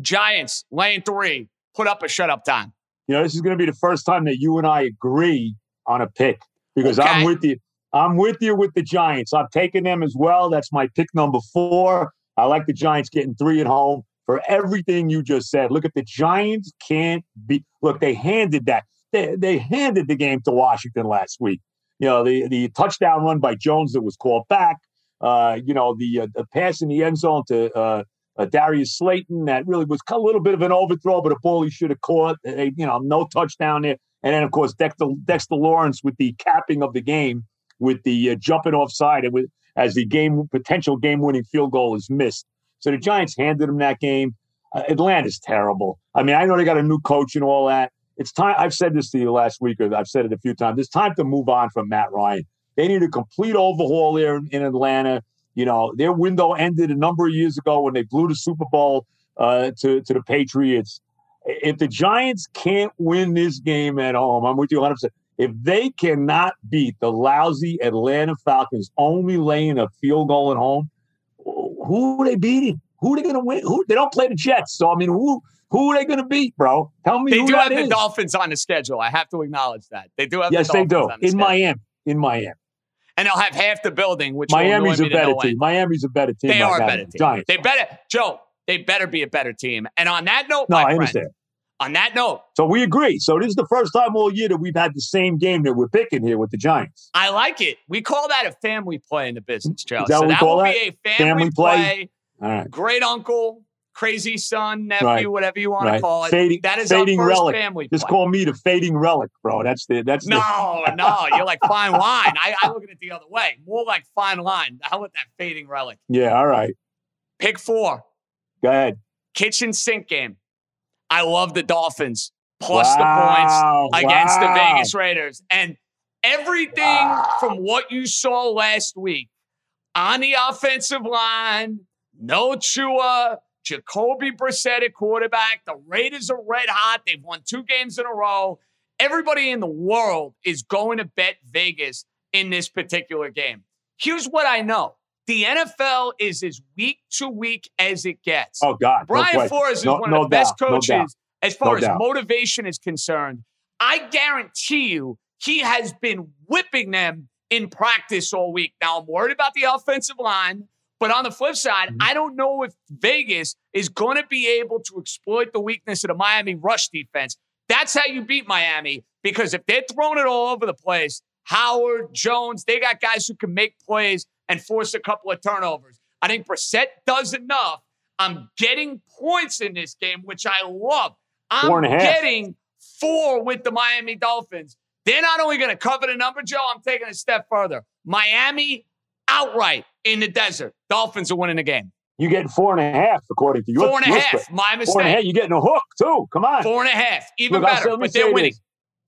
Speaker 4: Giants, lane three, put up a shut up time.
Speaker 12: You know, this is going to be the first time that you and I agree on a pick because I'm with you. I'm with you with the Giants. I've taken them as well. That's my pick number four. I like the Giants getting three at home for everything you just said. Look at the Giants can't be. Look, they handed that. They, they handed the game to Washington last week. You know, the the touchdown run by Jones that was called back. Uh, you know, the uh, the pass in the end zone to uh, uh, Darius Slayton that really was a little bit of an overthrow, but a ball he should have caught. Uh, you know, no touchdown there. And then of course Dexter, Dexter Lawrence with the capping of the game with the uh, jumping offside and with as the game potential game winning field goal is missed. So the Giants handed him that game. Uh, Atlanta's terrible. I mean, I know they got a new coach and all that. It's time. I've said this to you last week, or I've said it a few times. It's time to move on from Matt Ryan. They need a complete overhaul there in, in Atlanta. You know, their window ended a number of years ago when they blew the Super Bowl uh, to to the Patriots. If the Giants can't win this game at home, I'm with you 100. percent If they cannot beat the lousy Atlanta Falcons, only laying a field goal at home, who are they beating? Who are they going to win? Who they don't play the Jets, so I mean, who who are they going to beat, bro? Tell me
Speaker 4: They do have the. Dolphins on the schedule. I have to acknowledge that. They do have
Speaker 12: Yes,
Speaker 4: the
Speaker 12: they do
Speaker 4: the
Speaker 12: in
Speaker 4: schedule.
Speaker 12: Miami. In Miami,
Speaker 4: And they'll have half the building, which
Speaker 12: Miami's a better team. Miami's a better team.
Speaker 4: They are a better team.
Speaker 12: Giants.
Speaker 4: They better, Joe. They better be a better team. And on that note,
Speaker 12: No, I
Speaker 4: friend,
Speaker 12: understand.
Speaker 4: On that note,
Speaker 12: So we agree. So this is the first time all year that we've had the same game that we're picking here with the Giants.
Speaker 4: I like it. We call that a family play in the business, Joe.
Speaker 12: Is that
Speaker 4: so that will
Speaker 12: that?
Speaker 4: be a family,
Speaker 12: Family play?
Speaker 4: play.
Speaker 12: All right.
Speaker 4: Great uncle, crazy son, nephew,
Speaker 12: Right.
Speaker 4: whatever you want to call it.
Speaker 12: Fading,
Speaker 4: that is
Speaker 12: fading
Speaker 4: our first
Speaker 12: relic.
Speaker 4: family
Speaker 12: Just
Speaker 4: play.
Speaker 12: call me the fading relic, bro. That's the that's the,
Speaker 4: No, no, you're like fine wine. I, I look at it the other way. More like fine line. How about that fading relic?
Speaker 12: yeah. All right.
Speaker 4: Pick four.
Speaker 12: Go ahead.
Speaker 4: Kitchen sink game. I love the Dolphins plus
Speaker 12: Wow,
Speaker 4: the points against
Speaker 12: wow.
Speaker 4: the Vegas Raiders. And everything from what you saw last week on the offensive line, no Tua, Jacoby Brissett at quarterback. The Raiders are red hot. They've won two games in a row. Everybody in the world is going to bet Vegas in this particular game. Here's what I know. The NFL is as week to week as it gets.
Speaker 12: Oh God.
Speaker 4: Brian
Speaker 12: question.
Speaker 4: Flores is
Speaker 12: No-
Speaker 4: one
Speaker 12: no
Speaker 4: of the best
Speaker 12: doubt, no
Speaker 4: coaches as far
Speaker 12: No
Speaker 4: as
Speaker 12: doubt.
Speaker 4: motivation is concerned. I guarantee you he has been whipping them in practice all week. Now, I'm worried about the offensive line, but on the flip side,
Speaker 12: Mm-hmm.
Speaker 4: I don't know if Vegas is going to be able to exploit the weakness of the Miami rush defense. That's how you beat Miami because if they're throwing it all over the place, Howard, Jones, they got guys who can make plays and force a couple of turnovers. I think Brissett does enough. I'm getting points in this game, which I love. I'm
Speaker 12: Four and a half.
Speaker 4: getting four with the Miami Dolphins. They're not only going to cover the number, Joe, I'm taking a step further. Miami outright in the desert. Dolphins are winning the game.
Speaker 12: You're getting four and a half, according to your
Speaker 4: Four and a half.
Speaker 12: and a your spread.
Speaker 4: My
Speaker 12: Four and a half. You're getting a hook too. Come on.
Speaker 4: Four and a half. Even
Speaker 12: Look,
Speaker 4: better. But they're winning.
Speaker 12: this.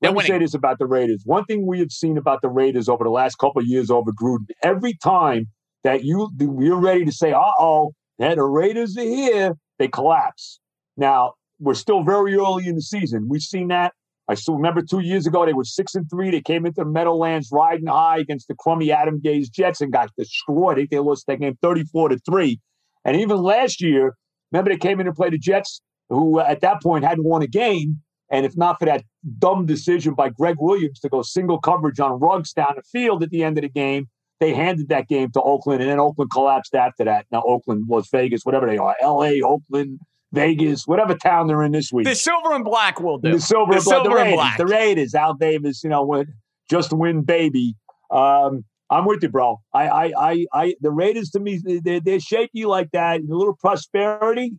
Speaker 12: Let me say this about the Raiders. One thing we have seen about the Raiders over the last couple of years over Gruden, every time that you you're ready to say, "Uh oh, the Raiders are here," they collapse. Now we're still very early in the season. We've seen that. I still remember two years ago they were six and three. They came into the Meadowlands riding high against the crummy Adam Gase Jets and got destroyed. I think they lost that game thirty-four to three. And even last year, remember they came in and played the Jets, who at that point hadn't won a game. And if not for that dumb decision by Gregg Williams to go single coverage on Ruggs down the field at the end of the game, they handed that game to Oakland, and then Oakland collapsed after that. Now Oakland, Las Vegas, whatever they are, L.A., Oakland, Vegas, whatever town they're in this week.
Speaker 4: The silver and black will do.
Speaker 12: The silver,
Speaker 4: the
Speaker 12: and black, the
Speaker 4: and
Speaker 12: Raiders,
Speaker 4: black.
Speaker 12: the Raiders, Al Davis, you know, with just win, baby. Um, I'm with you, bro. I, I, I, I, the Raiders to me, they're, they're shaky like that. A little prosperity.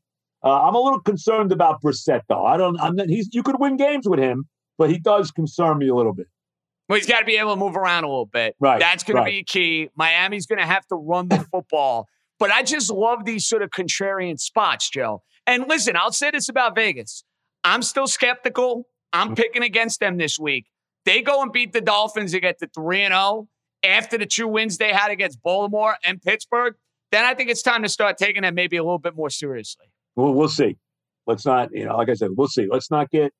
Speaker 12: Uh, I'm a little concerned about Brissett, though. I don't. I'm not. He's. You could win games with him, but he does concern me a little bit.
Speaker 4: Well, he's got to be able to move around a little bit.
Speaker 12: Right,
Speaker 4: That's going
Speaker 12: right.
Speaker 4: to be key. Miami's going to have to run the football. But I just love these sort of contrarian spots, Joe. And listen, I'll say this about Vegas. I'm still skeptical. I'm
Speaker 12: Mm.
Speaker 4: picking against them this week. They go and beat the Dolphins to get to 3 and 0 after the two wins they had against Baltimore and Pittsburgh. Then I think it's time to start taking them maybe a little bit more seriously.
Speaker 12: We'll, we'll see. Let's not. You know, like I said, we'll see. Let's not get.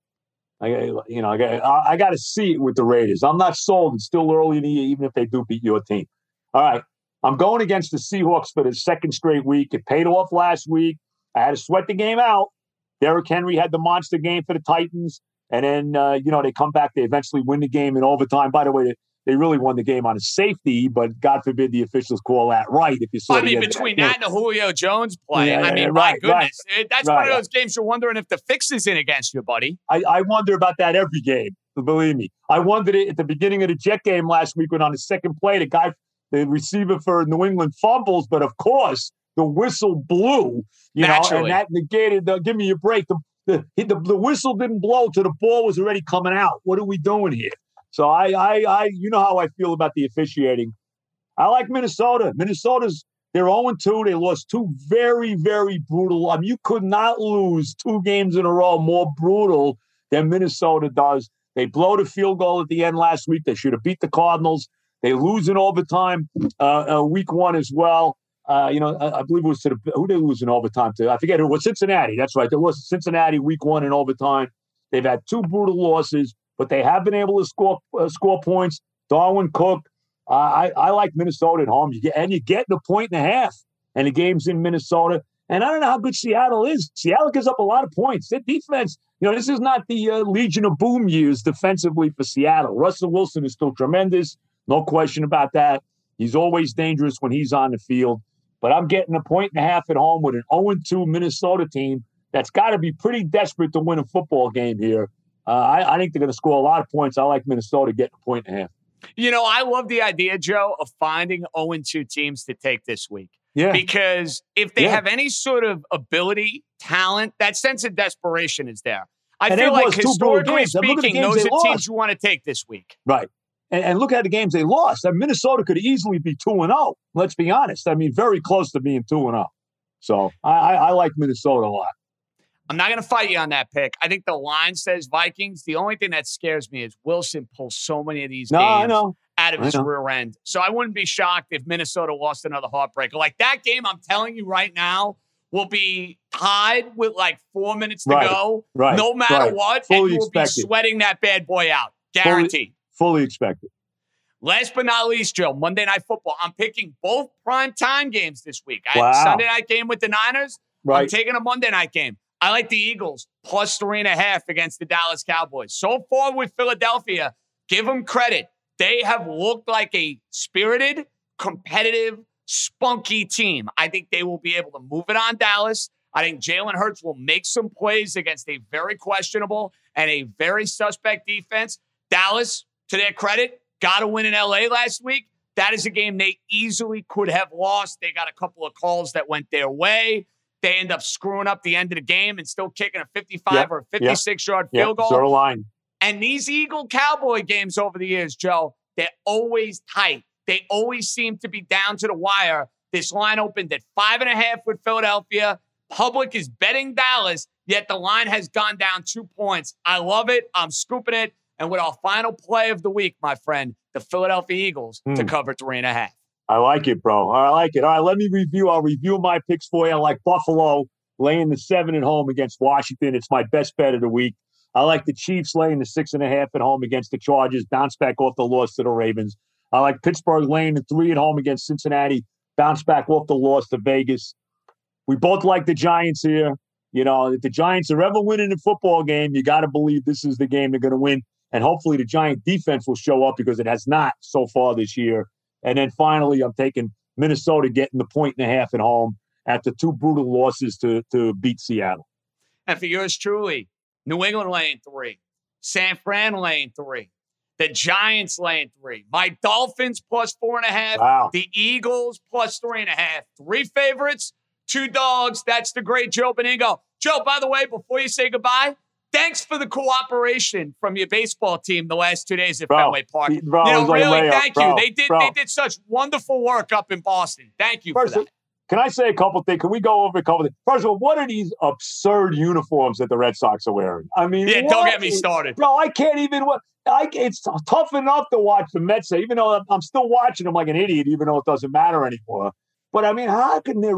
Speaker 12: I, you know, I got. I, got to see it with the Raiders. I'm not sold. It's still early in the year, even if they do beat your team. All right, I'm going against the Seahawks for the second straight week. It paid off last week. I had to sweat the game out. Derrick Henry had the monster game for the Titans, and then uh, you know they come back. They eventually win the game in overtime. By the way, they, really won the game on a safety, but God forbid the officials call that right. If you saw,
Speaker 4: I mean, between
Speaker 12: know,
Speaker 4: that and the Julio Jones play,
Speaker 12: Yeah,
Speaker 4: I mean,
Speaker 12: yeah,
Speaker 4: my
Speaker 12: right, right.
Speaker 4: goodness. It- that's one of those games you're wondering if the fix is in against you, buddy.
Speaker 12: I, I wonder about that every game. Believe me, I wondered it at the beginning of the Jet game last week when on the second play, the guy, the receiver for New England fumbles, but of course the whistle blew, you know, and that negated. The, give me a break. The, the the the whistle didn't blow till the ball was already coming out. What are we doing here? So I I I you know how I feel about the officiating. I like Minnesota. Minnesota's they're 0 2. They lost two very, very brutal. I mean, you could not lose two games in a row more brutal than Minnesota does. They blow the field goal at the end last week. They should have beat the Cardinals. They lose in overtime uh, uh, week one as well. Uh, you know, I, I believe it was to the who they lose in overtime to. I forget who it was. Cincinnati. That's right. There was Cincinnati week one in overtime. They've had two brutal losses, but they have been able to score uh, score points. Dalvin Cook. Uh, I I like Minnesota at home. You get and you get a point and a half, and the game's in Minnesota. And I don't know how good Seattle is. Seattle gives up a lot of points. Their defense, you know, this is not the uh, Legion of Boom years defensively for Seattle. Russell Wilson is still tremendous, no question about that. He's always dangerous when he's on the field. But I'm getting a point and a half at home with an 0-2 Minnesota team that's got to be pretty desperate to win a football game here. Uh, I, I think they're going to score a lot of points. I like Minnesota getting a point and a half.
Speaker 4: You know, I love the idea, Joe, of finding 0 2 teams to take this week.
Speaker 12: Yeah.
Speaker 4: Because if they
Speaker 12: Yeah.
Speaker 4: have any sort of ability, talent, that sense of desperation is there. I
Speaker 12: And
Speaker 4: feel like
Speaker 12: lost
Speaker 4: historically
Speaker 12: games. And look at the
Speaker 4: speaking, those are teams you want to take this week.
Speaker 12: Right. And, and look at the games they lost. I mean, Minnesota could easily be 2 and 0. Let's be honest. I mean, very close to being 2 and 0. So I, I, I like Minnesota a lot.
Speaker 4: I'm not going to fight you on that pick. I think the line says Vikings. The only thing that scares me is Wilson pulls so many of these
Speaker 12: No,
Speaker 4: games
Speaker 12: I
Speaker 4: out of
Speaker 12: I
Speaker 4: his
Speaker 12: know.
Speaker 4: rear end. So I wouldn't be shocked if Minnesota lost another heartbreaker. Like that game, I'm telling you right now, will be tied with like four minutes to
Speaker 12: Right,
Speaker 4: go.
Speaker 12: right,
Speaker 4: no matter
Speaker 12: right.
Speaker 4: what,
Speaker 12: Fully
Speaker 4: and you will be sweating that bad boy out.
Speaker 12: Fully-
Speaker 4: Guaranteed.
Speaker 12: Fully expected.
Speaker 4: Last but not least, Joe, Monday Night Football. I'm picking both prime time games this week. I
Speaker 12: Wow.
Speaker 4: had a Sunday night game with the Niners.
Speaker 12: Right.
Speaker 4: I'm taking a Monday night game. I like the Eagles plus three and a half against the Dallas Cowboys. So far with Philadelphia, give them credit. They have looked like a spirited, competitive, spunky team. I think they will be able to move it on Dallas. I think Jalen Hurts will make some plays against a very questionable and a very suspect defense. Dallas, to their credit, got to win in LA last week. That is a game they easily could have lost. They got a couple of calls that went their way. They end up screwing up the end of the game and still kicking a 55
Speaker 12: Yep,
Speaker 4: or
Speaker 12: yep,
Speaker 4: 56 yard
Speaker 12: Yeah,
Speaker 4: field goal.
Speaker 12: zero line.
Speaker 4: And these Eagle Cowboy games over the years, Joe, they're always tight. They always seem to be down to the wire. This line opened at five and a half with Philadelphia. Public is betting Dallas, yet the line has gone down two points. I love it. I'm scooping it. And with our final play of the week, my friend, the Philadelphia Eagles to
Speaker 12: Hmm.
Speaker 4: cover three and a half.
Speaker 12: I like it, bro. I like it. All right, let me review. I'll review my picks for you. I like Buffalo laying the seven at home against Washington. It's my best bet of the week. I like the Chiefs laying the six and a half at home against the Chargers, bounce back off the loss to the Ravens. I like Pittsburgh laying the three at home against Cincinnati, bounce back off the loss to Vegas. We both like the Giants here. You know, if the Giants are ever winning a football game, you got to believe this is the game they're going to win. And hopefully the Giant defense will show up because it has not so far this year. And then finally, I'm taking Minnesota getting the point and a half at home after two brutal losses to, to beat Seattle.
Speaker 4: And for yours truly, New England laying three, San Fran laying three, the Giants laying three, my Dolphins plus four and a half,
Speaker 12: Wow.
Speaker 4: the Eagles plus three and a half. Three favorites, two dogs. That's the great Joe Benigno. Joe, by the way, before you say goodbye, thanks for the cooperation from your baseball team the last two days at
Speaker 12: Bro,
Speaker 4: Fenway Park.
Speaker 12: bro,
Speaker 4: you know,
Speaker 12: was like a
Speaker 4: really,
Speaker 12: layup,
Speaker 4: thank
Speaker 12: bro,
Speaker 4: you. They did they did such wonderful work up in Boston. Thank you
Speaker 12: First,
Speaker 4: for that.
Speaker 12: can I say a couple things? Can we go over a couple things? First of all, what are these absurd uniforms that the Red Sox are wearing? I mean,
Speaker 4: Yeah, don't get me
Speaker 12: is-
Speaker 4: started.
Speaker 12: Bro, I can't even. I, it's tough enough to watch the Mets, even though I'm, I'm still watching them like an idiot, even though it doesn't matter anymore. But I mean, how can they?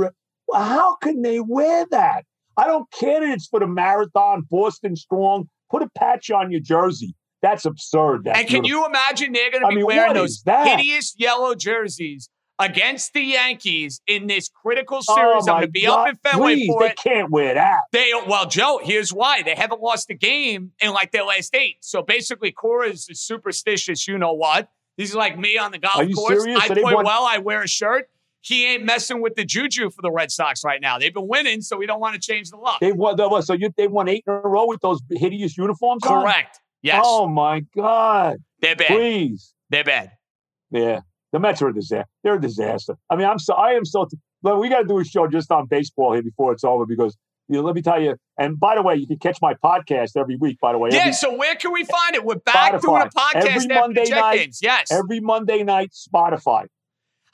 Speaker 12: How can they wear that? I don't care that it's for the marathon, Boston Strong. Put a patch on your jersey. That's absurd. That
Speaker 4: And can
Speaker 12: uniform.
Speaker 4: you imagine they're going to
Speaker 12: I
Speaker 4: be
Speaker 12: mean,
Speaker 4: wearing those hideous yellow jerseys against the Yankees in this critical
Speaker 12: Oh,
Speaker 4: series? I'm going to be
Speaker 12: God,
Speaker 4: up in Fenway
Speaker 12: please,
Speaker 4: for
Speaker 12: they
Speaker 4: it.
Speaker 12: can't wear that.
Speaker 4: They well, Joe. Here's why they haven't lost a game in like their last eight. So basically, Cora is superstitious. You know what? He's like me on the golf
Speaker 12: Are you
Speaker 4: course.
Speaker 12: serious?
Speaker 4: I
Speaker 12: So
Speaker 4: play
Speaker 12: won-
Speaker 4: well. I wear a shirt. He ain't messing with the juju for the Red Sox right now. They've been winning, so we don't want to change the luck.
Speaker 12: They won. So you, they won eight in a row with those hideous uniforms. on?
Speaker 4: Correct. Yes.
Speaker 12: Oh my God!
Speaker 4: They're bad.
Speaker 12: Please.
Speaker 4: They're bad.
Speaker 12: Yeah, the Mets are a disaster. They're a disaster. I mean, I'm so I am so. Look, we got to do a show just on baseball here before it's over because you know, let me tell you. And by the way, you can catch my podcast every week. By the way,
Speaker 4: Yeah.
Speaker 12: every,
Speaker 4: So where can we find it? We're back doing a podcast
Speaker 12: every Monday night.
Speaker 4: Yes.
Speaker 12: every Monday night, Spotify.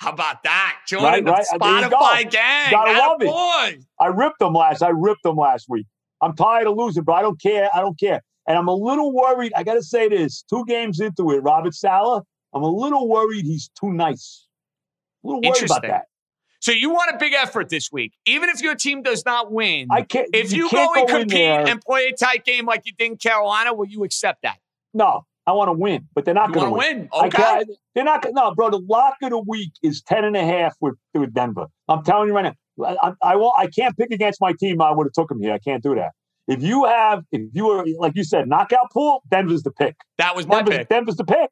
Speaker 4: How about that? Joining
Speaker 12: Right,
Speaker 4: the
Speaker 12: right. Uh, you go.
Speaker 4: Spotify gang.
Speaker 12: Gotta love it. I ripped them last. I ripped them last week. I'm tired of losing, but I don't care. I don't care. And I'm a little worried. I got to say this: two games into it, Robert Saleh. I'm a little worried he's too nice. A little worried about that.
Speaker 4: So you want a big effort this week, even if your team does not win.
Speaker 12: I can't.
Speaker 4: if you,
Speaker 12: can't
Speaker 4: go and
Speaker 12: in
Speaker 4: compete and play a tight game like you did in Carolina, will you accept that?
Speaker 12: No, I want to win, but they're not going to win.
Speaker 4: win? Okay.
Speaker 12: they're not. No, bro. The lock of the week is ten and a half with with Denver. I'm telling you right now. I, I, I won't. I can't pick against my team. I would have took them here. I can't do that. If you have, if you were like you said, knockout pool, Denver's the pick.
Speaker 4: That was my
Speaker 12: Denver's,
Speaker 4: pick.
Speaker 12: Denver's the pick.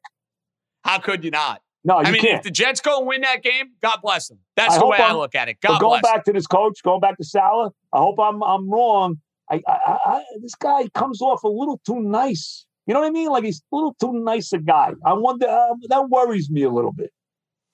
Speaker 4: How could you not?
Speaker 12: No, you
Speaker 4: I mean,
Speaker 12: can't.
Speaker 4: if the Jets go and win that game, God bless them. That's
Speaker 12: I
Speaker 4: the way I
Speaker 12: I'm-
Speaker 4: look at it. God
Speaker 12: going
Speaker 4: bless.
Speaker 12: Going back to this coach, going back to Saleh, I hope I'm I'm wrong. I, I, I, I this guy comes off a little too nice. You know what I mean? Like he's a little too nice a guy. I wonder uh, that worries me a little bit.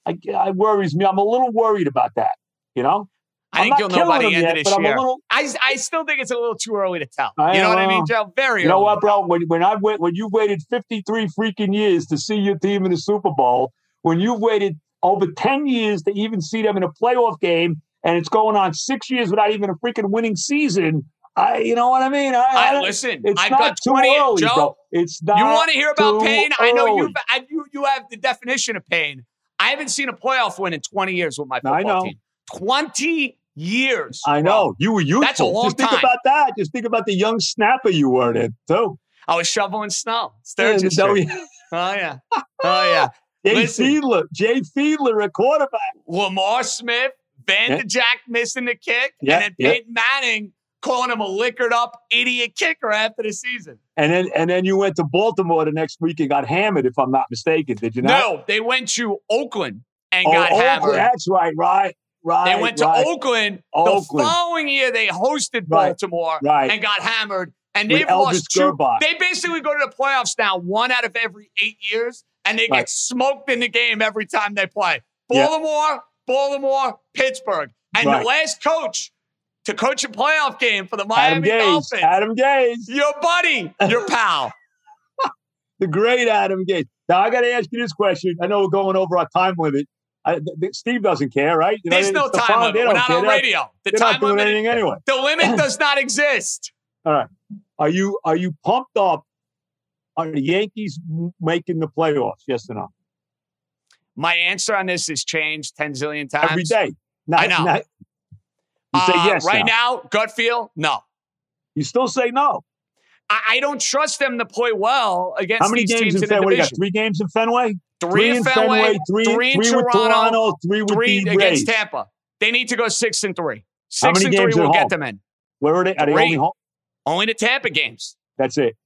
Speaker 12: I, I worries me. I'm a little worried about that. You know,
Speaker 4: I
Speaker 12: I'm
Speaker 4: think you'll know by the end
Speaker 12: yet,
Speaker 4: of this
Speaker 12: but I'm a
Speaker 4: year.
Speaker 12: little-
Speaker 4: I, I still think it's a little too early to tell.
Speaker 12: I
Speaker 4: you know what I mean. Joe? Very
Speaker 12: You know what, bro? When when I wait, when you've waited 53 freaking years to see your team in the Super Bowl, when you've waited over 10 years to even see them in a playoff game, and it's going on six years without even a freaking winning season. I, you know what I mean? I,
Speaker 4: I-
Speaker 12: don't-
Speaker 4: listen, I've got 20
Speaker 12: early,
Speaker 4: Joe,
Speaker 12: bro. It's not.
Speaker 4: You want to hear about pain? I know you've I, you you have the definition of pain. I haven't seen a playoff win in 20 years with my football
Speaker 12: I know.
Speaker 4: team. 20 years.
Speaker 12: I know you were youthful.
Speaker 4: That's a long
Speaker 12: Just think about that. Just think about the young snapper you were then too.
Speaker 4: I was shoveling snow.
Speaker 12: Yeah, no, yeah.
Speaker 4: Oh yeah. Oh yeah.
Speaker 12: Jay
Speaker 4: Listen.
Speaker 12: Fiedler, Jay Fiedler, a quarterback.
Speaker 4: Lamar Smith, Van
Speaker 12: Yeah.
Speaker 4: Jack missing the kick,
Speaker 12: Yeah,
Speaker 4: and then
Speaker 12: yeah.
Speaker 4: Peyton Manning calling him a liquored up idiot kicker after the season.
Speaker 12: And then and then you went to Baltimore the next week and got hammered, if I'm not mistaken. Did you not?
Speaker 4: No, they went to Oakland and
Speaker 12: Oh,
Speaker 4: got
Speaker 12: Oakland,
Speaker 4: hammered.
Speaker 12: That's right, right, right.
Speaker 4: They went to
Speaker 12: right.
Speaker 4: Oakland.
Speaker 12: Oakland.
Speaker 4: The following year, they hosted Baltimore
Speaker 12: right.
Speaker 4: and got hammered. And
Speaker 12: With
Speaker 4: they've
Speaker 12: Elvis
Speaker 4: lost two.
Speaker 12: Grbac.
Speaker 4: They basically go to the playoffs now one out of every eight years, and they get smoked in the game every time they play.
Speaker 12: Yeah.
Speaker 4: Baltimore, Baltimore, Pittsburgh. And the last coach to coach a playoff game for the
Speaker 12: Adam
Speaker 4: Miami
Speaker 12: Gase.
Speaker 4: Dolphins,
Speaker 12: Adam Gase.
Speaker 4: your buddy, your pal.
Speaker 12: the great Adam Gase. Now I got to ask you this question. I know we're going over our time limit. I, Steve doesn't care, right? You
Speaker 4: There's
Speaker 12: it's
Speaker 4: no
Speaker 12: the
Speaker 4: time limit. We're
Speaker 12: don't care.
Speaker 4: on radio. The
Speaker 12: they're
Speaker 4: time
Speaker 12: not doing
Speaker 4: limit-
Speaker 12: anything anyway.
Speaker 4: The limit does not exist.
Speaker 12: All right. Are you are you pumped up? Are the Yankees making the playoffs? Yes or no?
Speaker 4: My answer on this has changed 10 zillion times.
Speaker 12: Every day. Not-
Speaker 4: I know.
Speaker 12: not- you say
Speaker 4: Uh,
Speaker 12: yes.
Speaker 4: Right
Speaker 12: now.
Speaker 4: now, gut feel, no.
Speaker 12: You still say no.
Speaker 4: I, I don't trust them to play well against
Speaker 12: How many
Speaker 4: these
Speaker 12: games
Speaker 4: teams
Speaker 12: in
Speaker 4: in the
Speaker 12: Fenway? Got three games in Fenway.
Speaker 4: Three, in
Speaker 12: in
Speaker 4: Fenway,
Speaker 12: three,
Speaker 4: three in
Speaker 12: three with
Speaker 4: Toronto,
Speaker 12: Toronto, three with
Speaker 4: three against. Tampa. They need to go six and three. Six and three will get them in.
Speaker 12: Where are they? Are they only home?
Speaker 4: Only the Tampa games.
Speaker 12: That's it.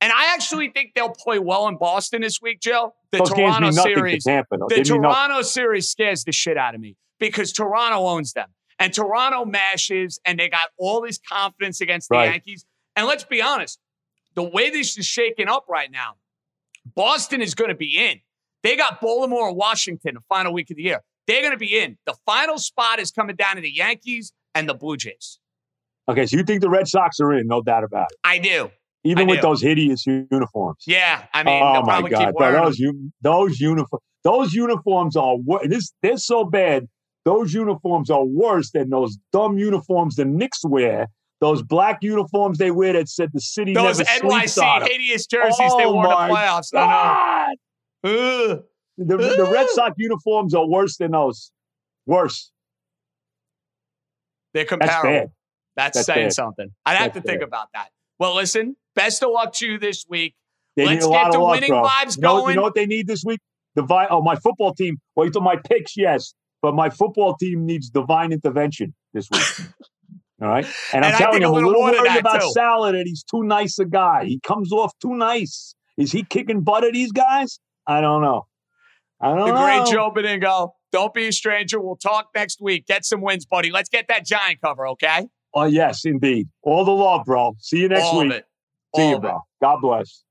Speaker 4: And I actually think they'll play well in Boston this week, Joe. The
Speaker 12: Those
Speaker 4: Toronto series.
Speaker 12: to Tampa.
Speaker 4: The
Speaker 12: They.
Speaker 4: Toronto series scares the shit out of me because Toronto owns them. And Toronto mashes, and they got all this confidence against the
Speaker 12: Right.
Speaker 4: Yankees. And let's be honest, the way this is shaking up right now, Boston is going to be in. They got Baltimore and Washington the final week of the year. They're going to be in. The final spot is coming down to the Yankees and the Blue Jays.
Speaker 12: Okay, so you think the Red Sox are in? No doubt about it.
Speaker 4: I do.
Speaker 12: Even
Speaker 4: I
Speaker 12: with
Speaker 4: do.
Speaker 12: those hideous uniforms.
Speaker 4: Yeah, I mean,
Speaker 12: oh my God,
Speaker 4: keep
Speaker 12: those those uniforms, those uniforms are this. They're so bad. Those uniforms are worse than those dumb uniforms the Knicks wear. Those black uniforms they wear that said the city
Speaker 4: Those
Speaker 12: never sleeps on
Speaker 4: NYC hideous jerseys they
Speaker 12: Oh
Speaker 4: wore in the oh
Speaker 12: my
Speaker 4: playoffs. I know. Ugh.
Speaker 12: The, the Red Sox uniforms are worse than those. Worse.
Speaker 4: They're
Speaker 12: That's
Speaker 4: comparable.
Speaker 12: bad.
Speaker 4: That's,
Speaker 12: That's
Speaker 4: saying
Speaker 12: bad.
Speaker 4: something. I'd have
Speaker 12: That's
Speaker 4: to think
Speaker 12: bad.
Speaker 4: about that. Well, listen, best of luck to you this week.
Speaker 12: They
Speaker 4: Let's
Speaker 12: need a lot
Speaker 4: get the
Speaker 12: luck,
Speaker 4: winning
Speaker 12: bro.
Speaker 4: vibes
Speaker 12: you know,
Speaker 4: going.
Speaker 12: You know what they need this week? Divine. Oh, my football team. Well, to my picks, yes, but my football team needs divine intervention this week. All right, and, I'm telling you,
Speaker 4: a
Speaker 12: I'm a
Speaker 4: little
Speaker 12: little worried about
Speaker 4: too.
Speaker 12: Salad, and he's too nice a guy. He comes off too nice. Is he kicking butt at these guys? I don't know. I don't
Speaker 4: the
Speaker 12: know.
Speaker 4: great Joe Benigno. Don't be a stranger. We'll talk next week. Get some wins, buddy. Let's get that giant cover, okay?
Speaker 12: Oh yes, indeed. All the love, bro. See you next
Speaker 4: All
Speaker 12: week.
Speaker 4: of it.
Speaker 12: See you,
Speaker 4: of it.
Speaker 12: bro. God bless.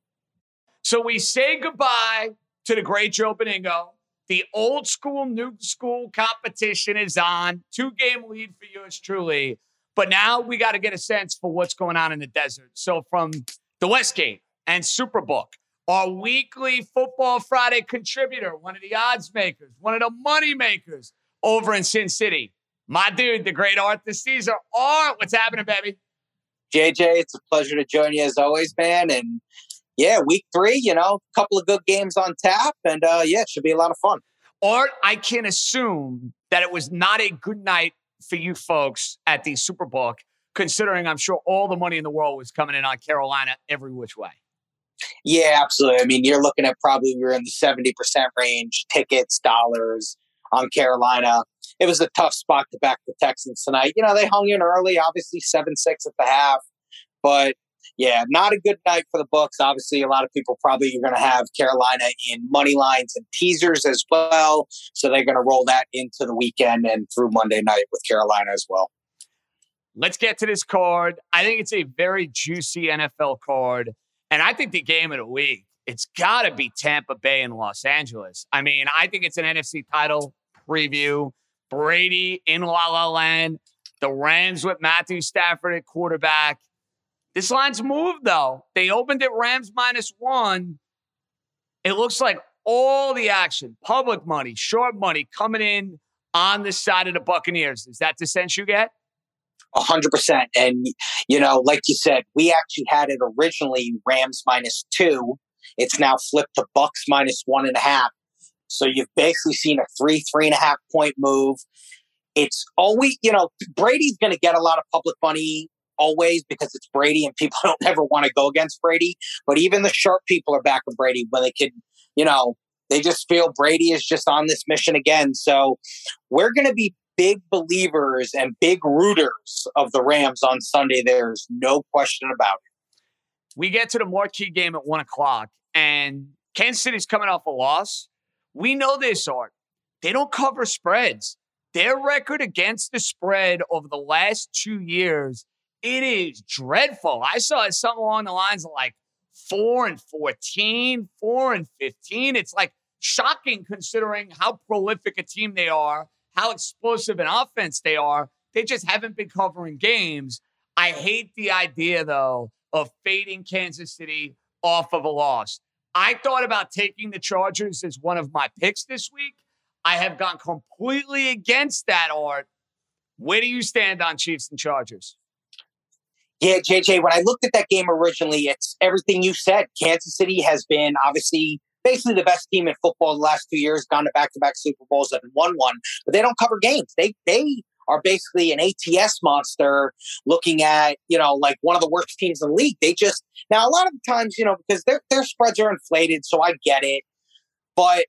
Speaker 4: So we say goodbye to the great Joe Benigno. The old school, new school competition is on. Two game lead for yours truly. But now we got to get a sense for what's going on in the desert. So from the Westgate and Superbook, our weekly Football Friday contributor, one of the odds makers, one of the money makers over in Sin City, my dude, the great Arthur Caesar. Art, what's happening, baby?
Speaker 13: JJ, it's a pleasure to join you as always, man. And yeah, week three, you know, a couple of good games on tap, and uh, yeah, it should be a lot of fun.
Speaker 4: Art, I can assume that it was not a good night for you folks at the Superbook, considering I'm sure all the money in the world was coming in on Carolina every which way.
Speaker 13: Yeah, absolutely. I mean, you're looking at probably we were in the seventy percent range, tickets, dollars on Carolina. It was a tough spot to back the Texans tonight. You know, they hung in early, obviously seven six at the half, but yeah, not a good night for the books. Obviously, a lot of people probably are going to have Carolina in money lines and teasers as well, so they're going to roll that into the weekend and through Monday night with Carolina as well.
Speaker 4: Let's get to this card. I think it's a very juicy NFL card. And I think the game of the week, it's got to be Tampa Bay and Los Angeles. I mean, I think it's an NFC title preview. Brady in La La Land, the Rams with Matthew Stafford at quarterback. This line's moved, though. They opened it Rams minus one. It looks like all the action, public money, short money coming in on the side of the Buccaneers. Is that the sense you get?
Speaker 13: A hundred percent. And you know, like you said, we actually had it originally Rams minus two. It's now flipped to Bucks minus one and a half. So you've basically seen a three, three and a half point move. It's always, you know, Brady's going to get a lot of public money always because it's Brady and people don't ever want to go against Brady. But even the sharp people are backing Brady when they can, you know, they just feel Brady is just on this mission again. So we're going to be big believers and big rooters of the Rams on Sunday. There's no question about it.
Speaker 4: we get to the marquee game at one o'clock, and Kansas City's coming off a loss. We know this, Art. They don't cover spreads. Their record against the spread over the last two years, it is dreadful. I saw it something along the lines of like four and 14, four and 15. It's like shocking considering how prolific a team they are, how explosive an offense they are. They just haven't been covering games. I hate the idea, though, of fading Kansas City off of a loss. I thought about taking the Chargers as one of my picks this week. I have gone completely against that, Art. Where do you stand on Chiefs and Chargers?
Speaker 13: Yeah, JJ, when I looked at that game originally, it's everything you said. Kansas City has been obviously basically the best team in football the last two years, gone to back to back Super Bowls and won one, but they don't cover games. They they are basically an ATS monster looking at, you know, like one of the worst teams in the league. They just now a lot of the times, you know, because their their spreads are inflated, so I get it. But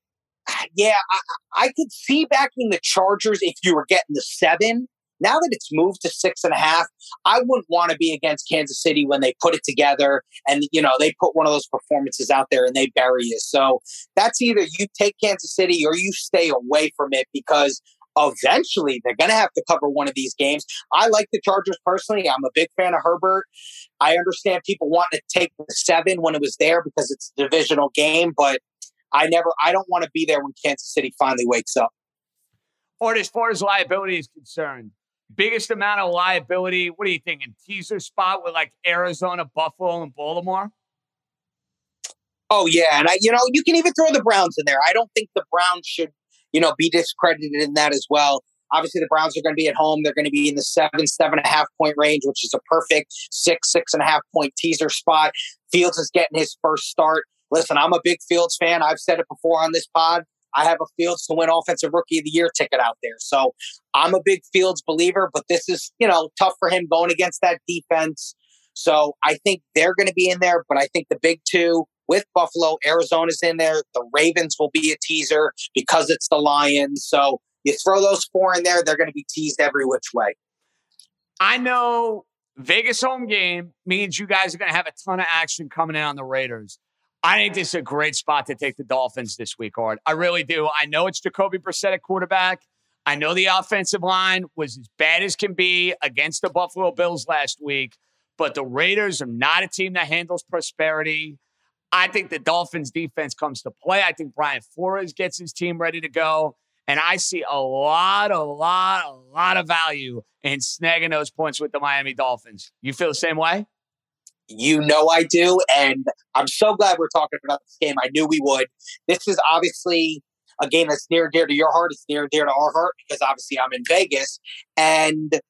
Speaker 13: ah, yeah, I, I could see backing the Chargers if you were getting the seven now that it's moved to six and a half, I wouldn't want to be against Kansas City when they put it together and, you know, they put one of those performances out there and they bury you. So that's either you take Kansas City or you stay away from it because eventually they're going to have to cover one of these games. I like the Chargers personally. I'm a big fan of Herbert. I understand people wanting to take the seven when it was there because it's a divisional game, but I never, I don't want to be there when Kansas City finally wakes up.
Speaker 4: Or as far as liability is concerned, biggest amount of liability. What are you thinking? Teaser spot with like Arizona, Buffalo, and Baltimore?
Speaker 13: Oh yeah, and I, you know, you can even throw the Browns in there. I don't think the Browns should, you know, be discredited in that as well. Obviously, the Browns are going to be at home. They're going to be in the seven, seven and a half point range, which is a perfect six, six and a half point teaser spot. Fields is getting his first start. Listen, I'm a big Fields fan. I've said it before on this pod. I have a Fields to win Offensive Rookie of the Year ticket out there. So I'm a big Fields believer, but this is, you know, tough for him going against that defense. So I think they're going to be in there, but I think the big two with Buffalo, Arizona's in there. The Ravens will be a teaser because it's the Lions. So you throw those four in there, they're going to be teased every which way.
Speaker 4: I know Vegas home game means you guys are going to have a ton of action coming in on the Raiders. I think this is a great spot to take the Dolphins this week, Art. I really do. I know it's Jacoby Brissett at quarterback. I know the offensive line was as bad as can be against the Buffalo Bills last week, but the Raiders are not a team that handles prosperity. I think the Dolphins defense comes to play. I think Brian Flores gets his team ready to go. And I see a lot, a lot, a lot of value in snagging those points with the Miami Dolphins. You feel the same way?
Speaker 13: You know I do. And I'm so glad we're talking about this game. I knew we would. This is obviously a game that's near and dear to your heart. It's near and dear to our heart because obviously I'm in Vegas. And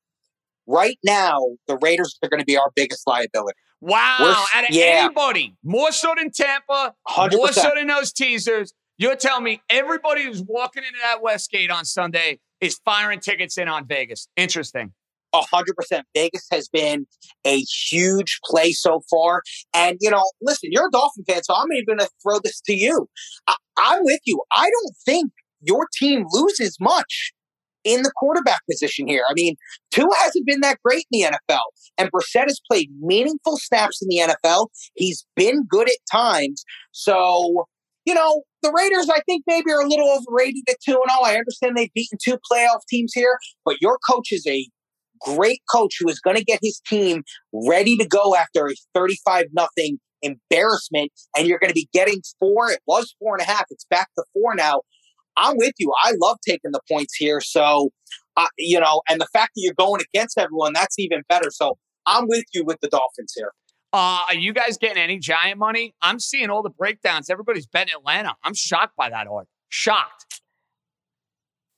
Speaker 13: right now, the Raiders are going to be our biggest liability.
Speaker 4: Wow. We're, Out of yeah. anybody, more so than Tampa, 100%. more so than those teasers. You're telling me everybody who's walking into that Westgate on Sunday is firing tickets in on Vegas. Interesting
Speaker 13: hundred percent. Vegas has been a huge play so far. And you know, listen, you're a Dolphin fan, so I'm even going to throw this to you. I, I'm with you. I don't think your team loses much in the quarterback position here. I mean, Tua hasn't been that great in the NFL, and Brissett has played meaningful snaps in the NFL. He's been good at times. So, you know, the Raiders, I think, maybe are a little overrated at 2 0. I understand they've beaten two playoff teams here, but your coach is a great coach who is going to get his team ready to go after a 35 nothing embarrassment and you're going to be getting four it was four and a half it's back to four now i'm with you i love taking the points here so uh, you know and the fact that you're going against everyone that's even better so i'm with you with the dolphins here
Speaker 4: uh, are you guys getting any giant money? I'm seeing all the breakdowns. Everybody's betting Atlanta. I'm shocked by that order. Shocked.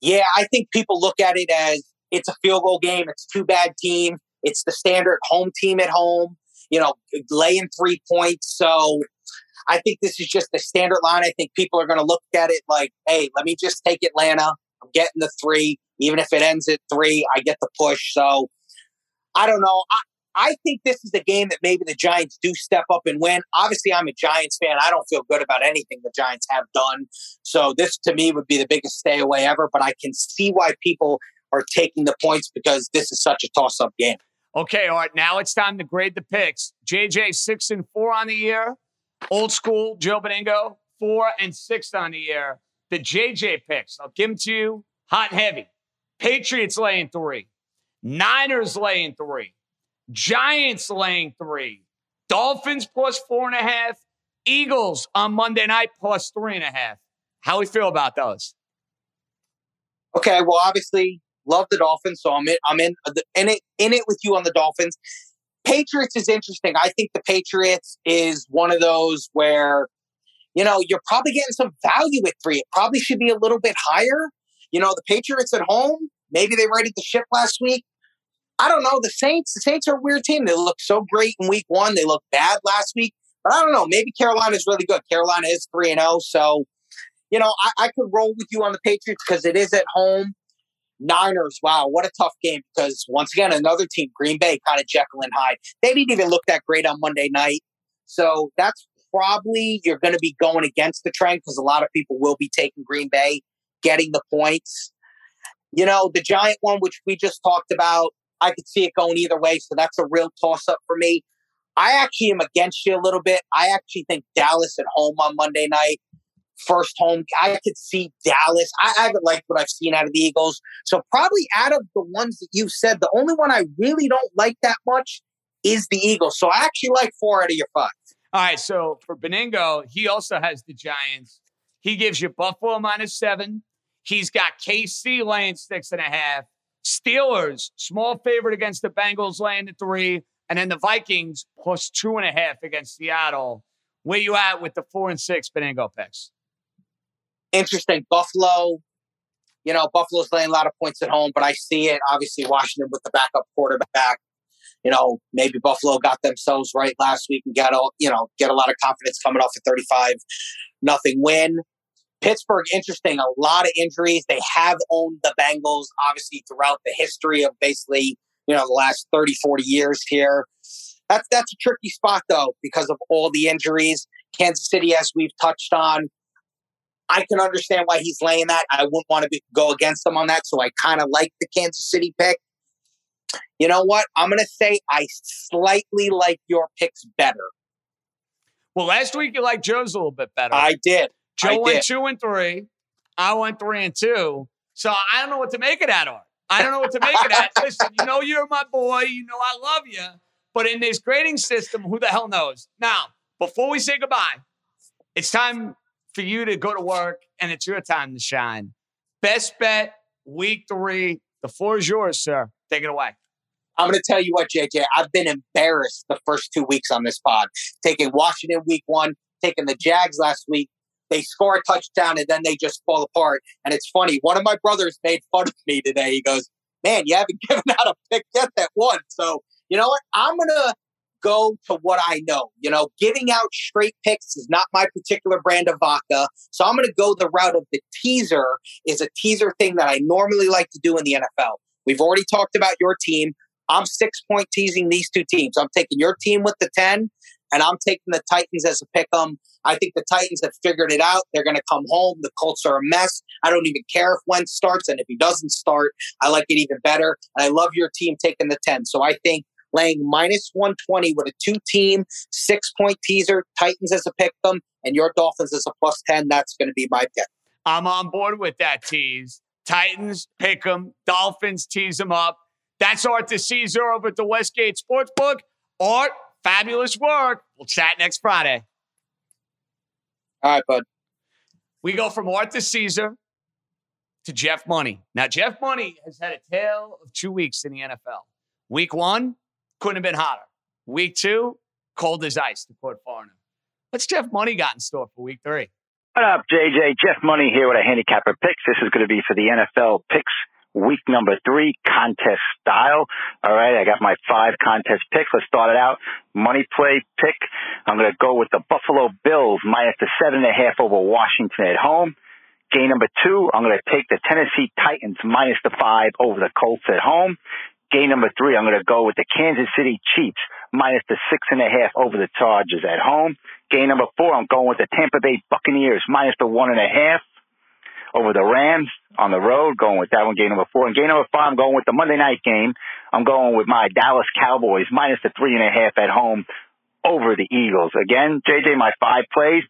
Speaker 13: Yeah, I think people look at it as it's a field goal game. It's two bad teams. It's the standard home team at home, you know, laying three points. So I think this is just the standard line. I think people are going to look at it like, hey, let me just take Atlanta. I'm getting the three. Even if it ends at three, I get the push. So I don't know. I, I think this is a game that maybe the Giants do step up and win. Obviously, I'm a Giants fan. I don't feel good about anything the Giants have done. So this to me would be the biggest stay away ever. But I can see why people are taking the points because this is such a toss up game.
Speaker 4: Okay, all right. Now it's time to grade the picks. JJ six and four on the year. Old school Joe Benigno four and six on the year. The JJ picks, I'll give them to you hot and heavy. Patriots laying three. Niners laying three. Giants laying three. Dolphins plus four and a half. Eagles on Monday night plus three and a half. How we feel about those?
Speaker 13: Okay, well, obviously Love the Dolphins, so I'm in. I'm in in it in it with you on the Dolphins. Patriots is interesting. I think the Patriots is one of those where you know, you're probably getting some value at three. It probably should be a little bit higher. You know, the Patriots at home, maybe they righted the ship last week. I don't know. The Saints, the Saints are a weird team. They look so great in week one. They look bad last week. But I don't know. Maybe Carolina's really good. Carolina is 3 and 0. So, you know, I, I could roll with you on the Patriots because it is at home. Niners, wow, what a tough game because once again, another team, Green Bay, kind of Jekyll and Hyde. They didn't even look that great on Monday night. So that's probably you're going to be going against the trend because a lot of people will be taking Green Bay, getting the points. You know, the giant one, which we just talked about, I could see it going either way. So that's a real toss up for me. I actually am against you a little bit. I actually think Dallas at home on Monday night, first home, I could see Dallas. I, I haven't liked what I've seen out of the Eagles. So probably out of the ones that you said, the only one I really don't like that much is the Eagles. So I actually like four out of your five.
Speaker 4: All right. So for Benigno, he also has the Giants. He gives you Buffalo minus seven. He's got KC laying six and a half. Steelers, small favorite against the Bengals laying the three. And then the Vikings plus two and a half against Seattle. Where you at with the four and six Benigno picks?
Speaker 13: Interesting. Buffalo, you know, Buffalo's laying a lot of points at home, but I see it. Obviously, Washington with the backup quarterback. You know, maybe Buffalo got themselves right last week and got all, you know, get a lot of confidence coming off a 35 nothing win. Pittsburgh, interesting. A lot of injuries. They have owned the Bengals, obviously, throughout the history of basically, you know, the last 30, 40 years here. That's, that's a tricky spot, though, because of all the injuries. Kansas City, as we've touched on, I can understand why he's laying that. I wouldn't want to be, go against him on that. So I kind of like the Kansas City pick. You know what? I'm going to say I slightly like your picks better.
Speaker 4: Well, last week you liked Joe's a little bit better.
Speaker 13: I did.
Speaker 4: Joe
Speaker 13: I
Speaker 4: went
Speaker 13: did.
Speaker 4: two and three. I went three and two. So I don't know what to make of that, Art. I don't know what to make of that. Listen, you know you're my boy. You know I love you. But in this grading system, who the hell knows? Now, before we say goodbye, it's time for you to go to work and it's your time to shine. Best bet, week three. The floor is yours, sir. Take it away.
Speaker 13: I'm going to tell you what, JJ, I've been embarrassed the first two weeks on this pod. Taking Washington week one, taking the Jags last week. They score a touchdown and then they just fall apart. And it's funny. One of my brothers made fun of me today. He goes, Man, you haven't given out a pick yet that won. So, you know what? I'm going to go to what I know. You know, giving out straight picks is not my particular brand of vodka. So I'm going to go the route of the teaser is a teaser thing that I normally like to do in the NFL. We've already talked about your team. I'm six point teasing these two teams. I'm taking your team with the 10, and I'm taking the Titans as a pick 'em. I think the Titans have figured it out. They're going to come home. The Colts are a mess. I don't even care if Wentz starts, and if he doesn't start, I like it even better. And I love your team taking the 10. So I think laying minus 120 with a two team, six point teaser, Titans as a pick 'em, and your Dolphins as a plus 10, that's going to be my pick.
Speaker 4: I'm on board with that tease. Titans pick them, Dolphins tease them up. That's Art to Caesar over at the Westgate Sportsbook. Art, fabulous work. We'll chat next Friday.
Speaker 13: All right, bud.
Speaker 4: We go from Art to Caesar to Jeff Money. Now, Jeff Money has had a tale of two weeks in the NFL. Week one, couldn't have been hotter. Week two, cold as ice to quote Foreigner. What's Jeff Money got in store for week three?
Speaker 14: What up, JJ? Jeff Money here with a handicapper picks. This is going to be for the NFL picks week number three contest style. All right. I got my five contest picks. Let's start it out. Money play pick. I'm going to go with the Buffalo Bills minus the seven and a half over Washington at home. Game number two, I'm going to take the Tennessee Titans minus the five over the Colts at home. Game number three, I'm going to go with the Kansas City Chiefs minus the six and a half over the Chargers at home. Game number four, I'm going with the Tampa Bay Buccaneers minus the one and a half over the Rams on the road, going with that one, game number four. And game number five, I'm going with the Monday night game. I'm going with my Dallas Cowboys minus the three and a half at home over the Eagles. Again, JJ, my five plays.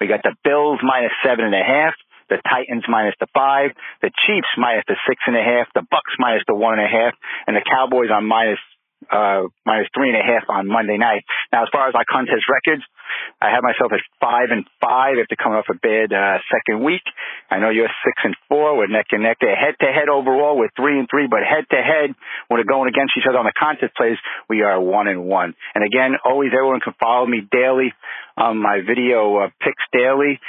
Speaker 14: We got the Bills minus seven and a half, the Titans minus the five, the Chiefs minus the six and a half, the Bucks minus the one and a half, and the Cowboys on minus uh, minus three and a half on Monday night. Now, as far as my contest records, I have myself at five and five after coming off a bad uh, second week. I know you're six and four. We're neck and neck there. Head to head overall, we're three and three, but head to head, when we're going against each other on the contest plays, we are one and one. And again, always everyone can follow me daily on my video uh, picks daily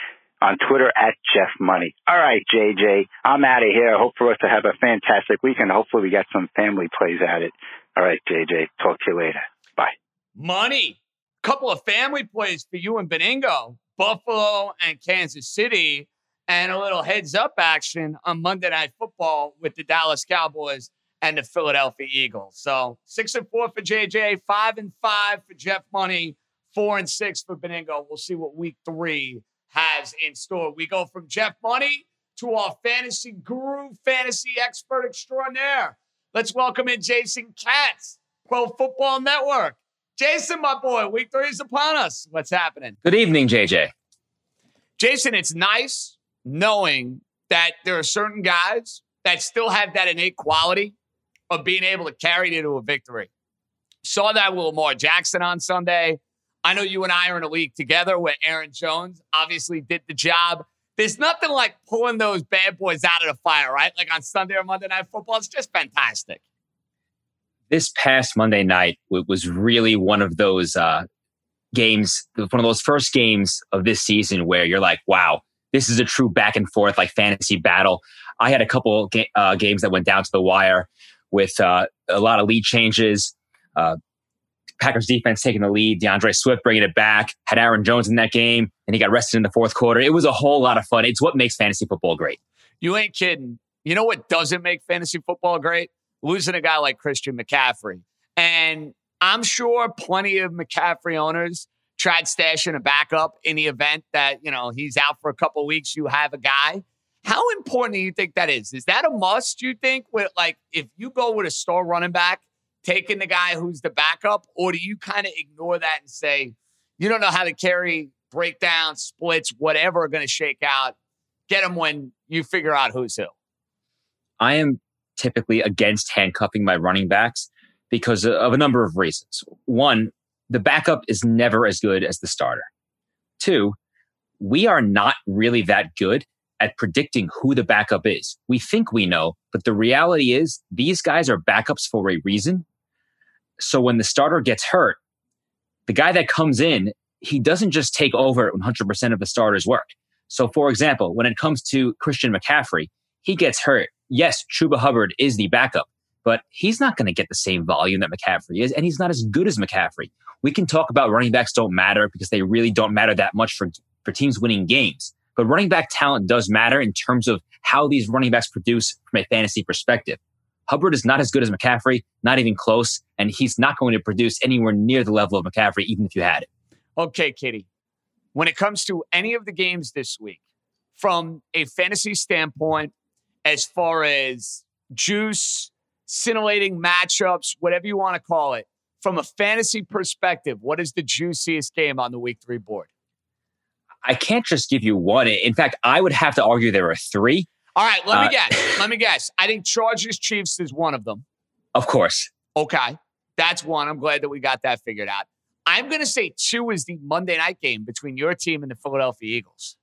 Speaker 14: on Twitter at Jeff Money. All right, JJ, I'm out of here. I hope for us to have a fantastic weekend. Hopefully, we got some family plays at it. All right, JJ, talk to you later. Bye.
Speaker 4: Money. Couple of family plays for you and Benigno, Buffalo and Kansas City, and a little heads up action on Monday Night Football with the Dallas Cowboys and the Philadelphia Eagles. So six and four for JJ, five and five for Jeff Money, four and six for Benigno. We'll see what week three has in store. We go from Jeff Money to our fantasy guru, fantasy expert extraordinaire. Let's welcome in Jason Katz, Pro Football Network. Jason, my boy, week three is upon us. What's happening?
Speaker 15: Good evening, JJ.
Speaker 4: Jason, it's nice knowing that there are certain guys that still have that innate quality of being able to carry it to a victory. Saw that with Lamar Jackson on Sunday. I know you and I are in a league together where Aaron Jones obviously did the job. There's nothing like pulling those bad boys out of the fire, right? Like on Sunday or Monday Night Football. It's just fantastic.
Speaker 15: This past Monday night was really one of those uh, games, one of those first games of this season where you're like, wow, this is a true back and forth, like fantasy battle. I had a couple ga- uh, games that went down to the wire with uh, a lot of lead changes. Uh, Packers defense taking the lead, D'Andre Swift bringing it back, had Aaron Jones in that game, and he got rested in the fourth quarter. It was a whole lot of fun. It's what makes fantasy football great.
Speaker 4: You ain't kidding. You know what doesn't make fantasy football great? Losing a guy like Christian McCaffrey. And I'm sure plenty of McCaffrey owners tried stashing a backup in the event that, you know, he's out for a couple weeks, you have a guy. How important do you think that is? Is that a must, you think, with like if you go with a star running back taking the guy who's the backup, or do you kind of ignore that and say, you don't know how to carry breakdowns, splits, whatever are going to shake out? Get them when you figure out who's who.
Speaker 15: I am typically against handcuffing my running backs because of a number of reasons. One, the backup is never as good as the starter. Two, we are not really that good at predicting who the backup is. We think we know, but the reality is these guys are backups for a reason. So when the starter gets hurt, the guy that comes in, he doesn't just take over 100% of the starter's work. So, for example, when it comes to Christian McCaffrey, he gets hurt. Yes, Chuba Hubbard is the backup, but he's not going to get the same volume that McCaffrey is, and he's not as good as McCaffrey. We can talk about running backs don't matter because they really don't matter that much for, for teams winning games. But running back talent does matter in terms of how these running backs produce from a fantasy perspective. Hubbard is not as good as McCaffrey, not even close, and he's not going to produce anywhere near the level of McCaffrey, even if you had it.
Speaker 4: Okay, Kitty. When it comes to any of the games this week, from a fantasy standpoint, as far as juice, scintillating matchups, whatever you want to call it, from a fantasy perspective, what is the juiciest game on the week three board?
Speaker 15: I can't just give you one. In fact, I would have to argue there are three.
Speaker 4: All right, let me
Speaker 15: Uh,
Speaker 4: guess. Let me guess. I think Chargers Chiefs is one of them.
Speaker 15: Of course.
Speaker 4: Okay. That's one. I'm glad that we got that figured out. I'm going to say two is the Monday night game between your team and the Philadelphia Eagles.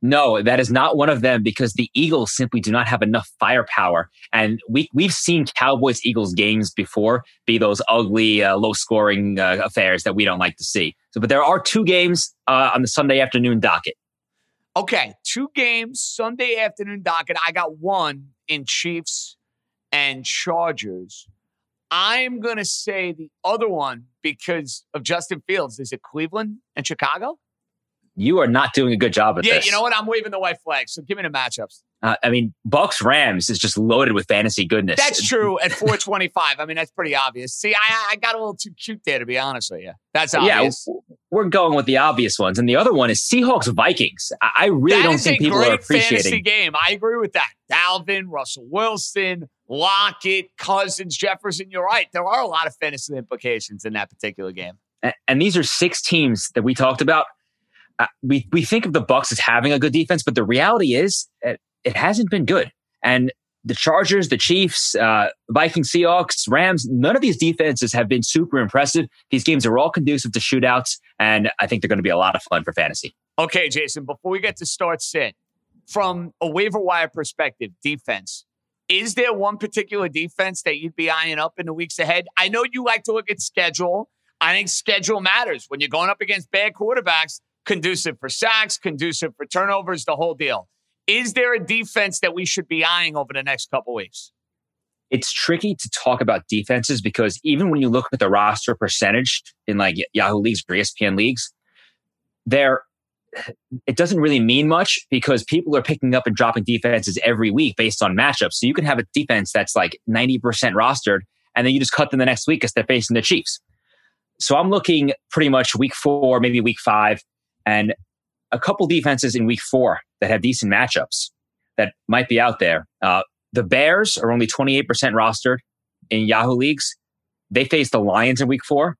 Speaker 15: No, that is not one of them because the Eagles simply do not have enough firepower. And we, we've seen Cowboys Eagles games before be those ugly, uh, low scoring uh, affairs that we don't like to see. So, but there are two games uh, on the Sunday afternoon docket.
Speaker 4: Okay, two games Sunday afternoon docket. I got one in Chiefs and Chargers. I'm going to say the other one because of Justin Fields. Is it Cleveland and Chicago?
Speaker 15: You are not doing a good job at
Speaker 4: yeah,
Speaker 15: this.
Speaker 4: Yeah, you know what? I'm waving the white flag. So give me the matchups.
Speaker 15: Uh, I mean, Bucks Rams is just loaded with fantasy goodness.
Speaker 4: That's true at 425. I mean, that's pretty obvious. See, I, I got a little too cute there, to be honest with you. That's
Speaker 15: yeah,
Speaker 4: obvious.
Speaker 15: w- we're going with the obvious ones, and the other one is Seahawks Vikings. I, I really
Speaker 4: That
Speaker 15: don't think people are appreciating.
Speaker 4: fantasy game. I agree with that. Dalvin, Russell Wilson, Lockett, Cousins, Jefferson. You're right. There are a lot of fantasy implications in that particular game.
Speaker 15: A- and these are six teams that we talked about. Uh, we we think of the Bucks as having a good defense, but the reality is it, it hasn't been good. And the Chargers, the Chiefs, uh, Vikings, Seahawks, Rams, none of these defenses have been super impressive. These games are all conducive to shootouts, and I think they're going to be a lot of fun for fantasy.
Speaker 4: Okay, Jason, before we get to start sit, from a waiver wire perspective, defense, is there one particular defense that you'd be eyeing up in the weeks ahead? I know you like to look at schedule. I think schedule matters when you're going up against bad quarterbacks, conducive for sacks, conducive for turnovers, the whole deal. Is there a defense that we should be eyeing over the next couple weeks?
Speaker 15: It's tricky to talk about defenses because even when you look at the roster percentage in like Yahoo leagues or ESPN leagues, there it doesn't really mean much because people are picking up and dropping defenses every week based on matchups. So you can have a defense that's like 90% rostered and then you just cut them the next week because they're facing the Chiefs. So I'm looking pretty much week four, maybe week five, and a couple defenses in week four that have decent matchups that might be out there. Uh, the Bears are only 28% rostered in Yahoo leagues. They face the Lions in week four.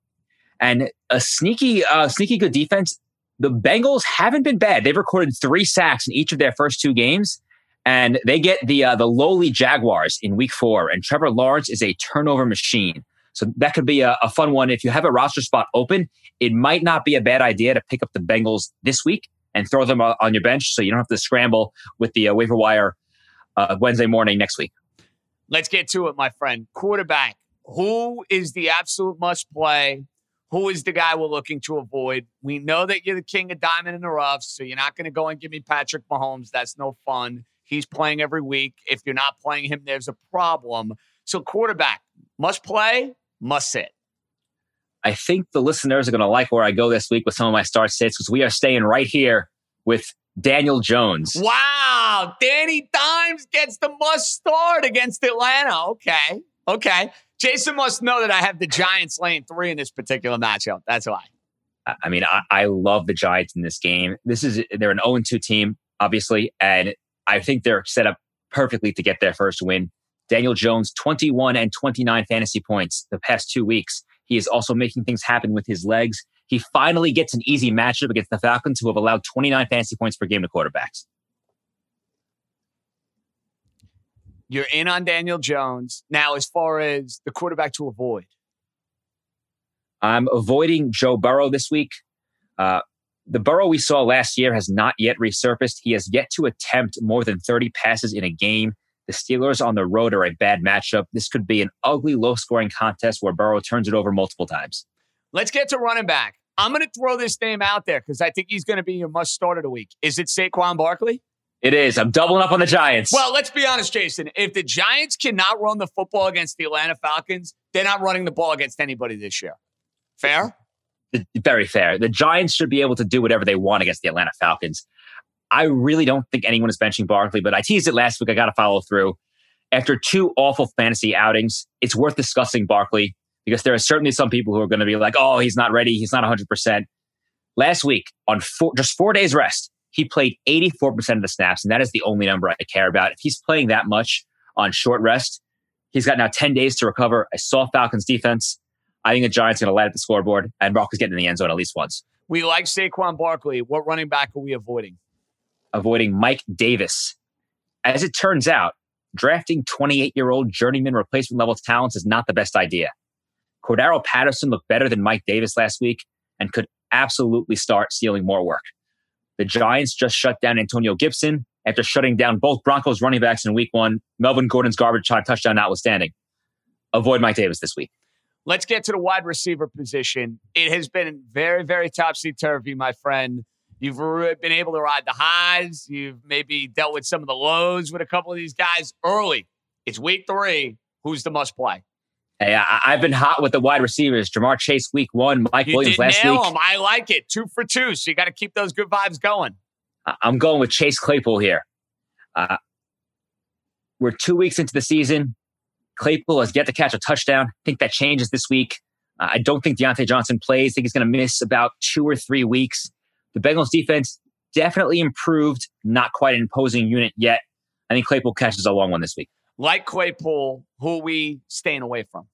Speaker 15: And a sneaky, uh, sneaky good defense. The Bengals haven't been bad. They've recorded three sacks in each of their first two games, and they get the uh, the lowly Jaguars in Week Four. And Trevor Lawrence is a turnover machine. So that could be a, a, fun one. If you have a roster spot open, it might not be a bad idea to pick up the Bengals this week and throw them on your bench so you don't have to scramble with the uh, waiver wire uh, Wednesday morning next week.
Speaker 4: Let's get to it, my friend. Quarterback. Who is the absolute must play? Who is the guy we're looking to avoid? We know that you're the king of diamond in the rough, so you're not going to go and give me Patrick Mahomes. That's no fun. He's playing every week. If you're not playing him, there's a problem. So, quarterback, must play, must sit.
Speaker 15: I think the listeners are going to like where I go this week with some of my start sits because we are staying right here with Daniel Jones.
Speaker 4: Wow. Danny Dimes gets the must start against Atlanta. Okay. Okay. Jason must know that I have the Giants laying three in this particular matchup. That's why.
Speaker 15: I mean, I, I love the Giants in this game. This is they're an 0 2 team, obviously, and I think they're set up perfectly to get their first win. Daniel Jones, 21 and 29 fantasy points the past two weeks. He is also making things happen with his legs. He finally gets an easy matchup against the Falcons, who have allowed 29 fantasy points per game to quarterbacks.
Speaker 4: You're in on Daniel Jones. Now, as far as the quarterback to avoid,
Speaker 15: I'm avoiding Joe Burrow this week. Uh, the Burrow we saw last year has not yet resurfaced. He has yet to attempt more than 30 passes in a game. The Steelers on the road are a bad matchup. This could be an ugly, low scoring contest where Burrow turns it over multiple times.
Speaker 4: Let's get to running back. I'm going to throw this name out there because I think he's going to be your must start of the week. Is it Saquon Barkley?
Speaker 15: It is. I'm doubling up on the Giants.
Speaker 4: Well, let's be honest, Jason. If the Giants cannot run the football against the Atlanta Falcons, they're not running the ball against anybody this year. Fair?
Speaker 15: Very fair. The Giants should be able to do whatever they want against the Atlanta Falcons. I really don't think anyone is benching Barkley, but I teased it last week. I got to follow through. After two awful fantasy outings, it's worth discussing Barkley because there are certainly some people who are going to be like, oh, he's not ready. He's not 100%. Last week, on four, just four days rest, he played 84% of the snaps, and that is the only number I care about. If he's playing that much on short rest, he's got now 10 days to recover. I saw Falcons defense. I think the Giants are going to light up the scoreboard, and Barkley's getting in the end zone at least once.
Speaker 4: We like Saquon Barkley. What running back are we avoiding?
Speaker 15: Avoiding Mike Davis. As it turns out, drafting 28 year old journeyman replacement level talents is not the best idea. Cordarrelle Patterson looked better than Mike Davis last week and could absolutely start stealing more work. The Giants just shut down Antonio Gibson after shutting down both Broncos running backs in week one, Melvin Gordon's garbage time touchdown notwithstanding. Avoid Mike Davis this week.
Speaker 4: Let's get to the wide receiver position. It has been very, very topsy turvy, my friend. You've been able to ride the highs. You've maybe dealt with some of the lows with a couple of these guys early. It's week three. Who's the must play?
Speaker 15: Hey, I, have been hot with the wide receivers. Ja'Marr Chase week one, Mike
Speaker 4: you
Speaker 15: Williams last week.
Speaker 4: Him. I like it. Two for two. So you got to keep those good vibes going.
Speaker 15: I'm going with Chase Claypool here. Uh, we're two weeks into the season. Claypool has yet to catch a touchdown. I think that changes this week. Uh, I don't think Diontae Johnson plays. I think he's going to miss about two or three weeks. The Bengals defense definitely improved, not quite an imposing unit yet. I think Claypool catches a long one this week.
Speaker 4: Like Claypool, who are we staying away from?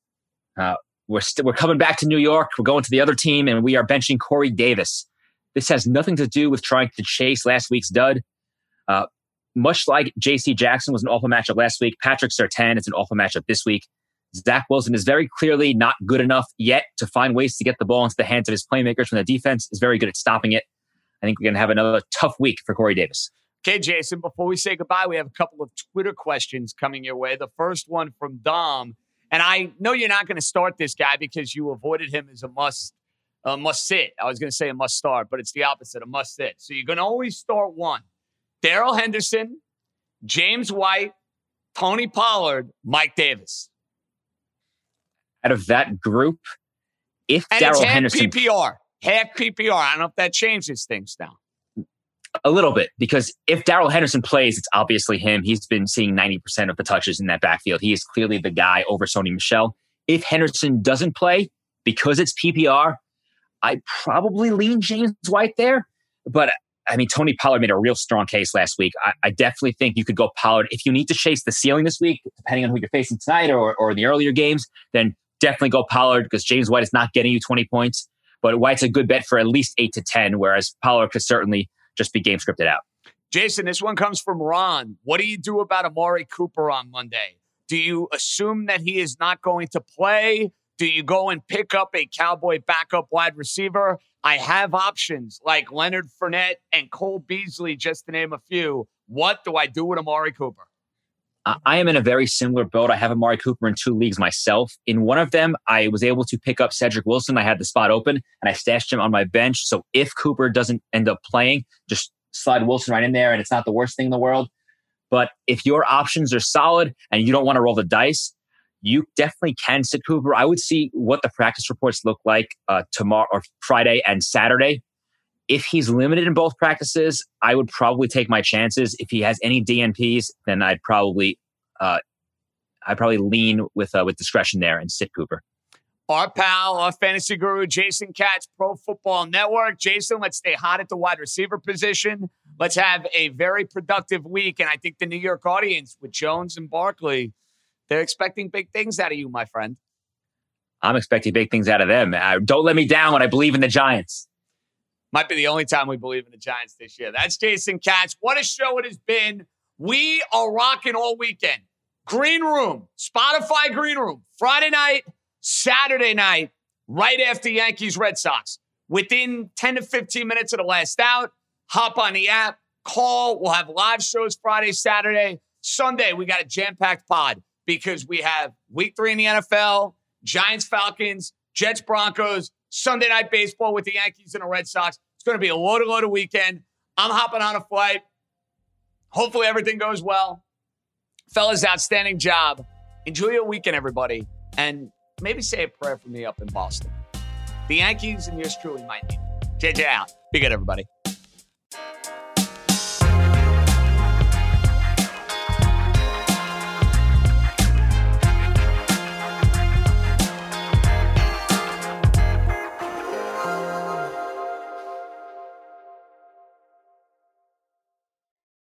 Speaker 15: Uh, we're, we st- we're coming back to New York. We're going to the other team, and we are benching Corey Davis. This has nothing to do with trying to chase last week's dud. Uh, much like JC Jackson was an awful matchup last week, Patrick Surtain is an awful matchup this week. Zach Wilson is very clearly not good enough yet to find ways to get the ball into the hands of his playmakers when the defense is very good at stopping it. I think we're going to have another tough week for Corey Davis.
Speaker 4: Okay, Jason, before we say goodbye, we have a couple of Twitter questions coming your way. The first one from Dom. And I know you're not going to start this guy because you avoided him as a must a must sit. I was going to say a must start, but it's the opposite, a must sit. So you're going to always start one. Darrell Henderson, James White, Tony Pollard, Mike Davis.
Speaker 15: Out of that group, if
Speaker 4: And
Speaker 15: Darrell
Speaker 4: it's half
Speaker 15: Henderson
Speaker 4: PPR, half PPR. I don't know if that changes things now.
Speaker 15: a little bit because if Darrell Henderson plays, it's obviously him. He's been seeing 90% of the touches in that backfield. He is clearly the guy over Sony Michel. If Henderson doesn't play, because it's PPR, I probably lean James White there. But I mean, Tony Pollard made a real strong case last week. I, I definitely think you could go Pollard. If you need to chase the ceiling this week, depending on who you're facing tonight or, or in the earlier games, then definitely go Pollard because James White is not getting you 20 points. But White's a good bet for at least eight to 10, whereas Pollard could certainly just be game scripted out.
Speaker 4: Jason, this one comes from Ron. What do you do about Amari Cooper on Monday? Do you assume that he is not going to play? Do you go and pick up a Cowboy backup wide receiver? I have options like Leonard Fournette and Cole Beasley, just to name a few. What do I do with Amari Cooper?
Speaker 15: I am in a very similar boat. I have Amari Cooper in two leagues myself. In one of them, I was able to pick up Cedric Wilson. I had the spot open and I stashed him on my bench. So if Cooper doesn't end up playing, just slide Wilson right in there and it's not the worst thing in the world. But if your options are solid and you don't want to roll the dice, you definitely can sit Cooper. I would see what the practice reports look like uh, tomorrow or Friday and Saturday. If he's limited in both practices, I would probably take my chances. If he has any DNPs, then I'd probably uh, I'd probably lean with uh, with discretion there and sit Cooper.
Speaker 4: Our pal, our fantasy guru, Jason Katz, Pro Football Network. Jason, let's stay hot at the wide receiver position. Let's have a very productive week. And I think the New York audience with Jones and Barkley, they're expecting big things out of you, my friend.
Speaker 15: I'm expecting big things out of them. Uh, don't let me down when I believe in the Giants.
Speaker 4: Might be the only time we believe in the Giants this year. That's Jason Katz. What a show it has been. We are rocking all weekend. Green Room, Spotify Green Room, Friday night, Saturday night, right after Yankees Red Sox. Within 10 to 15 minutes of the last out, hop on the app, call. We'll have live shows Friday, Saturday. Sunday, we got a jam packed pod because we have week three in the NFL, Giants, Falcons, Jets, Broncos, Sunday night baseball with the Yankees and the Red Sox. It's going to be a load, load of weekend. I'm hopping on a flight. Hopefully, everything goes well. Fellas, outstanding job. Enjoy your weekend, everybody. And maybe say a prayer for me up in Boston. The Yankees and yours truly might need. JJ out. Be good, everybody.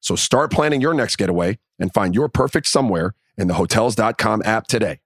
Speaker 16: So start planning your next getaway and find your perfect somewhere in the Hotels.com app today.